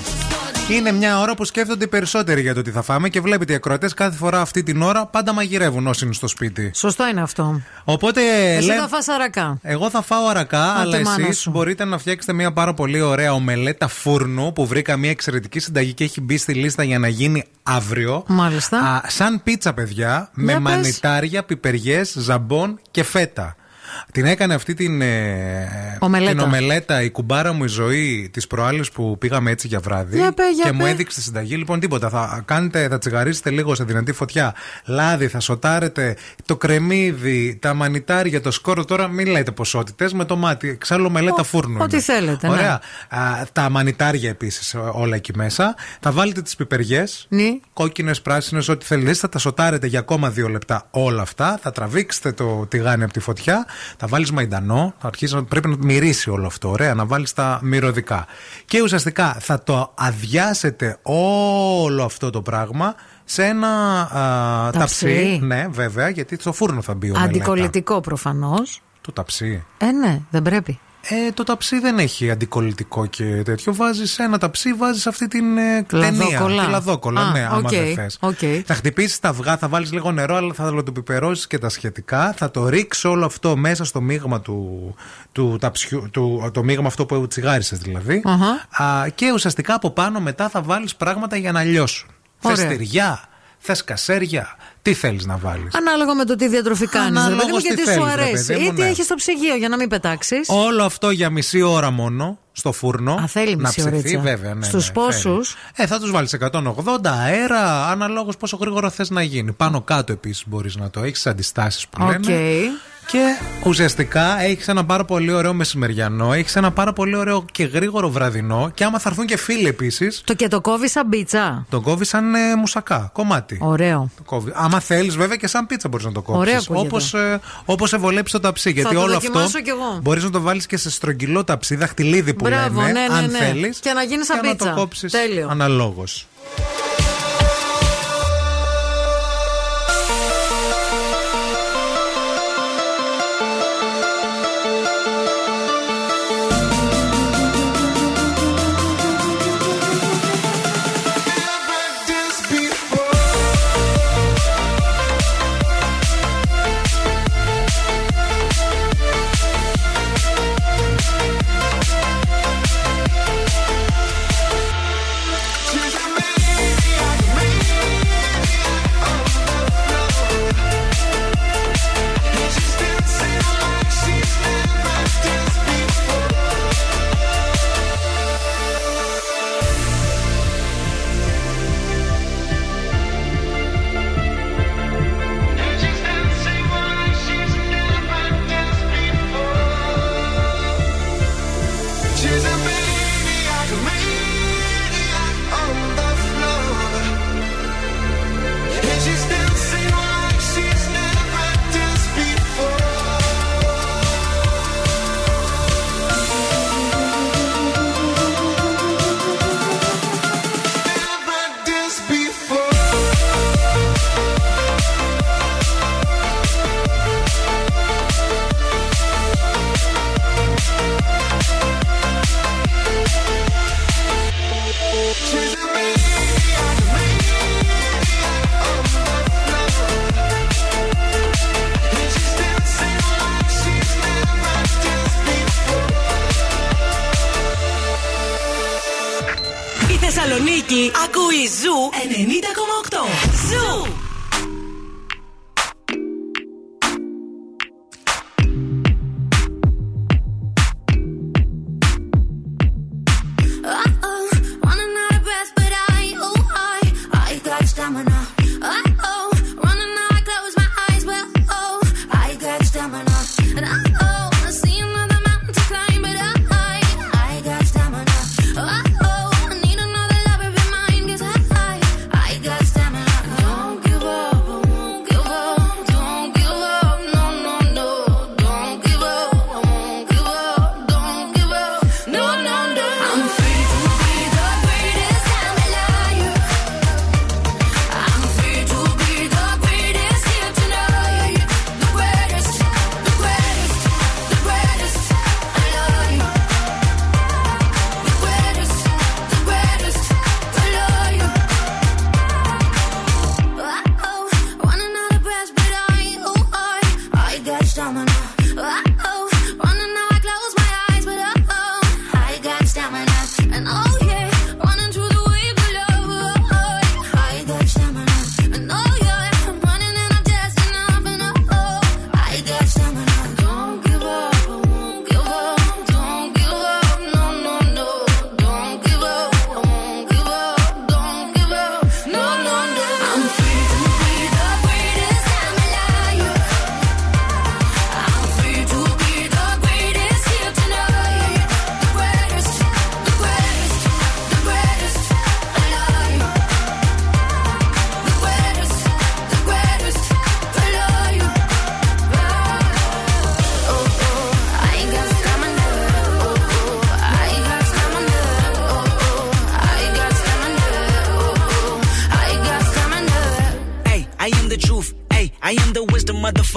Είναι μια ώρα που σκέφτονται οι περισσότεροι για το τι θα φάμε και βλέπετε οι ακροατές κάθε φορά αυτή την ώρα πάντα μαγειρεύουν όσοι είναι στο σπίτι. Σωστό είναι αυτό. Οπότε. Εσύ λέ- θα φας αρακά. Εγώ θα φάω αρακά, Α, αλλά τη μάνα εσείς σου. μπορείτε να φτιάξετε μια πάρα πολύ ωραία ομελέτα φούρνου που βρήκα μια εξαιρετική συνταγή και έχει μπει στη λίστα για να γίνει αύριο. Μάλιστα. Α, σαν πίτσα, παιδιά, με Για πες. μανιτάρια, πιπεριές, ζαμπόν και φέτα. Την έκανε αυτή την, ε, Ομελέτα. την ομελέτα η κουμπάρα μου η ζωή της προάλλης που πήγαμε έτσι για βράδυ. Για πε, για και μου πε. έδειξε τη συνταγή. Λοιπόν, τίποτα. Θα, κάνετε, θα τσιγαρίσετε λίγο σε δυνατή φωτιά. Λάδι, θα σοτάρετε το κρεμμύδι, τα μανιτάρια, το σκόρο. Τώρα μην λέτε ποσότητες με το μάτι. Εξάλλου μελέτα φούρνου. ό,τι είναι. θέλετε, ναι. Ωραία. Α, τα μανιτάρια επίσης όλα εκεί μέσα. Θα βάλετε τις πιπεριές. Ναι. Κόκκινες, πράσινες, ό,τι θέλετε. Θα τα σοτάρετε για ακόμα δύο λεπτά όλα αυτά. Θα τραβήξετε το τηγάνι από τη φωτιά. Θα βάλεις μαϊντανό. Θα αρχίσεις, να- πρέπει να μυρίσει όλο αυτό. Ωραία. Να βάλεις τα μυρωδικά. Και ουσιαστικά θα το αδειάσετε όλο αυτό το πράγμα σε ένα α, Ταψί. ταψί. Ναι, βέβαια, γιατί στο φούρνο θα μπει ομελέτα. Αντικολλητικό προφανώς. Το ταψί. Ε, ναι, δεν πρέπει. Ε, το ταψί δεν έχει αντικολλητικό και τέτοιο. Βάζεις ένα ταψί, βάζεις αυτή την ε, ταινία. Λαδόκολλα. Τη λαδόκολλα, Α, ναι, άμα οκ, δεν θες. οκ. Θα χτυπήσεις τα αυγά, θα βάλεις λίγο νερό, αλλά θα αλατοπιπερώσεις και τα σχετικά. Θα το ρίξει όλο αυτό μέσα στο μείγμα του, του ταψιού, του, το μείγμα αυτό που τσιγάρισες δηλαδή. Αχα. Α, και ουσιαστικά από πάνω μετά θα βάλεις πράγματα για να λιώσουν. Θες Ωραία. τυριά, θες κασέρια, τι θέλεις να βάλεις; Ανάλογα με το τι διατροφή κάνεις. Αναλόγως και τι τι σου θέλεις, ρε αρέσει. παιδί μου, Ή τι ναι. έχεις στο ψυγείο για να μην πετάξεις. Όλο αυτό για μισή ώρα μόνο στο φούρνο. Α, θέλει να μισή ψηθεί, ωρίτσα. βέβαια. Ναι, Στους ναι, πόσους; θέλει. Ε, θα τους βάλεις 180 αέρα, αναλόγως πόσο γρήγορα θες να γίνει. Πάνω κάτω επίσης μπορείς να το έχεις, αντιστάσεις που Οκ. λένε. Και ουσιαστικά έχεις ένα πάρα πολύ ωραίο μεσημεριανό, έχεις ένα πάρα πολύ ωραίο και γρήγορο βραδινό. Και άμα θα έρθουν και φίλοι επίσης. Το και το κόβεις σαν πίτσα; Το κόβεις σαν ε, μουσακά, κομμάτι. Ωραίο. Το. Άμα θέλεις, βέβαια και σαν πίτσα μπορείς να το κόβει. Όπως ε, όπως ευολέψει το ταψί. Θα γιατί το όλο αυτό μπορείς να το βάλεις και σε στρογγυλό ταψί, δαχτυλίδι που Μπράβο, λένε, ναι, ναι, ναι, αν θέλεις. Και να γίνει σαν και πίτσα. Να το κόψεις αναλόγως.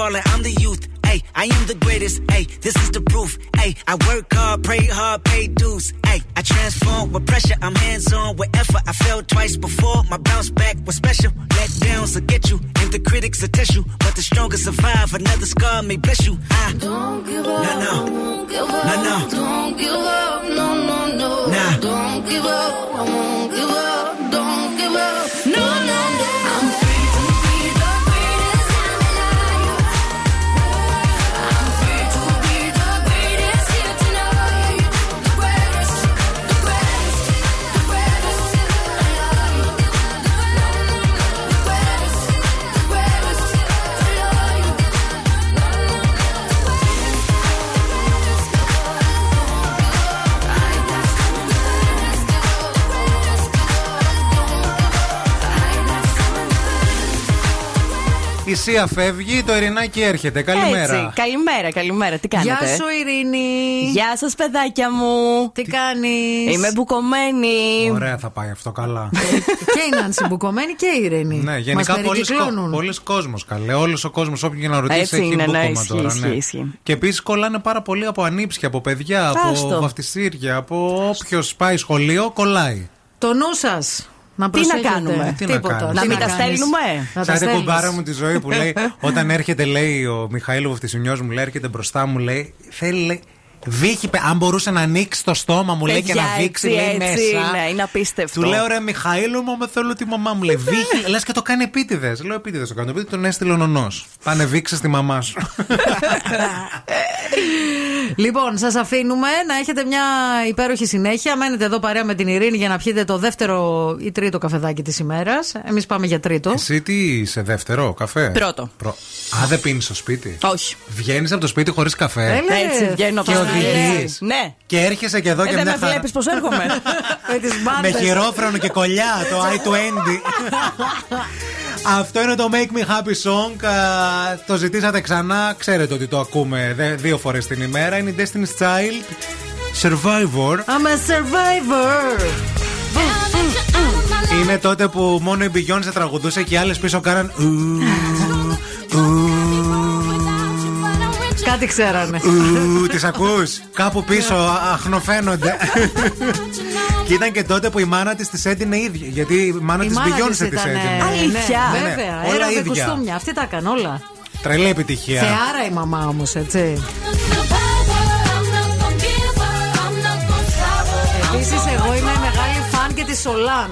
falling, I'm the user Σία φεύγει, το Ειρηνάκι έρχεται. Καλημέρα. Έτσι. Καλημέρα, καλημέρα. Τι κάνετε; Γεια σου, Ειρήνη. Γεια σας, παιδάκια μου. Τι κάνεις; Είμαι μπουκωμένη. Ωραία, θα πάει αυτό καλά. και η Νάνση μπουκωμένη και η Ειρήνη. ναι, γενικά Μας πολλοί περικυκλώνουν. πολλοί κόσμος καλέ. Όλος ο κόσμος, όποιον και να ρωτήσει, Έτσι έχει είναι, ναι, μπούκωμα ισχύει, τώρα. ισχύει, ναι. ισχύει. Και επίσης κολλάνε πάρα πολύ από ανήψια, από παιδιά, από Άστο. βαφτιστήρια, από όποιος πάει σχολείο, κολλάει. Το νου σας. Να Τι να προσέχετε. κάνουμε; Τι να Τίποτα. κάνουμε; Να Τι μην τα κάνεις. στέλνουμε; Να τα Σαν την στέλνεις. κουμπάρα μου τη ζωή που λέει, όταν έρχεται, λέει ο Μιχαήλ Βαφτισινιός μου, λέει, έρχεται μπροστά μου, λέει, θέλει, λέει, βύχει, παι- αν μπορούσε να ανοίξει το στόμα μου, λέει, και Παιδιά, να δείξει, έτσι, λέει, έτσι μέσα. είναι, είναι απίστευτο. Του λέω ρε Μιχαήλ μου, με θέλω τη μαμά μου. Λέει βύχει, λες και το κάνει επίτηδες. Λέω επίτηδες το κάνω. Επίτηδε τον έστειλε ο νονός. Πάνε βήξε στη μαμά σου. Λοιπόν, σας αφήνουμε να έχετε μια υπέροχη συνέχεια. Μένετε εδώ παρέα με την Ειρήνη για να πιείτε το δεύτερο ή τρίτο καφεδάκι της ημέρας. Εμείς πάμε για τρίτο. Εσύ τι είσαι, δεύτερο, καφέ; Πρώτο. Προ- Α, δεν πίνεις στο σπίτι; Όχι. Βγαίνεις από το σπίτι χωρίς καφέ; Έλα, Έτσι, βγαίνω Και από οδηγείς. Ναι. Και έρχεσαι και εδώ Ε, και δεν μια με χαρά. βλέπεις πώς έρχομαι. Με τις Με μπάντες. χειρόφρονο και κολλιά, το i20. Αυτό είναι το Make Me Happy Song. Α, Το ζητήσατε ξανά. Ξέρετε ότι το ακούμε δε- δύο φορές την ημέρα. Είναι η Destiny's Child Survivor. I'm a survivor. Είναι τότε που μόνο η Beyoncé τραγουδούσε και οι άλλες πίσω κάναν. Κάτι ξέρανε. ου. Τις ακούς Κάπου πίσω α- αχνοφαίνονται. Και ήταν και τότε που η μάνα της τη έντυνε ίδια. Γιατί η μάνα Η της μάνα Beyoncé της τη ήταν, έντυνε. ε, Αλήθεια. ναι, Ναι, Βέβαια, όλα έλαβε ίδια. κουστούμια. Αυτή τα έκανε όλα. Τρελή επιτυχία. Θεάρα η μαμά όμως, έτσι. Επίσης, εγώ είμαι μεγάλη φαν και της Σολάν.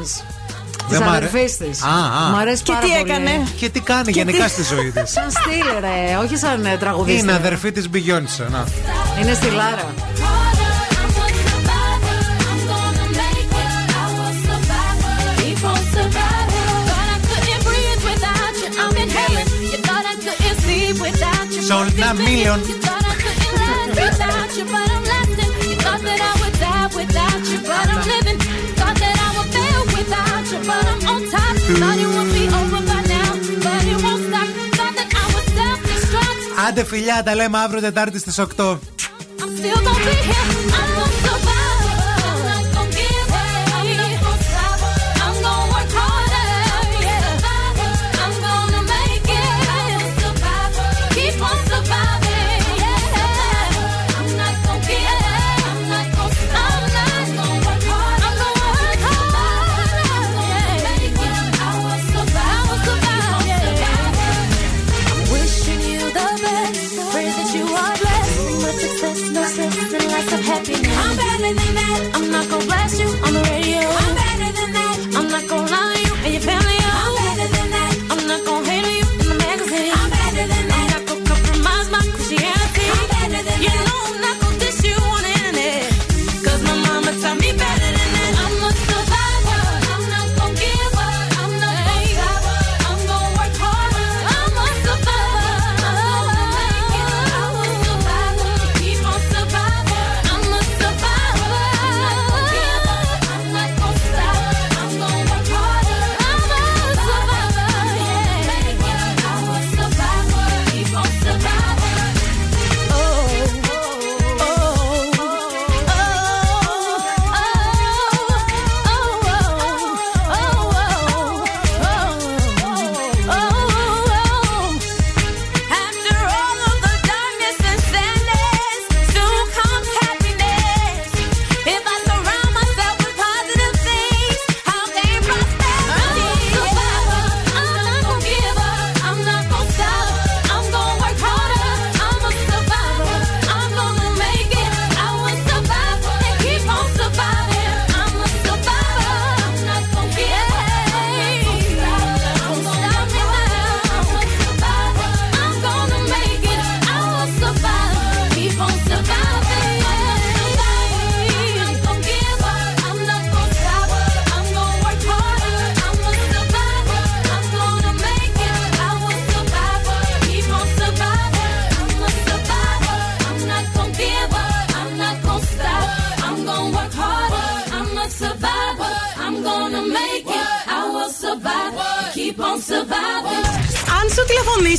Τη Δεν μ' αρέ- αδερφή της. Α, α. Μ' αρέσει Και πάρα τι πολύ. έκανε; Και τι κάνει γενικά στη ζωή της. Σαν στυλ, ρε, όχι σαν ε, τραγουδίστρια. Είναι αδερφή της Beyoncé. Να. Είναι στη Λάρα. Sold a million. Άντε φιλιά, τα λέμε αύριο Τετάρτη στι 8. Άντε φιλιά, τα λέμε αύριο Τετάρτη στις 8.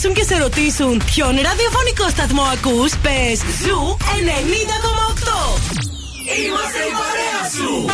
Τηλεφωνήσουν και σε ρωτήσουν ποιον ραδιοφωνικό σταθμό ακούς, πες Zoo 90,8. Είμαστε η παρέα σου.